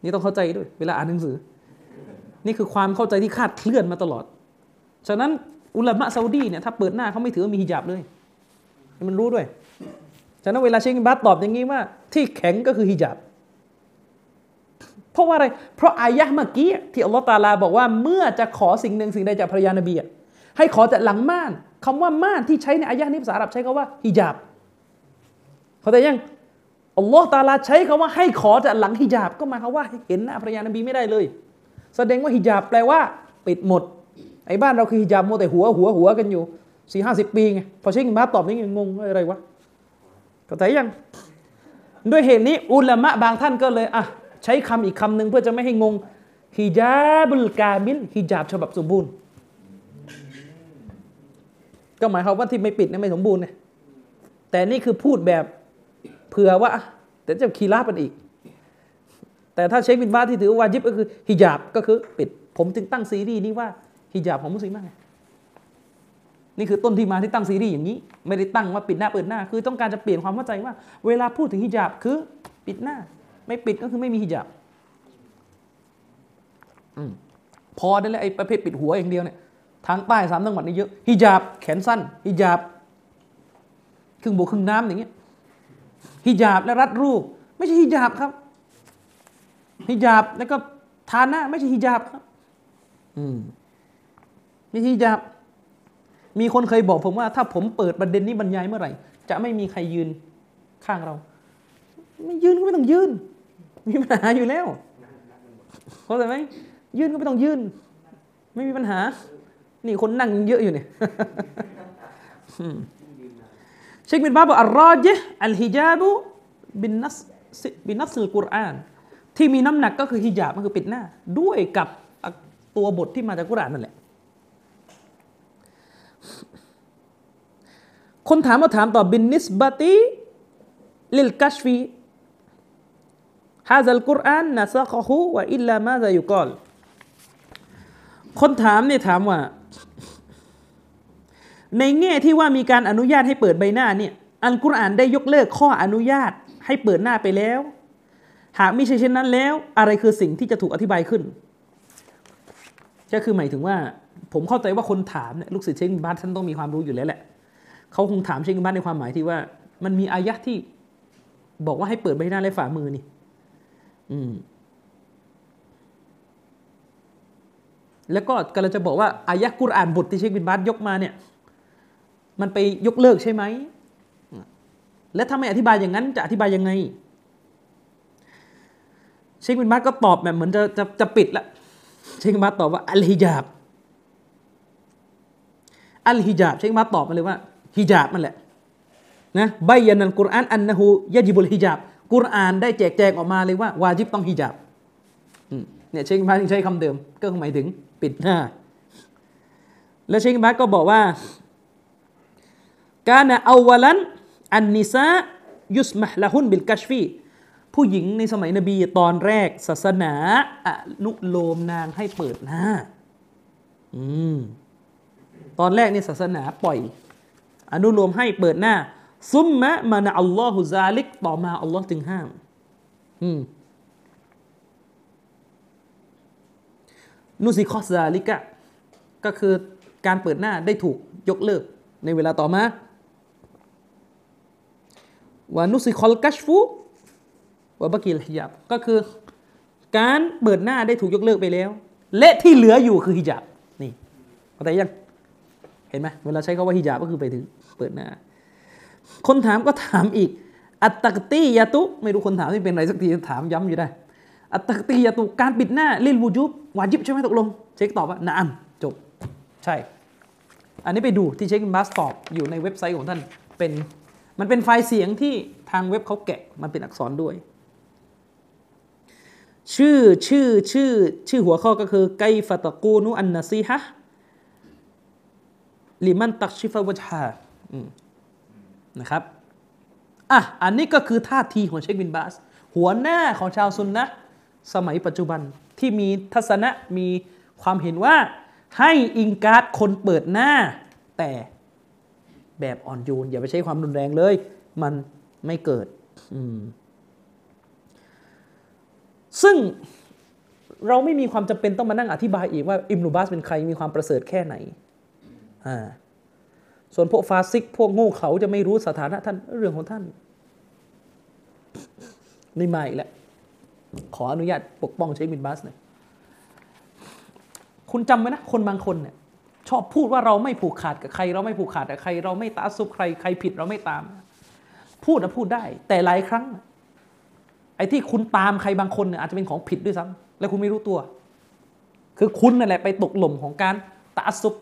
นี่ต้องเข้าใจด้วย เวลาอ่านหนังสือ นี่คือความเข้าใจที่คาดเคลื่อนมาตลอด ฉะนั้นอุลามะซาอุดีเนี่ยถ้าเปิดหน้าเขาไม่ถือว่ามีฮิญาบเลย มันรู้ด้วย ฉะนั้นเวลาเชคบัตตอบอย่างนี้ว่า ที่แข็งก็คือฮิญาบเพราะว่าอะไร เพราะอายะเมื่อกี้ที่อัลลอฮฺตาลาบอกว่าเมื่อจะขอสิ่งหนึ่งสิ่งใดจากภรรยานบีให้ขอจากหลังม่าน คำว่าม่านที่ใช้ในอายะห์นี้ภาษาอาหรับใช้คำว่าฮิญาบเขาแต่ยังอัลลอฮฺตาลาใช้คำว่าให้ขอจากหลังฮิญาบก็หมายความว่าเห็นหน้าภรรยานบีไม่ได้เลย แสดงว่าฮิญาบแปลว่า ปิดหมดไอ้บ้านเราคือฮิญาบโมแต่หัวหัวหัวกันอยู่สี่ห้าสิบปีไงพอเชคมาตอบนี่งงอะไรวะเข้าใจยังด้วยเหตุนี้อุลามะบางท่านก็เลยอะใช้คำอีกคำหนึ่งเพื่อจะไม่ให้งงฮิญาบุลกามิลฮิญาบฉบับสมบูรณ์ ก็หมายความว่าที่ไม่ปิดเนี่ยไม่สมบูรณ์เนี่ยแต่นี่คือพูดแบบเผื่อว่าแต่จะคีราบันอีก แต่ถ้าเช็คบินบาที่ถือว่าจิบก็คือฮิญาบก็คือปิด ผมจึงตั้งซีรีส์นี้ว่าฮิญาบของมุสลิมไงนี่คือต้นที่มาที่ตั้งซีรีส์อย่างนี้ ไม่ได้ตั้งว่าปิดหน้าเปิดหน้า คือต้องการจะเปลี่ยนความเข้าใจว่า เวลาพูดถึงฮิญาบคือปิดหน้า ไม่ปิดก็คือไม่มีฮิญาบพอได้แล้วไอ้ประเภทปิดหัวอย่างเดียวเนี่ย ทางใต้สามจังหวัดนี่เยอะฮิญาบแขนสั้นฮิญาบครึ่งบวกครึ่งน้ำอย่างเงี้ยฮิญาบและรัดรูป ไม่ใช่ฮิญาบครับฮิญาบแล้วก็ทาหน้าไม่ใช่ฮิญาบครับ อืมไม่ใช่ฮิญาบมีคนเคยบอกผมว่า ถ้าผมเปิดประเด็นนี้บรรยายเมื่อไหร่ จะไม่มีใครยืนข้างเรา ไม่ยืนก็ไม่ต้องยืน มีปัญหาอยู่แล้วเข้าใจไหมยืนก็ไม่ต้องยืน ไม่มีปัญหา นี่คนนั่งเยอะอยู่เนี่ยเชคบินบาบอกอัลรอจอัลฮิญาบุบินนัสบินนัสลกุรอานที่มีน้ำหนักก็คือฮิญาบมันคือปิดหน้า ด้วยกับตัวบทที่มาจากกุรอานนั่นแหละคนถามมาถามต่อบินนิสบติลิลกัชฟีฮาซัลกุรอานนะซักฮูวะอิลลามาซายุกอลคนถามเนี่ยถามว่า ในแง่ที่ว่ามีการอนุญาตให้เปิดใบหน้าเนี่ยอัลกุรอานได้ยกเลิกข้ออนุญาตให้เปิดหน้าไปแล้ว หากไม่ใช่เช่นนั้นแล้ว อะไรคือสิ่งที่จะถูกอธิบายขึ้น ก็คือหมายถึงว่า ผมเข้าใจว่าคนถามเนี่ยลูกศิษย์เชคบินบาสท่านต้องมีความรู้อยู่แล้วแหละเขาคงถามเชคบินบาสในความหมายที่ว่า มันมีอายะที่บอกว่าให้เปิดใบหน้าและฝ่ามือนี่อืมแล้วก็กำลังจะบอกว่าอายะกุรอานบทที่เชคบินบาสยกมาเนี่ย มันไปยกเลิกใช่ไหม และถ้าไม่อธิบายอย่างนั้นจะอธิบายยังไง เชคบินบาสก็ตอบแบบเหมือนจะจะจะปิดละ เชคบินบาสตอบว่าالحجاب الحجاب เชคบินบาสตอบมาเลยว่าฮิญาบมันแหละนะبين القرآن أنه يجب الحجاب กุรอานได้แจกแจงออกมาเลยว่าวาจิบต้องฮิญาบเนี่ยเชคบินบาสใช้คำเดิม ก็หมายถึงปิดหน้า แล้วเชคบินบาสก็บอกว่า กานะอาวลันอันนิซายุสมะละหุนบิลกัชฟีผู้หญิงในสมัยนบีตอนแรกศาสนาอนุโลมนางให้เปิดหน้าอืมตอนแรกนี่ศาสนาปล่อย อนุโลมให้เปิดหน้า ซุมมะมานะอัลลอฮุซาลิกต่อมาอัลลอฮ์จึงห้าม อืมนุสิคอสซาลิกะก็คือการเปิดหน้าได้ถูกยกเลิกในเวลาต่อมา วานุสิคอลกัชฟูวะบกิลฮิญาบก็คือ การเปิดหน้าได้ถูกยกเลิกไปแล้ว และที่เหลืออยู่คือฮิญาบนี่เข้าใจยังเห็นไหมเวลาใช้คาว่าฮิญาบก็คือไปถึงเปิดหน้า คนถามก็ถามอีก อัตตกตียาตุไม่รู้คนถามที่เป็นอะไรสักทีถามย้ำอยู่ได้ อัตตกตียาตุการปิดหน้าลิลวูจุบวาจิบใช่ไหมตกลงเช็คตอบว่านะอัมจบ ใช่ อันนี้ไปดูที่เช็คบัสตอบอยู่ในเว็บไซต์ของท่านเป็น มันเป็นไฟล์เสียงที่ทางเว็บเขาแกะมันเป็นอักษรด้วย ชื่อชื่อชื่อชื่อหัวข้อก็คือไกฟตะกูนุอันนาซีฮะลิมันตักชิฟะวะฮานะครับอะอันนี้ก็คือท่าทีของเชคบินบาส หัวหน้าของชาวซุนนะสมัยปัจจุบันที่มีทัศนะมีความเห็นว่าให้อิงการ์ดคนเปิดหน้า แต่ แบบอ่อนโยนอย่าไปใช้ความรุนแรงเลย มันไม่เกิด ซึ่งเราไม่มีความจำเป็นต้องมานั่งอธิบายอีกว่า อิมรุบัสเป็นใครมีความประเสริฐแค่ไหน ส่วนพวกฟาซิก พวกโง่เขาจะไม่รู้สถานะท่านเรื่องของท่านนี่มาอีกแล้วขออนุญาตปกป้องเชคบินบัสหน่อยคุณจำไว้นะ คนบางคนเนี่ย ชอบพูดว่าเราไม่ผูกขาดกับใคร เราไม่ผูกขาดกับใคร เราไม่ตาซุบใครใครผิดเราไม่ตาม พูดนะพูดได้ แต่หลายครั้ง ไอ้ที่คุณตามใครบางคนเนี่ยอาจจะเป็นของผิดด้วยซ้ำและคุณไม่รู้ตัว คือคุณนั่นแหละไปตกหล่มของการตาซุบ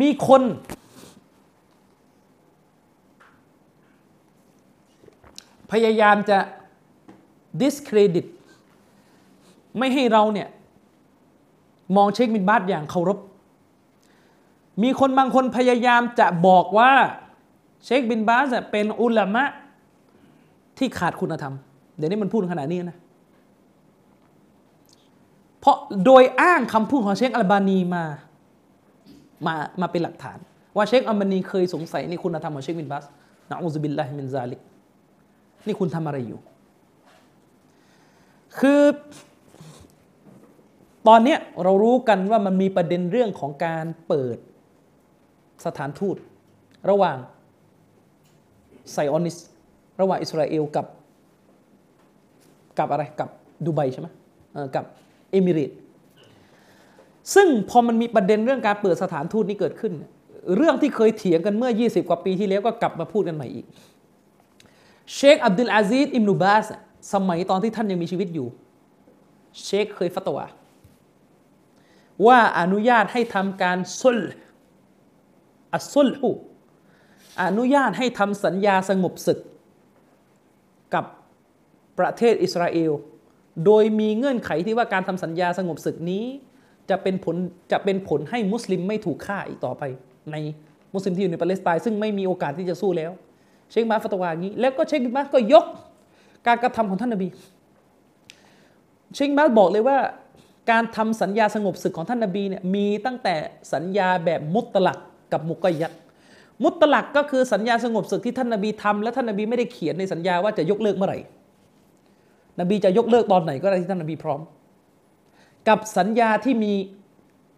มีคน พยายามจะ discredit ไม่ให้เราเนี่ย มองเชคบินบาสอย่างเคารพ มีคนบางคนพยายามจะบอกว่าเชคบินบาสเป็นอุลามะที่ขาดคุณธรรม เดี๋ยวนี้มันพูดขนาดนี้นะ เพราะโดยอ้างคำพูดของเชคอัลบานีมา มามาเป็นหลักฐาน ว่าเชคอัลบานีเคยสงสัยในคุณธรรมของเชคบินบาสนะอุซบิลลาฮิมินซาลิก นี่คุณทำอะไรอยู่ คือ ตอนนี้เรารู้กันว่ามันมีประเด็นเรื่องของการเปิดสถานทูต ระหว่างไซออนิสระหว่างอิสราเอลกับ กับอะไรกับดูไบใช่ไหมกับเอมิเรตซึ่งพอมันมีประเด็นเรื่องการเปิดสถานทูตนี้เกิดขึ้น เรื่องที่เคยเถียงกันเมื่อ 20 กว่าปีที่แล้วก็กลับมาพูดกันใหม่อีก เชคอับดุลอาซีดอิมนุบาส สมัยตอนที่ท่านยังมีชีวิตอยู่ เชคเคยฟัตวา ว่าอนุญาตให้ทำการสุลอัสุลหูอนุญาตให้ทำสัญญาสงบศึก กับประเทศอิสราเอล โดยมีเงื่อนไขที่ว่าการทำสัญญาสงบศึกนี้ จะเป็นผลจะเป็นผลให้มุสลิมไม่ถูกฆ่าอีกต่อไป ในมุสลิมที่อยู่ในปาเลสไตน์ซึ่งไม่มีโอกาสที่จะสู้แล้ว เชคบาสฟัตวางนี้ แล้วก็เชคบาสก็ยกการกระทำของท่านนบี เชคบาสบอกเลยว่า การทำสัญญาสงบศึกของท่านนบีเนี่ยมีตั้งแต่สัญญาแบบمطلق กับ مقيد مطلق ก็คือสัญญาสงบศึกที่ท่านนบีทำและท่านนบีไม่ได้เขียนในสัญญาว่าจะยกเลิกเมื่อไหร่ นบีจะยกเลิกตอนไหนก็ได้ที่ท่านนบีพร้อม กับสัญญาที่มี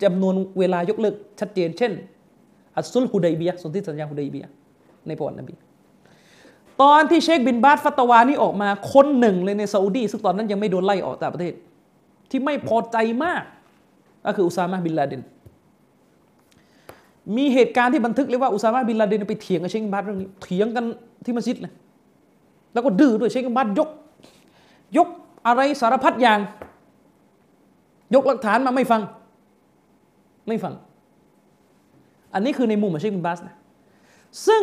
จำนวนเวลายกเลิกชัดเจน เช่น صلح الحديبية สนธิสัญญาฮุดัยเบียในประวัตินบีตอนที่เชคบินบาสฟัตวานี่ออกมาคนหนึ่งเลยในซาอุดีซึ่งตอนนั้นยังไม่โดนไล่ออกจากประเทศ ที่ไม่พอใจมาก ก็คืออุซามะบินลาเดนมีเหตุการณ์ที่บันทึกเลยว่าอุซามะบินลาเดนไปเถียงกับเชคบินบาสเรื่องนี้เถียงกันที่มัสยิดเลยแล้วก็ดื้อด้วยเชคบินบาสยก ยกอะไรสารพัดอย่าง ยกหลักฐานมาไม่ฟัง ไม่ฟัง อันนี้คือในมุมของเชคบินบาสนะซึ่ง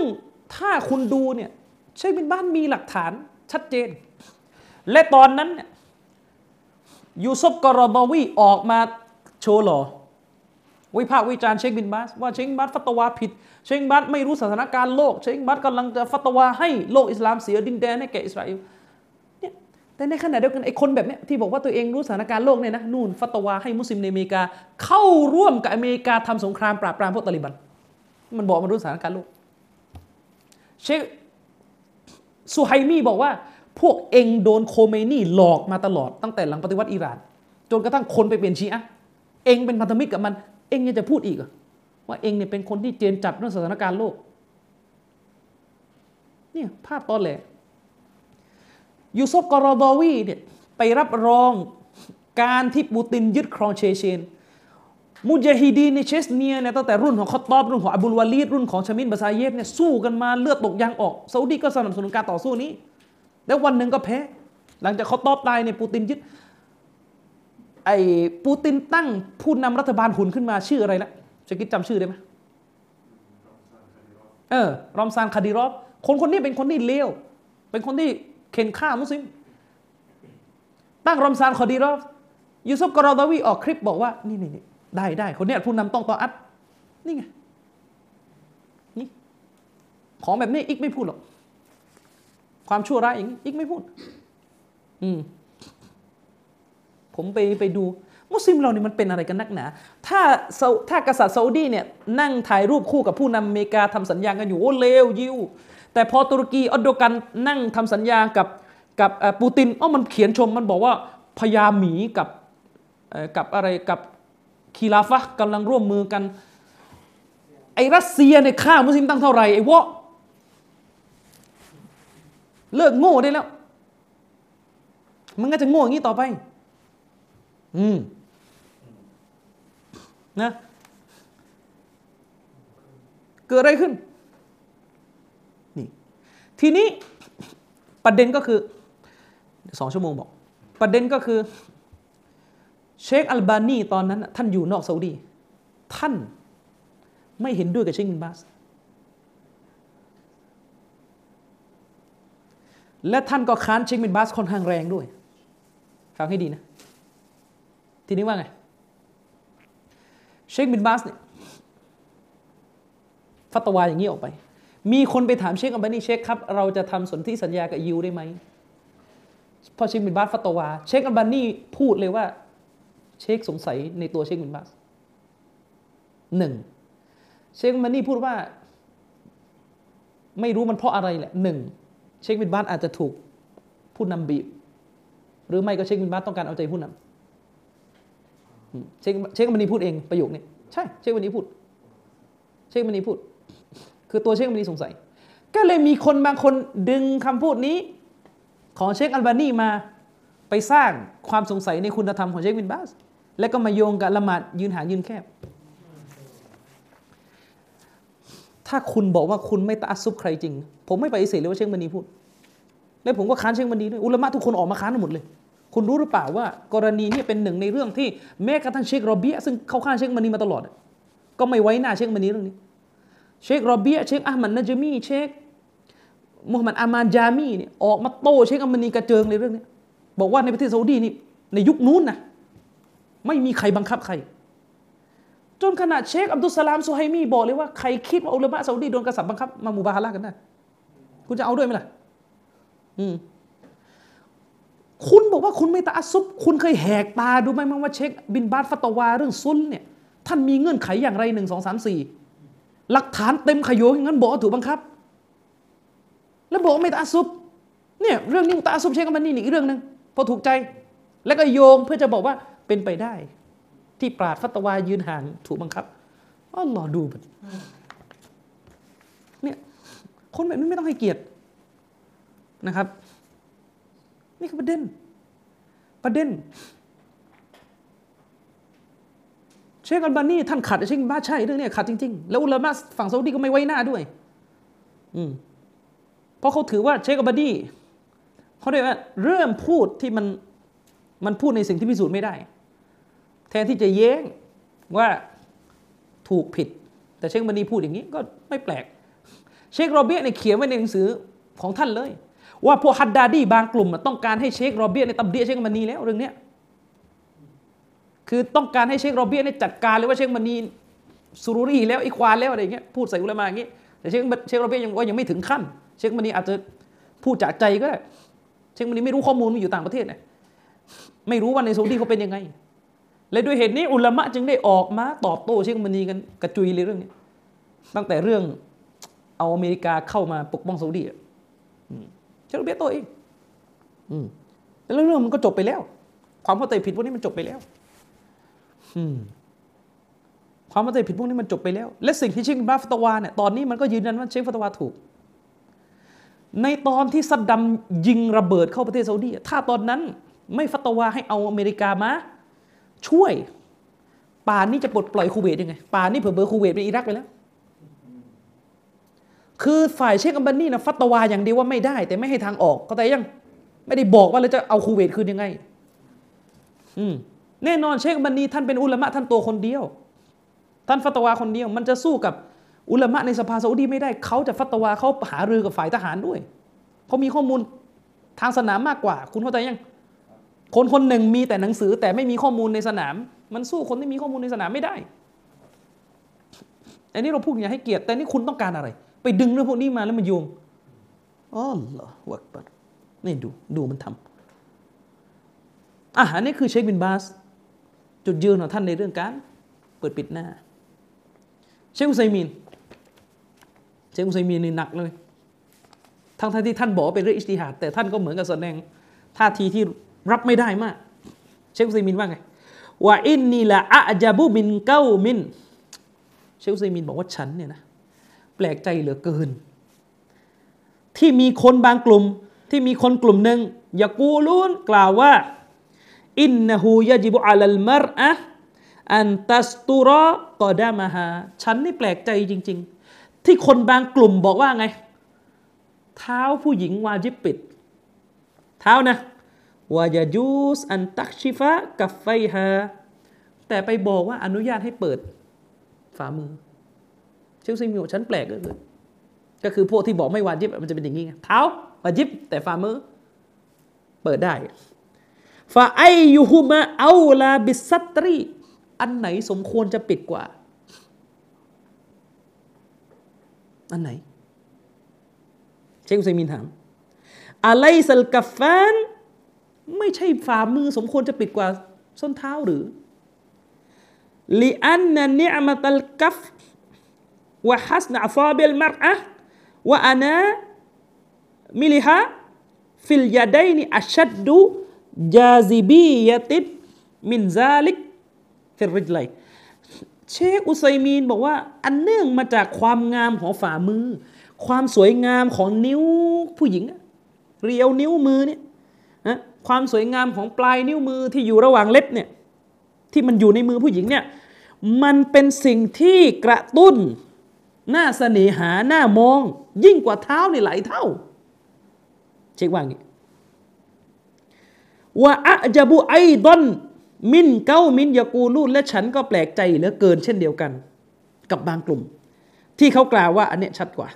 ถ้าคุณดูเนี่ยเชคบินบาสมีหลักฐานชัดเจน และตอนนั้นเนี่ย ยูซุฟก็อรฎอวีออกมาโชว์หล่อวิพากษ์วิจารณ์เชคบินบาสว่าเชคบินบาสฟัตวาผิด เชคบินบาสไม่รู้สถานการณ์โลก เชคบินบาสกำลังจะฟัตวาให้โลกอิสลามเสียดินแดนให้แก่อิสราเอลเนี่ยแต่ในขณะเดียวกันไอ้คนแบบเนี้ยที่บอกว่าตัวเองรู้สถานการณ์โลกเนี่ยนะนู่นฟัตวาให้มุสลิมในอเมริกา เข้าร่วมกับอเมริกาทำสงครามปราบปรามพวกตาลิบัน มันบอกมันรู้สถานการณ์โลก เชคซูไฮมีบอกว่า พวกเองโดนโคเมนี่หลอกมาตลอดตั้งแต่หลังปฏิวัติอิหร่าน จนกระทั่งคนไปเปลี่ยนชีอะเองเป็นพันธมิตรกับมัน เองยังจะพูดอีกว่าเองเนี่ยเป็นคนที่เจนจัดเรื่องสถานการณ์โลกเนี่ยภาพตอนแหลยูซุฟกอรอดอวีเนี่ยไปรับรองการที่ปูตินยึดครองเชเชน มุจฮิดีในเชสเนียเนี่ยตั้งแต่รุ่นของคอตตอบรุ่นของอับุลวาลีดรุ่นของชามินบาซาเยฟเนี่ยสู้กันมาเลือดตกยางออกซาอุดีก็สนับสนุนการต่อสู้นี้ แล้ววันหนึ่งก็แพ้ หลังจากคอตตอบตายเนี่ยปูตินยึดไอ้ปูตินตั้งผู้นำรัฐบาลหุ่นขึ้นมาชื่ออะไรละจะคิดจำชื่อได้ไหมเออรอมซานคาดิรอฟคนคนนี้เป็นคนที่เลวเป็นคนที่เข็นฆ่ามุสลิมตั้งรอมซานคาดิรอฟยูซุฟกรอดาวีออกคลิปบอกว่านี่นี่ได้ได้คนเนี้ยผู้นำต้องต่ออัดนี่ไงนี่ของแบบนี้อีกไม่พูดหรอก ความชั่วร้ายอย่างนี้อีกไม่พูด อืม ผมไปไปดู มุสลิมเราเนี่ยมันเป็นอะไรกันนักหนา ถ้าถ้ากษัตริย์ซาอุดีเนี่ยนั่งถ่ายรูปคู่กับผู้นำอเมริกาทำสัญญากันอยู่โอ้เลวยิว แต่พอตุรกีออโดกันนั่งทำสัญญากับกับปูตินอ๋อมันเขียนชมมันบอกว่าพญาหมีกับกับอะไรกับคีลาฟะกำลังร่วมมือกัน ไอรัสเซียเนี่ยฆ่ามุสลิมตั้งเท่าไหร่ไอ้วะ เลิกโง่ได้แล้ว มันก็จะโง่อย่างนี้ต่อไป อืม นะ เกิดอะไรขึ้น นี่ ทีนี้ประเด็นก็คือสองชั่วโมงบอก ประเด็นก็คือ เชคอัลบานีตอนนั้น ท่านอยู่นอกซาอุดี ท่านไม่เห็นด้วยกับเชคบินบาส และท่านก็ค้านเชคบินบาสค่อนข้างแรงด้วย ฟังให้ดีนะ ทีนี้ว่าไง เชคบินบาสเนี่ยฟัตวาอย่างนี้ออกไป มีคนไปถามเชคอัลบานีเชคครับ เราจะทำสนธิสัญญากับยิวได้ไหมพอเชคบินบาสฟัตวา เชคอัลบานีพูดเลยว่า เชคสงสัยในตัวเชคบินบาสหนึ่งเชคอัลบานีพูดว่า ไม่รู้มันเพราะอะไรแหละหนึ่ง เชคบินบาสอาจจะถูกผู้นำบีบ หรือไม่ก็เชคบินบาสต้องการเอาใจผู้นำเชคเชคมันนีพูดเองประโยคนี้ใช่เชคมันนีพูด เชคมันนีพูด คือตัวเชคมันนีสงสัย ก็เลยมีคนบางคนดึงคำพูดนี้ ของเชคอัลบานีมาไปสร้างความสงสัยในคุณธรรมของเชคบินบาส แล้วก็มาโยงกับละหมาดยืนหางยืนแคบ ถ้าคุณบอกว่าคุณไม่ตะอัซุบใครจริง ผมไม่ปฏิเสธเลยว่าเชคมันนีพูด และผมก็ค้านเชคมันนีด้วย อุลามะทุกคนออกมาค้านหมดเลย คุณรู้หรือเปล่าว่า กรณีนี้เป็นหนึ่งในเรื่องที่แม้กระทั่งเชคโรเบียซึ่งเข้าข้างเชคมันนีมาตลอด ก็ไม่ไว้หน้าเชคมันนีเรื่องนี้ เชคโรเบียเชคอัลมันนจมีเชคมุฮัมมัดอามานจามีเนี่ยออกมาโต้เชคอัลมันีกระเจิงในเรื่องนี้ บอกว่าในประเทศซาอุดีนี่ในยุคนู้นนะไม่มีใครบังคับใคร จนขนาดเชคอับดุสลามซูไฮมีบอกเลยว่าใครคิดว่าอุลามะซาอุดีโดนกษัตริย์บังคับมามูบาฮาระกันได้คุณจะเอาด้วยไหมล่ะอืมคุณบอกว่าคุณไม่ตาอัซุบคุณเคยแหกตาดูไหมมั้งว่าเชคบินบาสฟัตวาเรื่องซุนเนี่ยท่านมีเงื่อนไขอย่างไรหนึ่งสองสามสี่หลักฐานเต็มขยโยงั้นบอกถูกบังคับ แล้วบอกไม่ตาอัซุบเนี่ยเรื่องนี้ตาอัซุบเชคมันนี่อีกเรื่องหนึ่งพอถูกใจ แล้วก็โยงเพื่อจะบอกว่าเป็นไปได้ ที่ปราดฟัตวายืนห่างถูกบังคับอ๋อรอดูเนี่ยคนแบบนี้ไม่ต้องให้เกียรตินะครับ นี่คือประเด็น ประเด็น เชคอัลบานีท่านขัดเชคบ้าใช่เรื่องนี้ขัดจริงๆ แล้วอุลามะฝั่งซาอุดีก็ไม่ไว้หน้าด้วย อืมเพราะเขาถือว่าเชคอัลบานีเขาเรียกว่าเริ่มพูดที่มันมันพูดในสิ่งที่พิสูจน์ไม่ได้ แทนที่จะแย้งว่าถูกผิด แต่เชคอัลบานีพูดอย่างนี้ก็ไม่แปลก เชคโรเบียเนี่ยเขียนไว้ในหนังสือของท่านเลย ว่าพวกฮัดดาดีบางกลุ่มต้องการให้เชคโรเบียในตับเดียเชคมานีแล้วเรื่องนี้คือต้องการให้เชคโรเบียในจัดการเลยว่าเชคมานีสุรุรีแล้วอีควานแล้วอะไรเงี้ยพูดใส่อุลามาอย่างงี้แต่เชคเชคโรเบียยังว่ายังไม่ถึงขั้น เชคมานีอาจจะพูดจากใจก็ได้เชคมานีไม่รู้ข้อมูลมันอยู่ต่างประเทศไงไม่รู้ว่าในซาอุดีเขาเป็นยังไง และด้วยเหตุนี้อุลามะจึงได้ออกมาตอบโต้เชคมานีกันกระจุยเลยเรื่องนี้ ตั้งแต่เรื่องเอาอเมริกาเข้ามาปกป้องซาอุดีเชลเบียตัวเองอืมแล้วเรื่องมันก็จบไปแล้ว ความเข้าใจผิดพวกนี้มันจบไปแล้วความเข้าใจผิดพวกนี้มันจบไปแล้ว และสิ่งที่เชคบินบาสฟัตวาเนี่ยตอนนี้มันก็ยืนยันว่าเชคฟัตวาถูก ในตอนที่ซัดดัมยิงระเบิดเข้าประเทศซาอุดีถ้าตอนนั้นไม่ฟัตวาให้เอาอเมริกามา ช่วย ป่านนี้จะปลดปล่อยคูเวตยังไง ป่านนี้เผื่อเบอร์คูเวตไปอิรักไปแล้ว คือฝ่ายเชคอัลบานีนะฟัตวาอย่างเดียวว่าไม่ได้ แต่ไม่ให้ทางออกก็แต่ยังไม่ได้บอกว่าเราจะเอาคูเวตคืนยังไง อืมแน่นอนเชคอัมบานีท่านเป็นอุลามะท่านตัวคนเดียว ท่านฟัตวาคนเดียว มันจะสู้กับอุลามะในสภาซาอุดีไม่ได้ เขาจะฟัตวาเขาหารือกับฝ่ายทหารด้วย เขามีข้อมูลทางสนามมากกว่า คุณเข้าใจยัง คนคนหนึ่งมีแต่หนังสือแต่ไม่มีข้อมูลในสนาม มันสู้คนที่มีข้อมูลในสนามไม่ได้อันนี้เราพูดอย่างให้เกียรติ แต่นี่คุณต้องการอะไร ไปดึงเรื่องพวกนี้มาแล้วมาโยงอ๋อเหรอวักบัดนี่ดูดูมันทำอะอันนี้คือเชคบินบาส จุดยืนของท่านในเรื่องการ เปิดปิดหน้า เชคอุซัยมีนเชคอุซัยมีนนี่หนักเลยทั้งท่านที่ท่านบอกเป็นเรื่องอิสติฮัดแต่ท่านก็เหมือนกับแสดงท่าทีที่ รับไม่ได้มาก เชคุซัยมีนว่าไงว่าอินนีละอะจาบุมินเก้ามิน เชคุซัยมีนบอกว่าฉันเนี่ยนะแปลกใจเหลือเกิน ที่มีคนบางกลุ่มที่มีคนกลุ่มหนึ่งยากูลูนกล่าวว่าอินนหูยาจิบุอัลมรอะอันตัสตุรอกอดามาฮาฉันนี่แปลกใจจริง ๆ ที่คนบางกลุ่มบอกว่าไง เท้าผู้หญิงวาจิบปิด เท้านะ วายาจูสอันตักชิฟะกับไฟฮาแต่ไปบอกว่าอนุญาตให้เปิดฝ่ามือเชลซีมีชั้นแปลกก็คือก็คือพวกที่บอกไม่วาจิบมันจะเป็นอย่างนี้เท้าวาจิบ แต่ฝ่ามือ เปิดได้ฟาไอยูฮุมาเอาลาบิสัตรีอันไหนสมควรจะปิดกว่า อันไหน เชคอุซัยมินถามอะไร الكفان ไม่ใช่ฝ่ามือสมควรจะปิดกว่าส้นเท้าหรือلأن نعومة الكف وحسن أصابع المرأة وأناملها في اليدين أشد جاذبية من ذلك في الرجلين เชคอุซัยมีนบอกว่า อันเนื่องมาจากความงามของฝ่ามือ ความสวยงามของนิ้วผู้หญิง เรียวนิ้วมือเนี่ย ความสวยงามของปลายนิ้วมือที่อยู่ระหว่างเล็บเนี่ยที่มันอยู่ในมือผู้หญิงเนี่ยมันเป็นสิ่งที่กระตุ้นหน้าเสน่หาหน้ามอง ยิ่งกว่าเท้าในหลายเท่า เช็คว่างี้ว่าอะจบุไอดอนมินเก้ามินยากูลูและฉันก็แปลกใจเหลือเกินเช่นเดียวกัน กับบางกลุ่ม ที่เขากล่าวว่าอันเนี้ชัดกว่า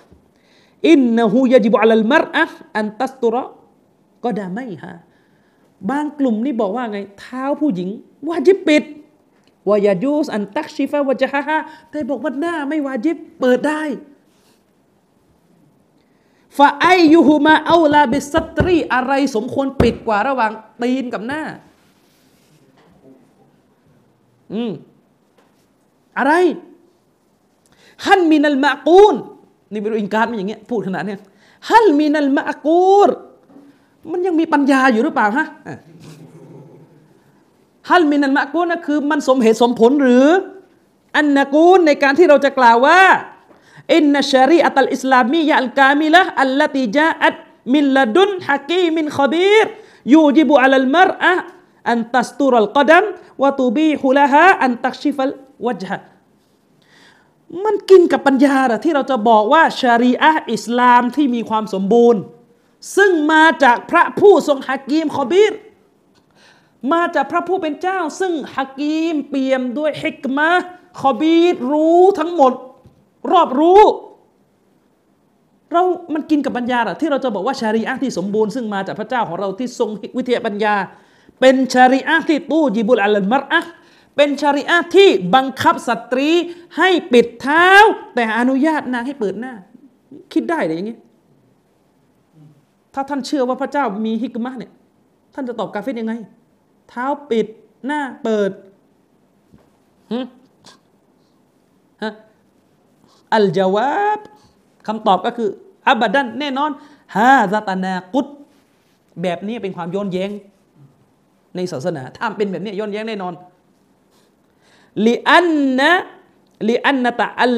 إنه يجب على المرأة أن تستر قدميها บางกลุ่มนี่บอกว่าไง เท้าผู้หญิงว่าจิปิดวายาจูสอันตักชิฟะวะจฮะฮะแต่บอกว่าหน้าไม่วาจิบเปิดได้فأيهما أولى بالستر อะไรสมควรปิดกว่าระหว่างตีนกับหน้า อืมอะไรฮันมินัลมะกูนนี่ไม่รู้อินการมันอย่างเงี้ยพูดขนาดนี้ฮัลมินัลมะกูร มันยังมีปัญญาอยู่หรือเปล่าฮะฮัลมินัลมะกูนนะคือมันสมเหตุสมผลหรือ อันนะกูนในการที่เราจะกล่าวว่าอินนัชรีอัตัลอิสลามียะอัลกามิละอัลลติจาอัตมินลดุนฮะกีมินขบีรยูจิบุอัลลมรอะอันตัสตุรัลกดัมวะตูบีฮุลฮะอันตักชิฟัลวจฮะมันกินกับปัญญาอที่เราจะบอกว่าชารีอะอิสลามที่มีความสมบูรณ์ ซึ่งมาจากพระผู้ทรงฮะกีมขบีรมาจากพระผู้เป็นเจ้า ซึ่งฮะกีมเปี่ยมด้วยฮิกมะขบีรรู้ทั้งหมด รอบรู้ เรามันกินกับปัญญาหรอที่เราจะบอกว่าชารีอะที่สมบูรณ์ซึ่งมาจากพระเจ้าของเราที่ทรงวิทยาปัญญา เป็นชารีอะที่ตู้จิบุลอัลมัรอะเป็นชาริอะที่บังคับสตรีให้ปิดเท้า แต่อนุญาตนางให้เปิดหน้า คิดได้เลยอย่างนี้ ถ้าท่านเชื่อว่าพระเจ้ามีฮิกมะเนี่ย ท่านจะตอบกาเฟตยังไง เท้าปิดหน้าเปิดฮะ الجواب คำตอบก็คือ أبدا แน่นอน هذا تناقض แบบนี้เป็นความย้อนแย้ง ในศาสนา ถ้าเป็นแบบนี้ย้อนแย้งแน่นอนلأن لأن تعلق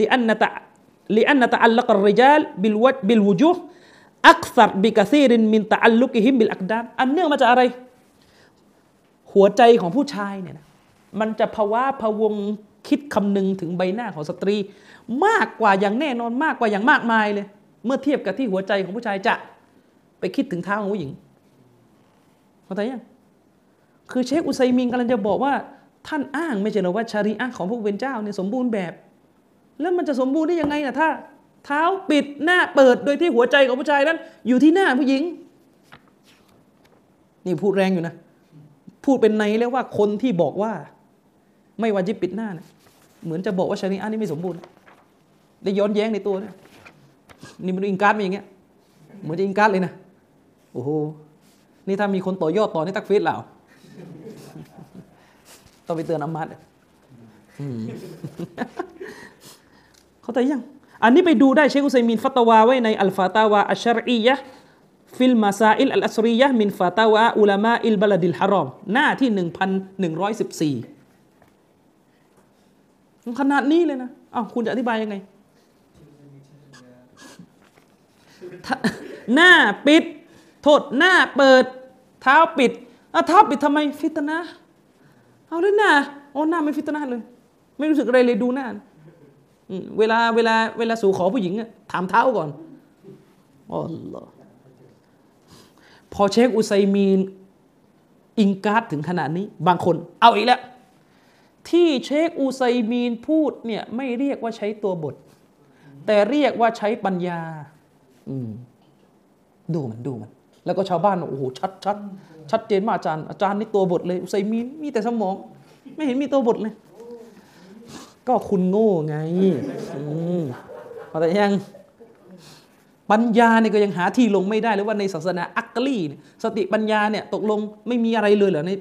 لأن ت لأن تعلق الرجال بالوجه بالوجوه أكثر بكثير من تعلقهم بالأقدام อันเนื่องมาจากอะไร หัวใจของผู้ชายเนี่ยมันจะภาวะพวงคิดคำนึงถึงใบหน้าของสตรี มากกว่าอย่างแน่นอนมากกว่าอย่างมากมายเลย เมื่อเทียบกับที่หัวใจของผู้ชายจะไปคิดถึงเท้าของผู้หญิงเข้าใจยังคือเชคอุไซมินกำลังจะบอกว่า ท่านอ้างไม่ใช่หรอว่าชารีอะของพระผู้เป็นเจ้าเนี่ยสมบูรณ์แบบ แล้วมันจะสมบูรณ์ได้ยังไงนะถ้า เท้าปิดหน้าเปิดโดยที่หัวใจของผู้ชายนั้น อยู่ที่หน้าผู้หญิง นี่พูดแรงอยู่นะ พูดเป็นในแล้วว่าคนที่บอกว่า ไม่วาจิบปิดหน้านะเหมือนจะบอกว่าชารีอะนี่ไม่สมบูรณ์ได้ย้อนแย้งในตัวนะนี่มันอิงการ์ดมาอย่างเงี้ยเหมือนจะอิงการ์ดเลยนะโอ้โหนี่ถ้ามีคนต่อยอดต่อในตักฟีดเหล่าต้องไปเตือนอามัดเขาแต่ยัง อันนี้ไปดูได้เชคุซัยมินฟัตวาไว้ใน الفتاوى الشرعية في المسائل العصرية من فتاوى علماء البلد الحرام หน้าที่หนึ่งพันหนึ่งร้อยสิบสี่ขนาดนี้เลยนะอ้าวคุณจะอธิบายยังไง หน้าปิด โทษหน้าเปิด เท้าปิดเท้าปิดทำไมفتنة เอาเลยหน้าโอ้หน้าไม่ฟิตนาเลย ไม่รู้สึกอะไรเลยดูหน้า เวลาเวลาเวลาสู่ขอผู้หญิงถามเท้าก่อนอ๋อหรอพอเชคอุไซมีนอิงการ์ดถึงขนาดนี้ บางคน เอาอีกแล้ว ที่เชคอุไซมีนพูดเนี่ยไม่เรียกว่าใช้ตัวบท แต่เรียกว่าใช้ปัญญา อืมดูมันดูมัน แล้วก็ชาวบ้านโอ้โหชัดชัดชัดเจนมากอาจารย์อาจารย์นี่ตัวบทเลย อุไซมีนมีแต่สมอง ไม่เห็นมีตัวบทเลย ก็คุณโง่ไงพอแต่ยัง ปัญญาเนี่ยก็ยังหาที่ลงไม่ได้เลยว่าในศาสนาอักลีสติปัญญาเนี่ยตกลงไม่มีอะไรเลยเหรอใน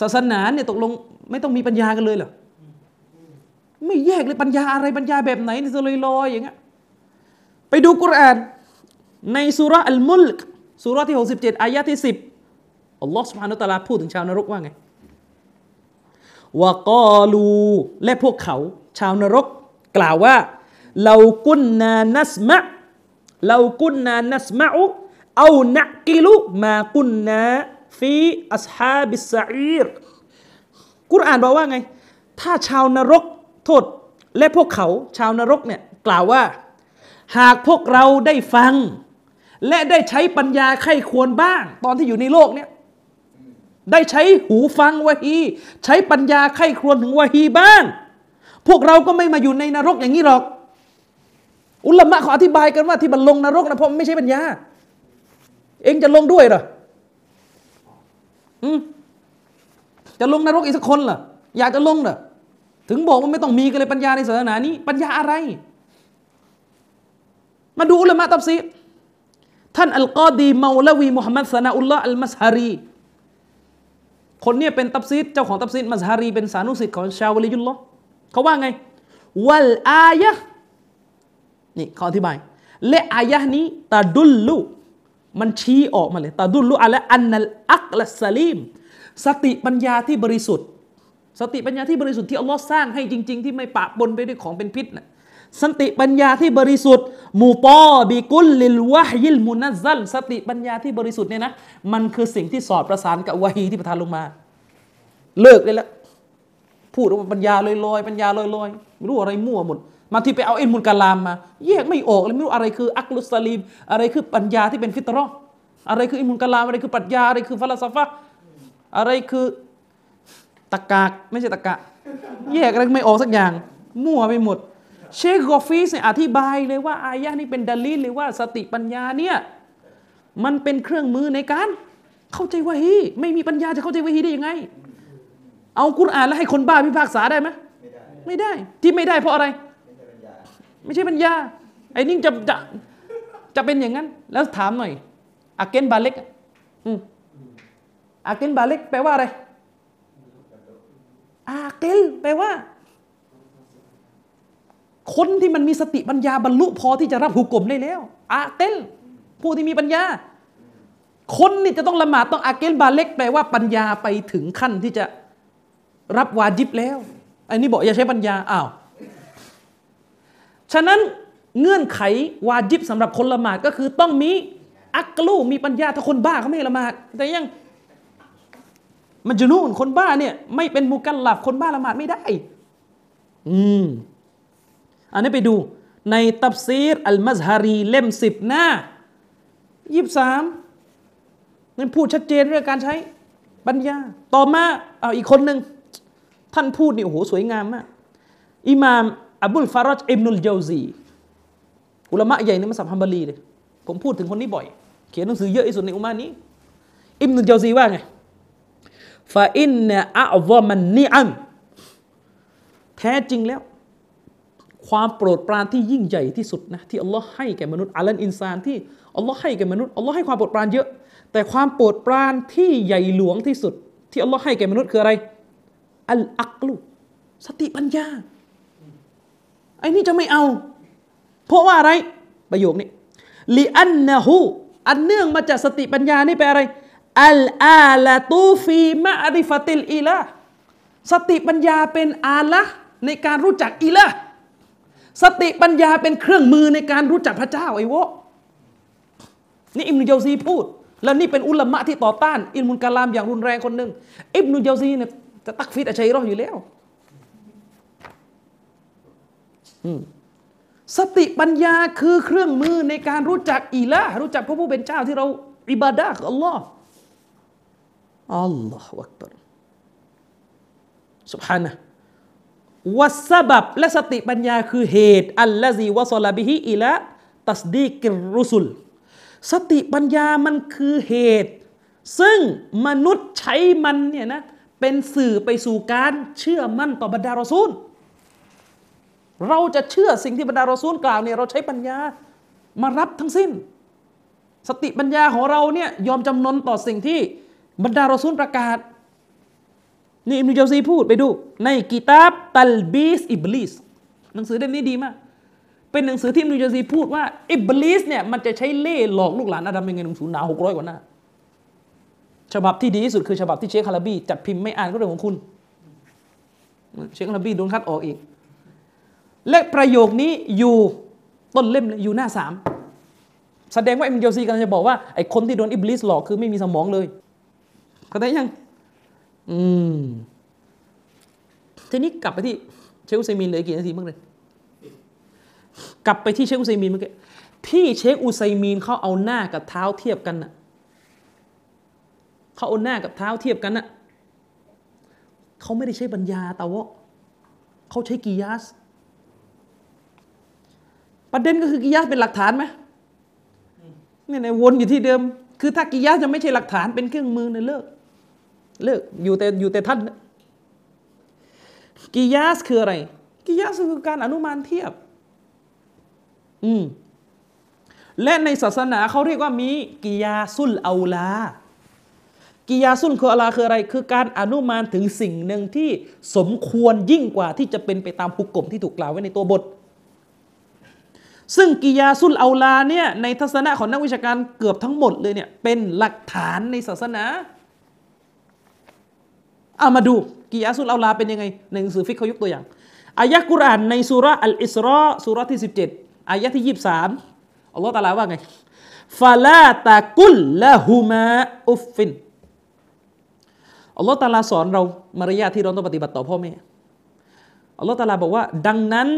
ศาสนาเนี่ยตกลงไม่ต้องมีปัญญากันเลยเหรอไม่แยกเลยปัญญาอะไรปัญญาแบบไหนนี่จะลอยลอยอย่างเงี้ยไปดูกุรอานในสุรอัลมุลกสุรที่ 67อายะที่ 10อัลลอฮ์สุบฮานุตะลาพูดถึงชาวนรกว่าไงวากอลูและพวกเขา ชาวนรกกล่าวว่าเรากุนนานัสมะเรากุนนานัสมะอุเอานักกิลุมากุนนาฟีอัสฮาบิสอีรกุรอานบอกว่าไง ถ้าชาวนรกโทษและพวกเขาชาวนรกเนี่ยกล่าวว่า หากพวกเราได้ฟัง และได้ใช้ปัญญาไข้ควรบ้าง ตอนที่อยู่ในโลกเนี่ยได้ใช้หูฟังวะฮี ใช้ปัญญาไข้ควญถึงวะฮีบ้าง พวกเราก็ไม่มาอยู่ในนรกอย่างนี้หรอก อุลามะเขาอธิบายกันว่าที่มันลงนรกนะเพราะมันไม่ใช่ปัญญา เองจะลงด้วยเหรออืมจะลงนรกอีกสักคนเหรออยากจะลงเหรอถึงบอกว่าไม่ต้องมีกันเลยปัญญาในศาสนานี้ ปัญญาอะไร มาดูอุลามะตัฟซีรท่านอัลกอดีมาลวีมุฮัมมัดสนาอุลลอฮ์อัลมัสฮารีคนนี้เป็นตัฟซีรเจ้าของตัฟซีรมัสฮารีเป็นสานุศิษย์ของชาววลิยุลลอฮ์ เขาว่าไงوالآية นี่เขาอธิบาย และอายะนี้ตาดุลลุมันชี้ออกมาเลยตาดุลลุอะไรอันนัลอักละสลีม สติปัญญาที่บริสุทธิ์ สติปัญญาที่บริสุทธิ์ที่อัลลอฮ์สร้างให้จริง ๆ ที่ไม่ปะปนไปด้วยของเป็นพิษนะสติปัญญาที่บริสุทธิ์มูตอบิกุลลิลวะฮิลมุนัซัลสติปัญญาที่บริสุทธิ์เนี่ยนะมันคือสิ่งที่สอดประสานกับวะฮีที่ประทานลงมา เลิกเลยละ พูดว่าปัญญาลอยๆปัญญาลอยๆไม่รู้อะไรมั่วหมดมาที่ไปเอาعلم الكلام มา แยกไม่ออกเลยไม่รู้อะไรคือعقل سليمอะไรคือปัญญาที่เป็นฟิตรออะไรคือعلم الكلامอะไรคือปรัชญาอะไรคือفلسفةอะไรคือตรรกะไม่ใช่ตะกะ แยกอะไรไม่ออกสักอย่าง มั่วไปหมด เชคกอฟีสเนี่ยอธิบายเลยว่าอายะนี้เป็นดลีลเลยว่าสติปัญญาเนี่ยมันเป็นเครื่องมือในการ เข้าใจวะฮีไม่มีปัญญาจะเข้าใจวะฮีได้ยังไง เอากุรอานแล้วให้คนบ้าพิพากษาได้ไหมไม่ได้ ที่ไม่ได้เพราะอะไร ไม่ใช่ปัญญา ไอ้นี่จะจะจะเป็นอย่างนั้น แล้วถามหน่อยอาเกนบาเล็กอาเกนบาเล็กแปลว่าอะไรอาเกลแปลว่า คนที่มันมีสติปัญญาบรรลุพอที่จะรับหุกกลมได้แล้วอาเกลผู้ที่มีปัญญา คนนี่จะต้องละหมาดต้องอาเกลบาเล็กแปลว่าปัญญาไปถึงขั้นที่จะ รับวาจิบแล้วอันนี้บอกอย่าใช้ปัญญาอ้าวฉะนั้นเงื่อนไขวาจิบสำหรับคนละหมาดก็คือต้องมีอักลูมีปัญญาถ้าคนบ้าเขาไม่ละหมาดแต่ยังมันจะนู่นคนบ้าเนี่ยไม่เป็นมุกัลลับคนบ้าละหมาดไม่ได้ อืม อันนี้ไปดู ในตับซีรอัลมัซฮารีเล่มสิบหน้ายี่สามนั่นพูดชัดเจนเรื่องการใช้ปัญญา ต่อมาเอาอีกคนหนึ่ง ท่านพูดนี่โอ้โหสวยงามมากอิหม่ามอับุลฟารจอิบนุลเจาซีอุลามะใหญ่ในมัซฮับฮัมบาลีเลยผมพูดถึงคนนี้บ่อย เขียนหนังสือเยอะที่สุดในอุมมะฮ์นี้อิบนุลเจาซีว่าไงفإن أعظم النعمแท้จริงแล้ว ความโปรดปรานที่ยิ่งใหญ่ที่สุดนะที่อัลลอฮ์ให้แก่มนุษย์อัลันอินซานที่อัลลอฮ์ให้แก่มนุษย์อัลลอฮ์ให้ความโปรดปรานเยอะ แต่ความโปรดปรานที่ใหญ่หลวงที่สุด ที่อัลลอฮ์ให้แก่มนุษย์คืออะไร อัลอักลุสติปัญญาไอ้นี่จะไม่เอา เพราะว่าอะไร ประโยคนี้ลิอันนะฮูอันเนื่องมาจากสติปัญญานี่แปลอะไรอัลอาลาตูฟีมะริฟติลอีละสติปัญญาเป็นอาละในการรู้จักอีละสติปัญญาเป็นเครื่องมือในการรู้จักพระเจ้าไอ้วะนี่อิมนุเจาซีพูด แล้วนี่เป็นอุลามะที่ต่อต้าน อิลมุลกาลามอย่างรุนแรงคนหนึ่งอิบนุเจาซีเนี่ย จะตักฟิดอาชัยรออยู่แล้วสติปัญญาคือเครื่องมือในการรู้จักอีละรู้จักพระผู้เป็นเจ้าที่เราอิบาดะคืออัลลอฮ์อัลลอฮฺวักบารสุบฮานะวัสบับและสติปัญญาคือเหตุอัลลอฮีวะซอลาบิฮิอิละตัสดีกิรุสุล สติปัญญามันคือเหตุ ซึ่งมนุษย์ใช้มันเนี่ยนะ เป็นสื่อไปสู่การเชื่อมั่นต่อบรรดารอซูล เราจะเชื่อสิ่งที่บรรดารอซูลกล่าวเนี่ยเราใช้ปัญญามารับทั้งสิ้น สติปัญญาของเราเนี่ยยอมจำนนต่อสิ่งที่บรรดารอซูลประกาศ นี่อิมนุเจซีพูดไปดู ในกิตาบตัลบีสอิบลิสหนังสือเล่มนี้ดีมาก เป็นหนังสือที่อิมนุเจซีพูดว่าอิบลิสเนี่ยมันจะใช้เล่หลอกลูกหลานอาดัมเป็นเงินหนังสือหนาหกร้อยกว่าหน้า ฉบับที่ดีที่สุดคือฉบับที่เชคฮาราบีจัดพิมพ์ไม่อ่านก็เรื่องของคุณ เชคฮาราบีโดนคัดออกอีก และประโยคนี้อยู่ต้นเล่มอยู่หน้าสามแสดงว่าอิมโยซีกำลังจะบอกว่าไอ้คนที่โดนอิบลิสหลอกคือไม่มีสมองเลยเข้าใจยัง อืม ทีนี้กลับไปที่เชคอุซัยมินเลยกี่นาทีบ้างเลยกลับไปที่เชคอุซัยมินเมื่อกี้ที่เชคอุซัยมินเขาเอาหน้ากับเท้าเทียบกันน่ะ เขาเอาหน้ากับเท้าเทียบกันน่ะเขาไม่ได้ใช้ปัญญาแต่ว่าเขาใช้กิยาส ประเด็นก็คือกิยาสเป็นหลักฐานไหมเนี่ยในวนอยู่ที่เดิม คือถ้ากิยาสจะไม่ใช่หลักฐานเป็นเครื่องมือเนี่ยเลิก เลิกอยู่แต่อยู่แต่ท่านกิยาสคืออะไร กิยาสคือการอนุมานเทียบ อืมและในศาสนาเขาเรียกว่ามีกิยาสุลเอาลา กิยาสุลคืออะไรคืออะไร คือการอนุมานถึงสิ่งหนึ่งที่สมควรยิ่งกว่าที่จะเป็นไปตามหุกกลมที่ถูกกล่าวไว้ในตัวบท ซึ่งกิยาสุลเอาลาเนี่ยในทัศนะของนักวิชาการเกือบทั้งหมดเลยเนี่ยเป็นหลักฐานในศาสนาเอามาดูกิยาสุลเอาลาเป็นยังไงในหนังสือฟิกเขายกตัวอย่างอายะกุรอานในสุราอัลอิสราสุราที่ 17อายะที่ 23อัลลอฮฺตาลาว่าไงฟาลาตะกุลละหูมาอุฟฟิน อัลลอฮฺตาลาสอนเรามารยาทที่เราต้องปฏิบัติต่อพ่อแม่อัลลอฮฺตาลาบอกว่า ดังนั้น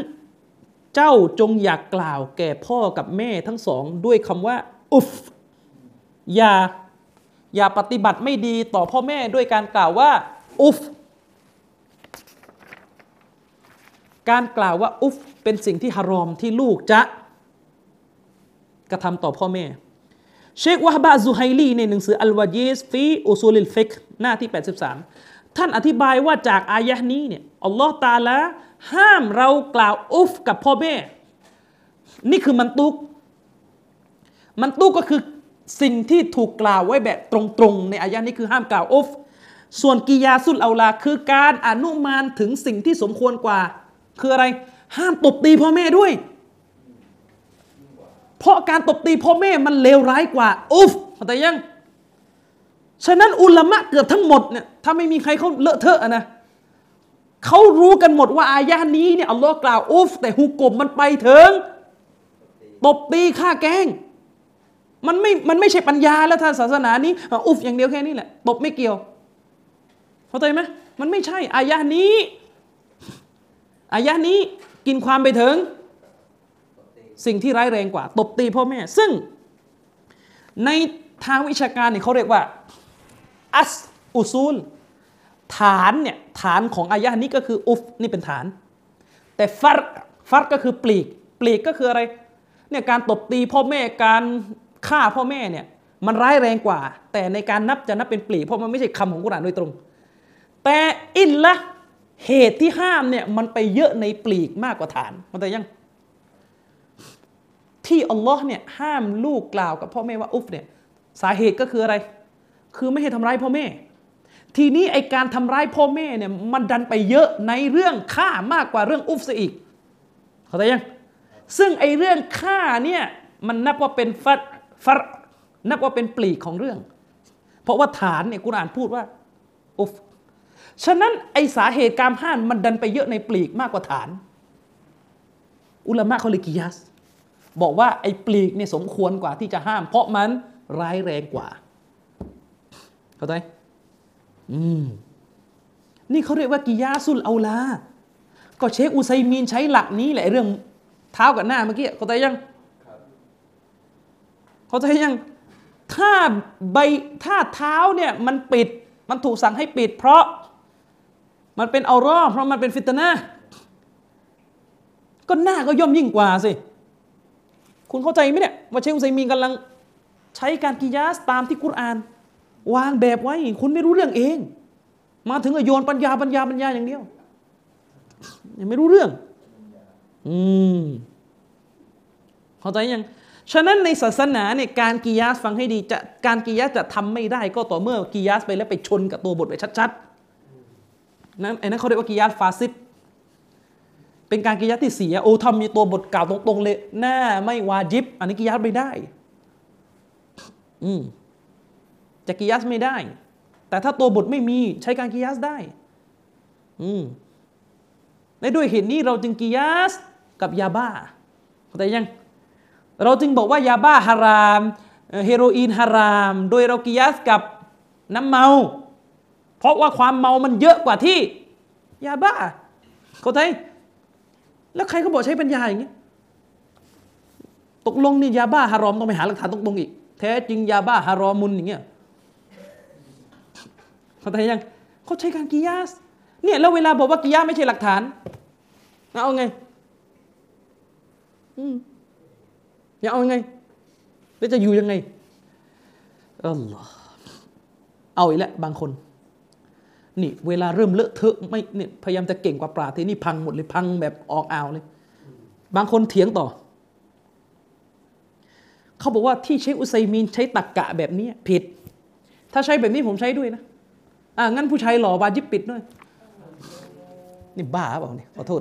เจ้าจงอยากกล่าวแก่พ่อกับแม่ทั้งสอง ด้วยคำว่า อุฟอย่าอย่าปฏิบัติไม่ดีต่อพ่อแม่ด้วยการกล่าวว่า อุฟการกล่าวว่า อุฟเป็นสิ่งที่ฮารอมที่ลูกจะกระทำต่อพ่อแม่ เชควะฮบะซุไฮลีในหนังสืออัลวาจีสฟีอุซูลิลฟิกหน้าที่ 83 ท่านอธิบายว่าจากอายะนี้เนี่ยอัลลอฮ์ตาลาห้ามเรากล่าวأفกับพ่อแม่ นี่คือمنطوق منطوقก็คือสิ่งที่ถูกกล่าวไว้แบบตรงๆ ในอายะนี้คือห้ามกล่าวأفส่วนقياس الأولىคือการอนุมานถึงสิ่งที่สมควรกว่า คืออะไร ห้ามตบตีพ่อแม่ด้วย เพราะการตบตีพ่อแม่มันเลวร้ายกว่า อุฟเข้าใจยัง ฉะนั้นอุลามะเกือบทั้งหมดเนี่ยถ้าไม่มีใครเขาเลอะเทอะนะเขารู้กันหมดว่าอายะนี้เนี่ยอัลลอฮ์กล่าวอุฟแต่ฮุกกลมมันไปถึงตบตีฆ่าแกงมันไม่ มันไม่ใช่ปัญญาแล้วถ้าศาสนานี้ อุฟอย่างเดียวแค่นี้แหละตบไม่เกี่ยว เข้าใจไหมมันไม่ใช่อายะนี้อายะนี้กินความไปถึง สิ่งที่ร้ายแรงกว่า ตบตีพ่อแม่ ซึ่งในทางวิชาการเนี่ยเขาเรียกว่าอัสอุซูล ฐานเนี่ยฐานของอายะนี้ก็คืออุฟนี่เป็นฐาน แต่ฟัรฟัรก็คือปลีก ปลีกก็คืออะไรเนี่ยการตบตีพ่อแม่การฆ่าพ่อแม่เนี่ยมันร้ายแรงกว่า แต่ในการนับจะนับเป็นปลีกเพราะมันไม่ใช่คำของกุรานโดยตรง แต่อินละเหตุที่ห้ามเนี่ยมันไปเยอะในปลีกมากกว่าฐานมันแต่ยัง ที่อัลลอฮ์เนี่ยห้ามลูกกล่าวกับพ่อแม่ว่าอุฟเนี่ยสาเหตุก็คืออะไร คือไม่ให้ทำร้ายพ่อแม่ ทีนี้ไอการทำร้ายพ่อแม่เนี่ยมันดันไปเยอะในเรื่องฆ่ามากกว่าเรื่องอุฟซะอีกเข้าใจยัง ซึ่งไอเรื่องฆ่าเนี่ยมันนับว่าเป็นฟัดฟัดนับว่าเป็นปลีกของเรื่อง เพราะว่าฐานเนี่ยกุรอานพูดว่าอุฟฉะนั้นไอสาเหตุการห้ามมันดันไปเยอะในปลีกมากกว่าฐาน อุลามะเขาเลยกิยาส บอกว่าไอ้ปลีกเนี่ยสมควรกว่าที่จะห้าม เพราะมันร้ายแรงกว่า เข้าใจอืมนี่เขาเรียกว่ากิยาสุลเอาลา ก็เชคอุไซมีนใช้หลักนี้แหละเรื่องเท้ากับหน้าเมื่อกี้เข้าใจยังเข้าใจยัง ถ้าใบถ้าเท้าเนี่ยมันปิด มันถูกสั่งให้ปิด เพราะมันเป็นเอารอเพราะมันเป็นฟิตนาก็หน้าก็ย่อมยิ่งกว่าสิ คุณเข้าใจไหมเนี่ยว่าเชคอุไซมีนกำลังใช้การกิยาสตามที่กุรอาน วางแบบไว้ คุณไม่รู้เรื่องเอง มาถึงก็โยนปัญญาปัญญาปัญญาอย่างเดียวยังไม่รู้เรื่อง อืมเข้าใจยังฉะนั้นในศาสนาเนี่ยการกิยาสฟังให้ดีจะการกิยาสจะทำไม่ได้ก็ต่อเมื่อกิยาสไปแล้วไปชนกับตัวบทไปชัดๆนั่นไอ้นั่นเขาเรียกว่ากิยาสฟาซิด เป็นการกิยาสที่เสียโอ้ทำมีตัวบทกล่าวตรงๆเลยหน้าไม่วาจิบ อันนี้กิยาสไม่ได้ อืมจะกิยาสไม่ได้ แต่ถ้าตัวบทไม่มีใช้การกิยาสได้ อืมและด้วยเหตุนี้เราจึงกิยาสกับยาบ้าเข้าใจยัง เราจึงบอกว่ายาบ้าฮารามเฮโรอีนฮาราม โดยเรากิยาสกับน้ำเมา เพราะว่าความเมามันเยอะกว่าที่ยาบ้า เข้าใจ แล้วใครเขาบอกใช้ปัญญาอย่างนี้ ตกลงนี่ยาบ้าฮารอมต้องไปหาหลักฐานตรงๆอีก แท้จริงยาบ้าฮารอมุนอย่างเงี้ยเข้าใจยังเขาใช้การกิยาสเนี่ยแล้วเวลาบอกว่ากิยาไม่ใช่หลักฐานเอาไงอืมอย่าเอาไงแล้วจะอยู่ยังไงอัลลอฮ์เอาอีกแล้วบางคน นี่เวลาเริ่มเลอะเทอะไม่เนี่ยพยายามจะเก่งกว่าปราทีนี่พังหมดเลยพังแบบออกอ่าวเลย บางคนเถียงต่อ เขาบอกว่าที่เชคอุไซมีนใช้ตักกะแบบนี้ผิด ถ้าใช้แบบนี้ผมใช้ด้วยนะอ่างั้นผู้ชายหล่อบาจิบปิดด้วย นี่บ้าเปล่าเนี่ยขอโทษ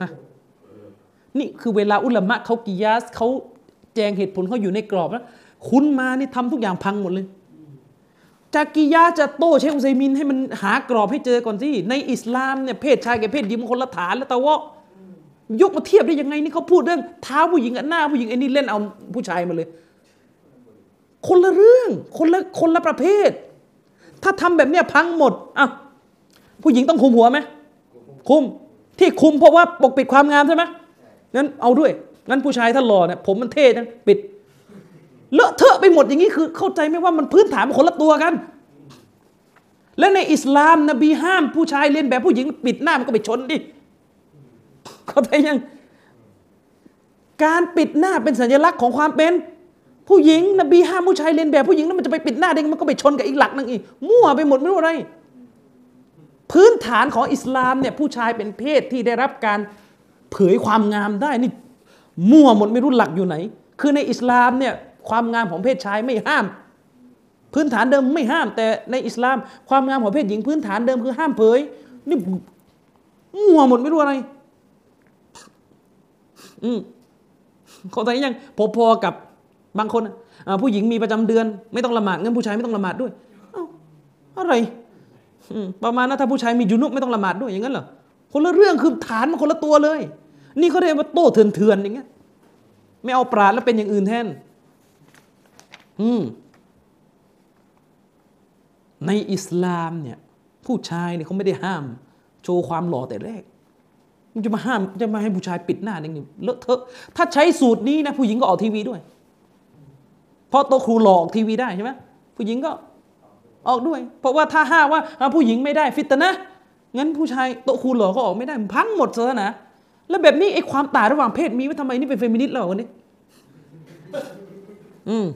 ฮะนี่คือเวลาอุลามะเขากิยาสเขาแจงเหตุผลเขาอยู่ในกรอบแล้วคุณมานี่ทำทุกอย่างพังหมดเลย จากกิยาจะโต้เชคอุซัยมินให้มันหากรอบให้เจอก่อนสิในอิสลามเนี่ยเพศชายกับเพศหญิงมันคนละฐานแล้วแต่ว่ายกมาเทียบได้ยังไงนี่เขาพูดเรื่องเท้าผู้หญิงกับหน้าผู้หญิงไอ้นี่เล่นเอาผู้ชายมาเลย คนละเรื่องคนละคนละประเภท ถ้าทำแบบเนี้ยพังหมดอะผู้หญิงต้องคุมหัวไหมคุมที่คุมเพราะว่าปกปิดความงามใช่ไหมงั้นเอาด้วยงั้นผู้ชายถ้าหล่อเนี่ยผมมันเท่จังปิด เลอะเทอะไปหมดอย่างนี้คือเข้าใจไหมว่ามันพื้นฐานมันคนละตัวกัน และในอิสลามนบีห้ามผู้ชายเรียนแบบผู้หญิงปิดหน้ามันก็ไปชนดิเข้าใจยัง การปิดหน้าเป็นสัญลักษณ์ของความเป็น ผู้หญิง นบีห้ามผู้ชายเรียนแบบผู้หญิงแล้วมันจะไปปิดหน้าได้งมันก็ไปชนกับอีกหลักนึงอีกมั่วไปหมดไม่รู้อะไร พื้นฐานของอิสลามเนี่ยผู้ชายเป็นเพศที่ได้รับการเผยความงามได้นี่มั่วหมดไม่รู้หลักอยู่ไหน คือในอิสลามเนี่ย ความงามของเพศชายไม่ห้าม พื้นฐานเดิมไม่ห้าม แต่ในอิสลาม ความงามของเพศหญิงพื้นฐานเดิมคือห้ามเผยนี่มั่วหมดไม่รู้อะไร อืมเข้าใจยังพอๆกับบางคนผู้หญิงมีประจำเดือน ไม่ต้องละหมาดงั้นผู้ชายไม่ต้องละหมาดด้วยอะไรประมาณนั้นถ้าผู้ชายมีจุนุบไม่ต้องละหมาดด้วยอย่างนั้นเหรอคนละเรื่องคือฐานมันคนละตัวเลย นี่เขาเรียกว่าโต้เถื่อนๆอย่างเงี้ยไม่เอาปราดแล้วเป็นอย่างอื่นแทน ในอิสลามเนี่ย ผู้ชายเนี่ยเขาไม่ได้ห้าม โชว์ความหล่อแต่แรก มันจะมาห้ามจะมาให้ผู้ชายปิดหน้าองนี้เลอะเทอะ ถ้าใช้สูตรนี้นะผู้หญิงก็ออกทีวีด้วย เพราะโต๊ะครูหล่อออกทีวีได้ใช่ไหมผู้หญิงก็ออกด้วย เพราะว่าถ้าห้าว่าผู้หญิงไม่ได้ฟิตนะงั้นผู้ชายโต๊ะครูหล่อก็ออกไม่ได้พังหมดศาสนาแล้วแบบนี้ไอ้ความต่างระหว่างเพศมีไว้ทำไมนี่เป็นเฟมินิสต์แล้ววันนี้ อืม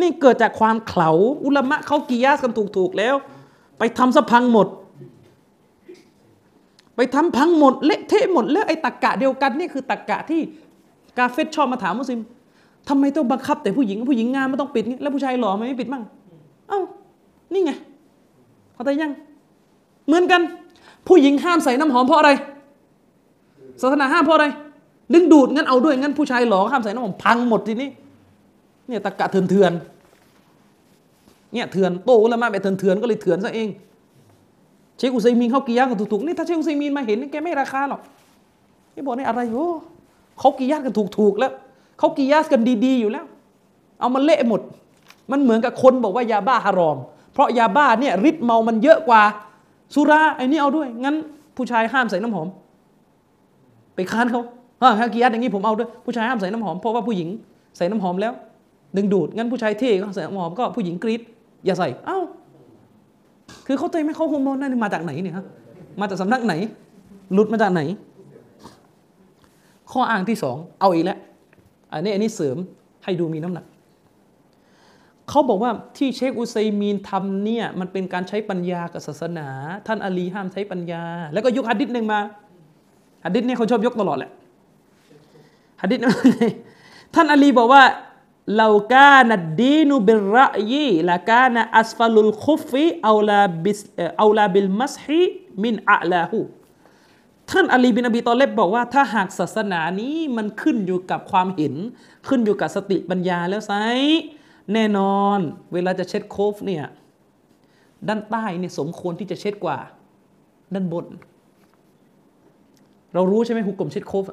นี่เกิดจากความเขลาอุลมะเขากิยาสกันถูกๆแล้ว ไปทำสะพังหมด ไปทำพังหมดเละเทะหมดแล้วไอ้ตักกะเดียวกันนี่คือตักกะที่กาเฟตชอบมาถามมุสลิมทำไมต้องบังคับ แต่ผู้หญิงผู้หญิงงามไม่ต้องปิดแล้วผู้ชายหล่อไม่ปิดมั่งเอ้านี่ไงเข้าใจยัง เหมือนกัน ผู้หญิงห้ามใส่น้ำหอมเพราะอะไรศาสนาห้ามเพราะอะไรดึงดูดงั้นเอาด้วยงั้นผู้ชายหล่อห้ามใส่น้ำหอมพังหมดทีนี้ เนี่ยตะกะเถื่อนเถื่อนเนี่ยเถื่อนโตแล้วมาแบบเถื่อนเถื่อนก็เลยเถื่อนซะเอง เชคอุซัยมีนเขากียากันถูกๆนี่ถ้าเชคอุซัยมีนมาเห็นแกไม่ราคาหรอกนี่บอกนี่อะไรโอ้เขากียากันถูกๆแล้วเขากียาสกันดีๆอยู่แล้ว เอามันเละหมด มันเหมือนกับคนบอกว่ายาบ้าฮารอม เพราะยาบ้าเนี่ยฤทธิ์เมามันเยอะกว่าสุราไอ้นี่เอาด้วย งั้นผู้ชายห้ามใส่น้ำหอม ไปค้านเขาฮะกียาสอย่างนี้ผมเอาด้วยผู้ชายห้ามใส่น้ำหอมเพราะว่าผู้หญิงใส่น้ำหอมแล้ว ดึงดูด งั้นผู้ชายเท่ก็ใส่น้ำหอมก็ผู้หญิงกรีดอย่าใส่ เอ้า คือเขาใจไม่เขาโฮโมนนั่นมาจากไหนเนี่ยฮะ มาจากสำนักไหน หลุดมาจากไหน ข้ออ้างที่สอง เอาอีกแล้ว อันนี้อันนี้เสริมให้ดูมีน้ำหนัก เขาบอกว่าที่เชคอุซัยมีนทำเนี่ย มันเป็นการใช้ปัญญากับศาสนา ท่านอาลีห้ามใช้ปัญญา แล้วก็ยกฮัดดิษหนึ่งมาฮัดดิษเนี่ยเขาชอบยกตลอดแหละฮัดดิษท่านอาลีบอกว่า เรากานัดดีนุบิรยีละกานะอัสฟาลุลคุฟีเอาลาบิสเอาลาบิลมัสฮีมินอะลาหูท่านอาลีบินอบีตอเลบบอกว่าถ้าหากศาสนานี้มันขึ้นอยู่กับความเห็น ขึ้นอยู่กับสติปัญญาแล้วไซร้แน่นอนเวลาจะเช็ดคุฟเนี่ยด้านใต้เนี่ยสมควรที่จะเช็ดกว่า ด้านบน เรารู้ใช่ไหมหุก่มเช็ดคุฟ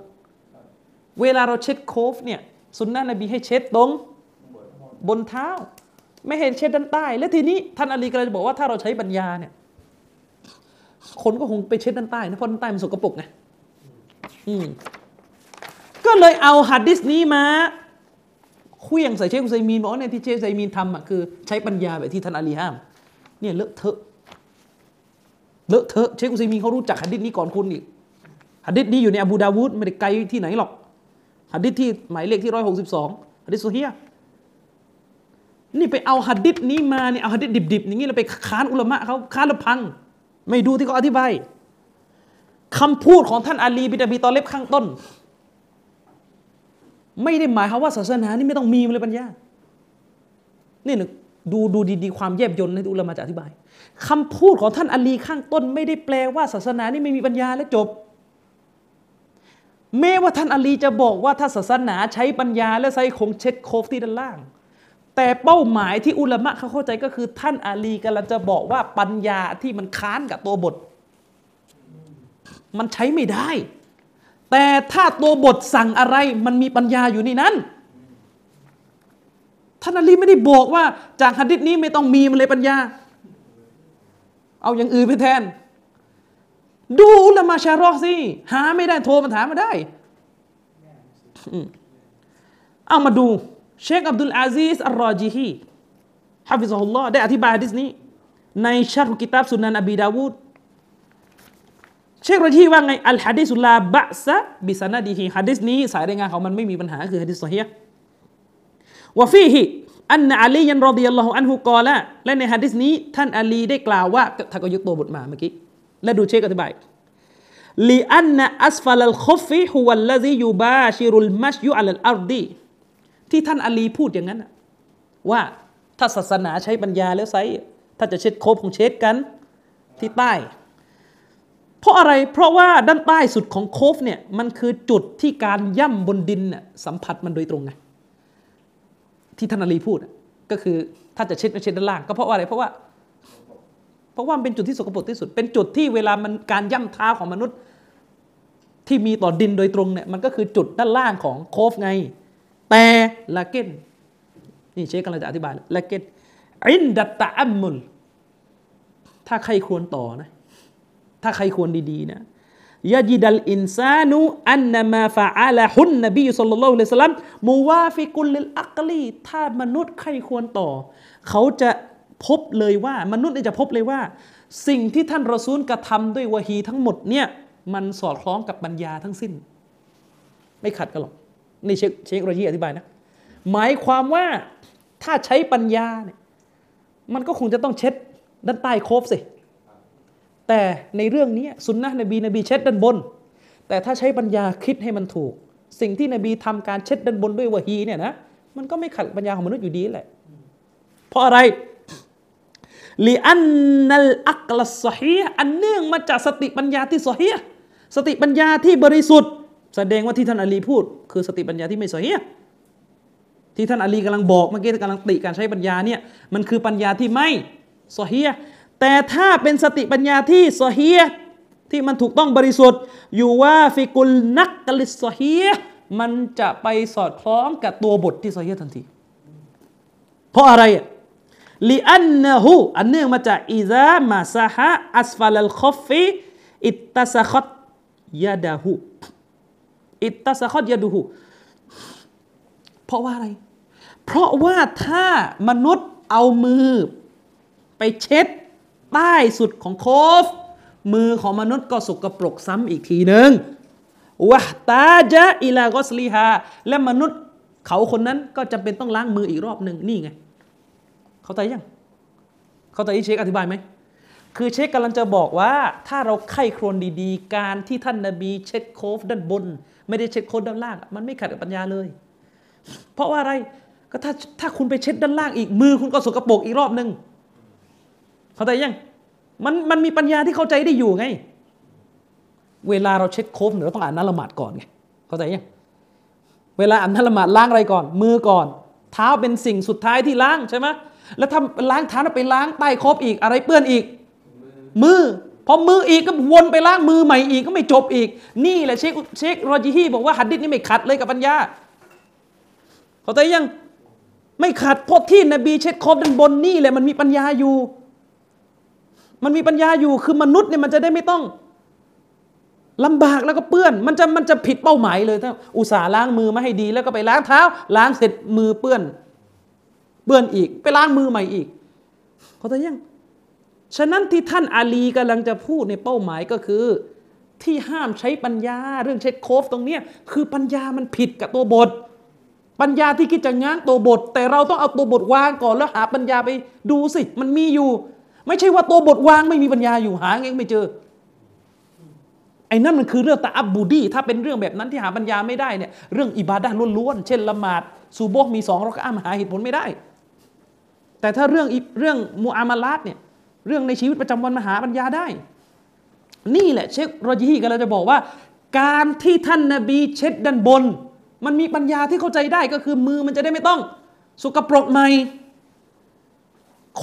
เวลาเราเช็ดคุฟเนี่ย สุนนะนบีให้เช็ดตรงบนเท้า ไม่เห็นเช็ดด้านใต้ แล้วทีนี้ท่านอาลีก็เลยบอกว่าถ้าเราใช้ปัญญาเนี่ยคนก็คงไปเช็ดด้านใต้นะเพราะด้านใต้มันสกปรกไงก็เลยเอาฮัดดิสนี้มาเหวี่ยงใส่เชคอุซัยมีนบอกเนี่ยที่เชคอุซัยมีนทำอะคือใช้ปัญญาแบบที่ท่านอาลีห้าม เนี่ยเลอะเทอะเลอะเทอะเชคอุซัยมีนเขารู้จักฮัดดิสนี้ก่อนคุณอีกฮัดดิสนี้อยู่ในอบูดาวูดไม่ได้ไกลที่ไหนหรอก ฮัดดิสที่หมายเลขที่ร้อยหกสิบสองฮัดดิสซอเฮียะห์นี่ไปเอาหัดดิษนี้มาเนี่ยเอาหัดดิษดิบๆอย่างนี้เราไปค้านอุลามะเขาค้านแล้วพัง ไม่ดูที่เขาอธิบายคำพูดของท่านอาลีบิดาบีตอเล็บข้างต้น ไม่ได้หมายความว่าศาสนานี่ไม่ต้องมีเลยปัญญา นี่นึกดูดูดีๆความแยบยลในอุลามะจะอธิบายคำพูดของท่านอาลีข้างต้น ไม่ได้แปลว่าศาสนานี่ไม่มีปัญญาและจบ แม้ว่าท่านอาลีจะบอกว่าถ้าศาสนาใช้ปัญญาและใช้คงเช็ดโคฟที่ด้านล่าง แต่เป้าหมายที่อุลามะเขาเข้าใจก็คือ ท่านอาลีกำลังจะบอกว่าปัญญาที่มันค้านกับตัวบท มันใช้ไม่ได้ แต่ถ้าตัวบทสั่งอะไรมันมีปัญญาอยู่ในนั้นท่านอาลีไม่ได้บอกว่าจากหะดิษนี้ไม่ต้องมีมันเลยปัญญา เอาอย่างอื่นไปแทน ดูอุลามาชารอสิหาไม่ได้โทรมาถามมาได้เอามาดู เชคอับดุลอาซีสอัลรอจีฮีฮะฟิซฮุลลอฮ์ได้อธิบายดิสนี้ ในชัรกิตาบสุนันอบีดาวูดเชครอจีว่าไงالحديث لا بأس بسندهฮะดิษนี้สายรายงานของมันไม่มีปัญหาคือฮะดิษซอฮีوفيه أن عليا رضي الله عنه قالและในฮะดิษนี้ ท่านอาลีได้กล่าวว่าถ้าก็ยกตัวบทมาเมื่อกี้ และดูเชคอธิบายلأن أسفل الخف هو الذي يباشر المشي على الأرضที่ท่านอาลีพูดอย่างนั้นว่าถ้าศาสนาใช้ปัญญาแล้วไซถ้าจะเช็ดโคบของเช็ดกันที่ใต้ เพราะอะไรเพราะว่าด้านใต้สุดของโคฟเนี่ยมันคือจุดที่การย่ำบนดินน่ะสัมผัสมันโดยตรงไงที่ท่านอาลีพูดก็คือถ้าจะเช็ดไม่เช็ดด้านล่าง ก็เพราะว่าอะไรเพราะว่า เพราะว่ามันเป็นจุดที่สกปรกที่สุด เป็นจุดที่เวลามันการย่ำเท้าของมนุษย์ ที่มีต่อดินโดยตรงเนี่ยมันก็คือจุดด้านล่างของโคฟไง แต่ لكنนี่เชคกำลังจะอธิบาย لكن عند التأملถ้าใคร่ครวญต่อนะ ถ้าใคร่ครวญดีๆนะيجد الإنسان أن ما فعله النبي صلى الله عليه وسلم موافق للعقلถ้ามนุษย์ใคร่ครวญต่อ เขาจะ พบเลยว่ามนุษย์จะพบเลยว่า สิ่งที่ท่านรอซูลกระทำด้วยวะฮีทั้งหมดเนี่ยมันสอดคล้องกับปัญญาทั้งสิ้น ไม่ขัดกันหรอกนี่เชคเชคโรยีอธิบายนะหมายความว่าถ้าใช้ปัญญาเนี่ยมันก็คงจะต้องเช็ดด้านใต้โคบสิ แต่ในเรื่องนี้สุนนะนบีนบีเช็ดด้านบน แต่ถ้าใช้ปัญญาคิดให้มันถูก สิ่งที่นบีทำการเช็ดด้านบนด้วยวะฮีเนี่ยนะมันก็ไม่ขัดปัญญาของมนุษย์อยู่ดีแหละ เพราะอะไร ลีอันนัลอักลสฮีอันเนื่องมาจากสติปัญญาที่สฮีสติปัญญาที่บริสุทธิ์ แสดงว่าที่ท่านอาลีพูด คือสติปัญญาที่ไม่สฮีที่ท่านอาลีกำลังบอกเมื่อกี้กำลังติการใช้ปัญญาเนี่ยมันคือปัญญาที่ไม่สฮีแต่ถ้าเป็นสติปัญญาที่สฮีที่มันถูกต้องบริสุทธิ์อยู่ว่าฟิกุลนักกลิสฮีมันจะไปสอดคล้องกับตัวบทที่สฮีทันที เพราะอะไร لأنهอันเนื่องมาจากإذا مسح أسفل الخف اتسخت يده اتسخت يدهเพราะว่าอะไร เพราะว่าถ้ามนุษย์เอามือไปเช็ดใต้สุดของคุฟ มือของมนุษย์ก็สกปรกซ้ำอีกทีหนึ่งوتحتاج إلى غسلهاและมนุษย์เขาคนนั้นก็จำเป็นต้องล้างมืออีกรอบหนึ่งนี่ไง เข้าใจยังเข้าใจที่เชคอธิบายไหมคือเชคกำลังจะบอกว่าถ้าเราไข้ครวนดีๆ การที่ท่านนาบีเช็ดโคฟด้านบน ไม่ได้เช็ดโคฟด้านล่าง มันไม่ขัดกับปัญญาเลย เพราะว่าอะไรก็ถ้าถ้าคุณไปเช็ดด้านล่างอีกมือคุณก็สกปรกอีกรอบหนึ่งเข้าใจยังมันมันมีปัญญาที่เข้าใจได้อยู่ไง เวลาเราเช็ดโคฟเราต้องอ่านนัละหมาดก่อนไงเข้าใจยังเวลาอ่านนัละหมาดล้างอะไรก่อน มือก่อน เท้าเป็นสิ่งสุดท้ายที่ล้างใช่ไหม แล้วถ้าล้างเท้าไปล้างใต้คบอีกอะไรเปื้อนอีก มือพอมืออีกก็วนไปล้างมือใหม่อีกก็ไม่จบอีก นี่แหละเชคเชครอจิฮีบอกว่าหัดดิษนี่ไม่ขัดเลยกับปัญญาเข้าใจยังไม่ขัดเพราะที่นบีเช็ดคอบด้านบนนี่แหละมันมีปัญญาอยู่ มันมีปัญญาอยู่คือมนุษย์เนี่ยมันจะได้ไม่ต้องลำบากแล้วก็เปื้อน มันจะมันจะผิดเป้าหมายเลยถ้าอุตส่าห์ล้างมือมาให้ดี แล้วก็ไปล้างเท้า ล้างเสร็จมือเปื้อน เปื้ออีก ไปล้างมือใหม่อีกเขาใจยังฉะนั้นที่ท่านอาลีกำลังจะพูดในเป้าหมายก็คือ ที่ห้ามใช้ปัญญา เรื่องเช็ดโคฟตรงเนี้ยคือปัญญามันผิดกับตัวบท ปัญญาที่คิดจะง้างตัวบท แต่เราต้องเอาตัวบทวางก่อนแล้วหาปัญญาไปดูสิมันมีอยู่ ไม่ใช่ว่าตัวบทวางไม่มีปัญญาอยู่หาเองไม่เจอไอ้นั่นมันคือเรื่องตาอับบูดีถ้าเป็นเรื่องแบบนั้นที่หาปัญญาไม่ได้เนี่ยเรื่องอิบาดะล้วนๆเช่นละหมาดซูโบกมีสองเราก็อ้ามหาเหตุผลไม่ได้ แต่ถ้าเรื่องเรื่องมูอามาลาตเนี่ยเรื่องในชีวิตประจำวันมหาปัญญาได้ นี่แหละเชคโรจีฮีกันเราจะบอกว่า การที่ท่านนาบีเช็ดด้านบน มันมีปัญญาที่เข้าใจได้ก็คือมือมันจะได้ไม่ต้องสกปรกใหม่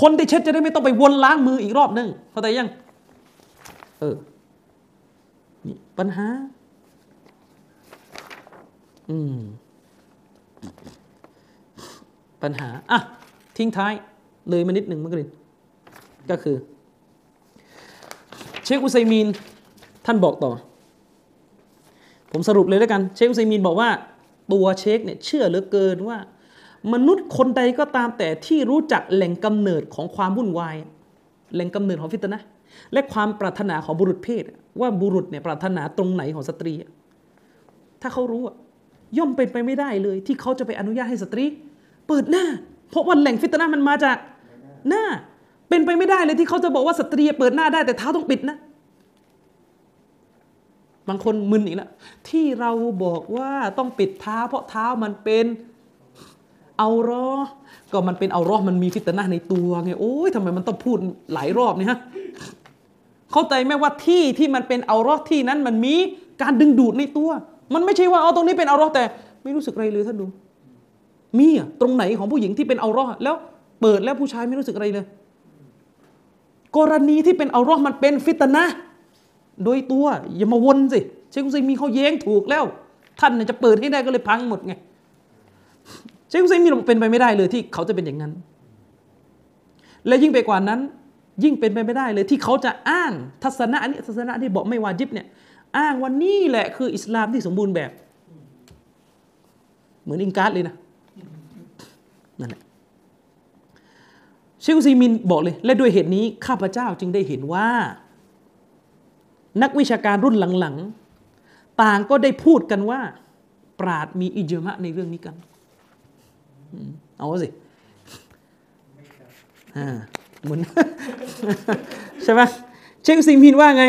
คนที่เช็ดจะได้ไม่ต้องไปวนล้างมืออีกรอบนึงเข้าใจยังเออนี่ปัญหา อืม ปัญหา อะ ทิ้งท้ายเลยมานิดหนึ่งมักรินก็คือ เชคอุซัยมีนท่านบอกต่อ ผมสรุปเลยแล้วกัน เชคอุซัยมีนบอกว่าตัวเชคเนี่ยเชื่อเหลือเกินว่า มนุษย์คนใดก็ตามแต่ที่รู้จักแหล่งกำเนิดของความวุ่นวาย แหล่งกำเนิดของฟิตนะและความปรารถนาของบุรุษเพศ ว่าบุรุษเนี่ยปรารถนาตรงไหนของสตรี ถ้าเขารู้อะย่อมเป็นไปไม่ได้เลย ที่เขาจะไปอนุญาตให้สตรี เปิดหน้า เพราะวันแหล่งฟิตนะมันมาจากหน้า เป็นไปไม่ได้เลยที่เขาจะบอกว่าสตรีเปิดหน้าได้แต่เท้าต้องปิดนะ บางคนมึนอีกแล้วที่เราบอกว่าต้องปิดเท้า เพราะเท้ามันเป็นเอารอก็มันเป็นเอารอมันมีฟิตนะในตัวไงโอ้ยทำไมมันต้องพูดหลายรอบเนี่ยฮะเข้าใจไหมว่าที่ที่มันเป็นเอารอที่นั้นมันมีการดึงดูดในตัว มันไม่ใช่ว่าเอาตรงนี้เป็นเอารอแต่ ไม่รู้สึกอะไรเลยท่านดู มีอะตรงไหนของผู้หญิงที่เป็นเอารอแล้วเปิดแล้วผู้ชายไม่รู้สึกอะไรเลย กรณีที่เป็นเอารอมันเป็นฟิตนะ โดยตัวอย่ามาวนสิเชคุซัยมีเขาแย้งถูกแล้ว ท่านจะเปิดให้ได้ก็เลยพังหมดไงเชคุซัยมีเป็นไปไม่ได้เลยที่เขาจะเป็นอย่างนั้น และยิ่งไปกว่านั้น ยิ่งเป็นไปไม่ได้เลยที่เขาจะอ้างทัศนะนี้ทัศนะที่บอกไม่วาจิบเนี่ยอ้างว่านี่แหละคืออิสลามที่สมบูรณ์แบบ เหมือนอิงการ์ดเลยนะ นั่นแหละเชคุซีมินบอกเลย และด้วยเหตุนี้ข้าพเจ้าจึงได้เห็นว่า นักวิชาการรุ่นหลังๆ ต่างก็ได้พูดกันว่า ปราดมีอิจมะในเรื่องนี้กัน เอาสิเหมือนใช่ไหมเชคซิมพินว่าไง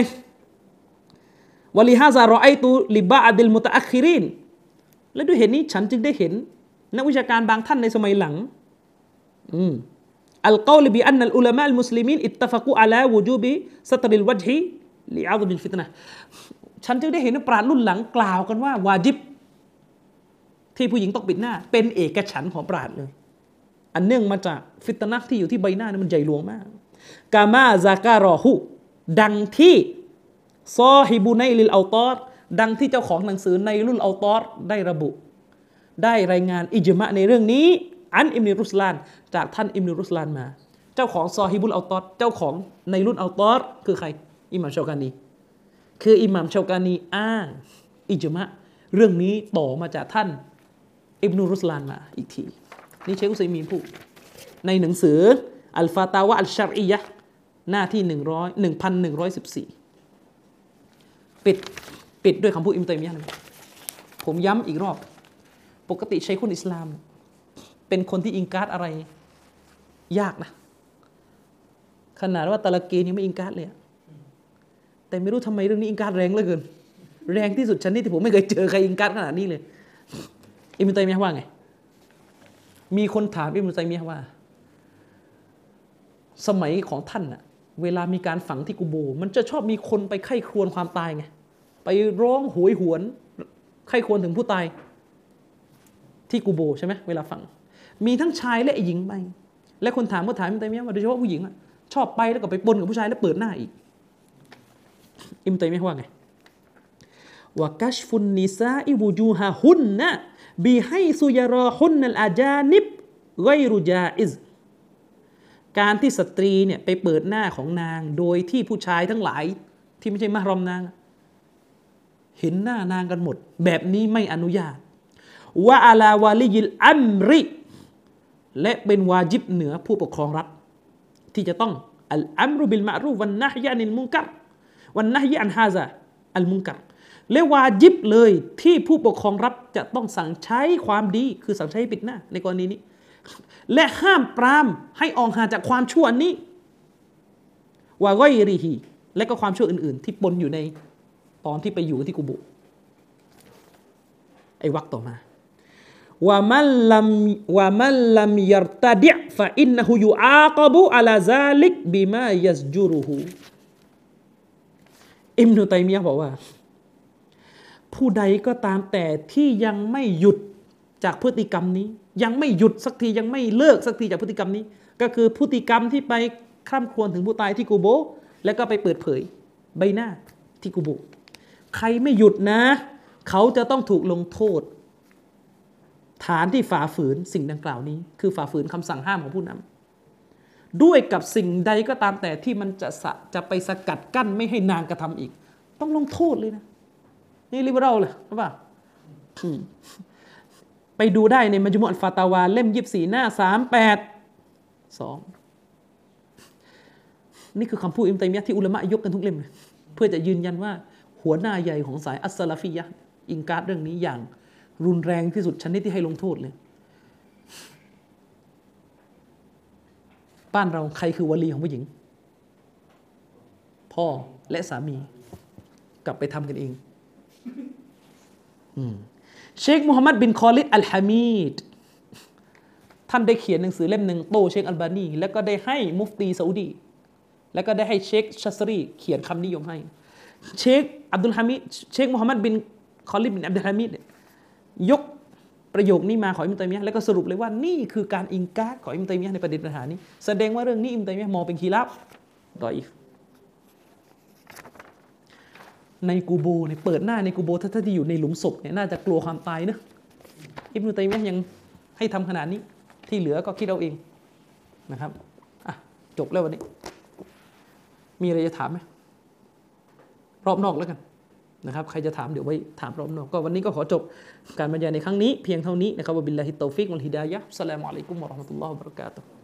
วลีฮาซารอไอตูลิบะอัดิลมุตะอัคิรินและด้วยเหตุนี้ฉันจึงได้เห็น นักวิชาการบางท่านในสมัยหลังอืมالقول بأن العلماء المسلمين اتفقوا على وجوب ستر الوجه لعظم الفتنةฉันจึงได้เห็นปราชญ์รุ่นหลังกล่าวกันว่าวาจิบ ที่ผู้หญิงต้องปิดหน้า เป็นเอกฉันท์ของปราชญ์เลย อันเนื่องมาจากฟิตนะที่อยู่ที่ใบหน้านี่มันใหญ่หลวงมากكما ذكرهดังที่صاحب نيل الأوطارดังที่เจ้าของหนังสือนัยลุลเอาตอรได้ระบุ ได้รายงานอิจมะในเรื่องนี้ عن ابن رسلان จากท่านอิบนุรุสลานมา เจ้าของซอฮิบุลเอาตอรเจ้าของในรุ่นเอาตอรคือใครอิหม่ามชาวกานี คืออิหม่ามชาวกานีอ้างอิจมะเรื่องนี้ต่อมาจากท่านอิบนุรุสลานมาอีกที นี่เชคอุซัยมีนพูดในหนังสืออัลฟาตาวะอัลชารียะหน้าที่หนึ่งร้อยหนึ่งพันหนึ่งร้อยสิบสี่ปิดปิดด้วยคำพูดอิบนุตัยมียะผมย้ำอีกรอบ ปกติชัยคุลอิสลาม เป็นคนที่إنكار อะไร ยากนะขนาดว่าตะลกียังไม่ إنكار เลยแต่ไม่รู้ทำไมเรื่องนี้ إنكار แรงเหลือเกิน แรงที่สุดชนิดที่ผมไม่เคยเจอใคร إنكار ขนาดนี้เลยอิบนุตัยมียะห์ว่าไง มีคนถามอิมตัยมียะว่า สมัยของท่านอะเวลามีการฝังที่กูโบ มันจะชอบมีคนไปไข้ครวญความตายไง ไปร้องหวยหวน ไข้ครวญถึงผู้ตาย ที่กูโบใช่ไหมเวลาฝัง มีทั้งชายและหญิงไป และคนถามก็ถามอิมตัยมียะว่าโดยเฉพาะผู้หญิงอะชอบไปแล้วก็ไปปนกับผู้ชายแล้วเปิดหน้าอีก อิมตัยมียะว่าไงว่ากัชฟุนนิซาอิบูจูฮาฮุนนะบีให้ซุยรอฮุนนัลอาจานิบไกรุจาอิซการที่สตรีเนี่ยไปเปิดหน้าของนาง โดยที่ผู้ชายทั้งหลายที่ไม่ใช่มารอมนาง เห็นหน้านางกันหมด แบบนี้ไม่อนุญาต ว่าอาลาวาลิยิลอัมริ และเป็นวาจิบเหนือผู้ปกครองรัฐ ที่จะต้องอัลอัมรุบิลมารูวันนะฮยานิลมุนกัรวันนะฮยอันฮาซาอัลมุนกัรและวาจิบเลยที่ผู้ปกครองรัฐจะต้องสั่งใช้ความดีคือสั่งใช้ปิดหน้า ในกรณีนี้ และห้ามปรามให้ออกห่างจากความชั่วนี้วาก้อยรีฮีและก็ความชั่วอื่น ๆ ที่ปนอยู่ในตอนที่ไปอยู่ที่กุโบไอ้วักต่อมา ว่ามันลัมว่ามันลัมยัรตาดิฟะอินนหูยูอาคบุอัลาซาลิกบิมายัสจูรุหูอิมนุตัยมียะบอกว่า ผู้ใดก็ตามแต่ที่ยังไม่หยุดจากพฤติกรรมนี้ ยังไม่หยุดสักทียังไม่เลิกสักทีจากพฤติกรรมนี้ ก็คือพฤติกรรมที่ไปคร่ำครวญถึงผู้ตายที่กูโบ แล้วก็ไปเปิดเผยใบหน้าที่กูโบ ใครไม่หยุดนะ เขาจะต้องถูกลงโทษ ฐานที่ฝ่าฝืนสิ่งดังกล่าวนี้ คือฝ่าฝืนคำสั่งห้ามของผู้นำด้วยกับสิ่งใดก็ตามแต่ที่มันจะสะจะไปสกัดกั้นไม่ให้นางกระทำอีก ต้องลงโทษเลยนะ นี่ลิเบอรัลเลยหรือเปล่าไปดูได้ในมัจมุอัลฟาตาวา เล่มยิบสี่หน้าสามแปดสองนี่คือคำพูดอิมตัยมียะที่อุลามะยกกันทุกเล่มเลยเพื่อจะยืนยันว่า หัวหน้าใหญ่ของสายอัสซาลาฟียะอิงการดเรื่องนี้อย่าง รุนแรงที่สุดชนิดที่ให้ลงโทษเลย บ้านเราใครคือวลีของผู้หญิง พ่อและสามี กลับไปทำกันเองเชคมูฮัมหมัดบินคอลิดอัลฮามีดท่านได้เขียนหนังสือเล่มหนึ่งโต้เชคอัลบานี แล้วก็ได้ให้มุฟตีซาอุดีแล้วก็ได้ให้เชคชัสรี เขียนคำนิยมให้ เชคอับดุลฮามิดเชคมูฮัมหมัดบินคอลิดบินอับดุลฮามิดเนี่ย ยกประโยคนี้มาของอิมตัยมียะแล้วก็สรุปเลยว่านี่คือการอิงการของอิมตัยมียะในประเด็นปัญหานี้ แสดงว่าเรื่องนี้อิมตัยมียะมองเป็นخلاف ضعيفในกูโบเนี่ยเปิดหน้าในกูโบถ้าที่อยู่ในหลุมศพเนี่ยน่าจะกลัวความตายนะอิบนุตัยมียะยังให้ทำขนาดนี้ที่เหลือก็คิดเอาเองนะครับอะจบแล้ววันนี้ มีอะไรจะถามไหมรอบนอกแล้วกัน นะครับใครจะถามเดี๋ยวไว้ถามรอบนอกก็วันนี้ก็ขอจบการบรรยายในครั้งนี้เพียงเท่านี้นะครับبالله التوفيق والهداية السلام عليكم ورحمة الله وبركاته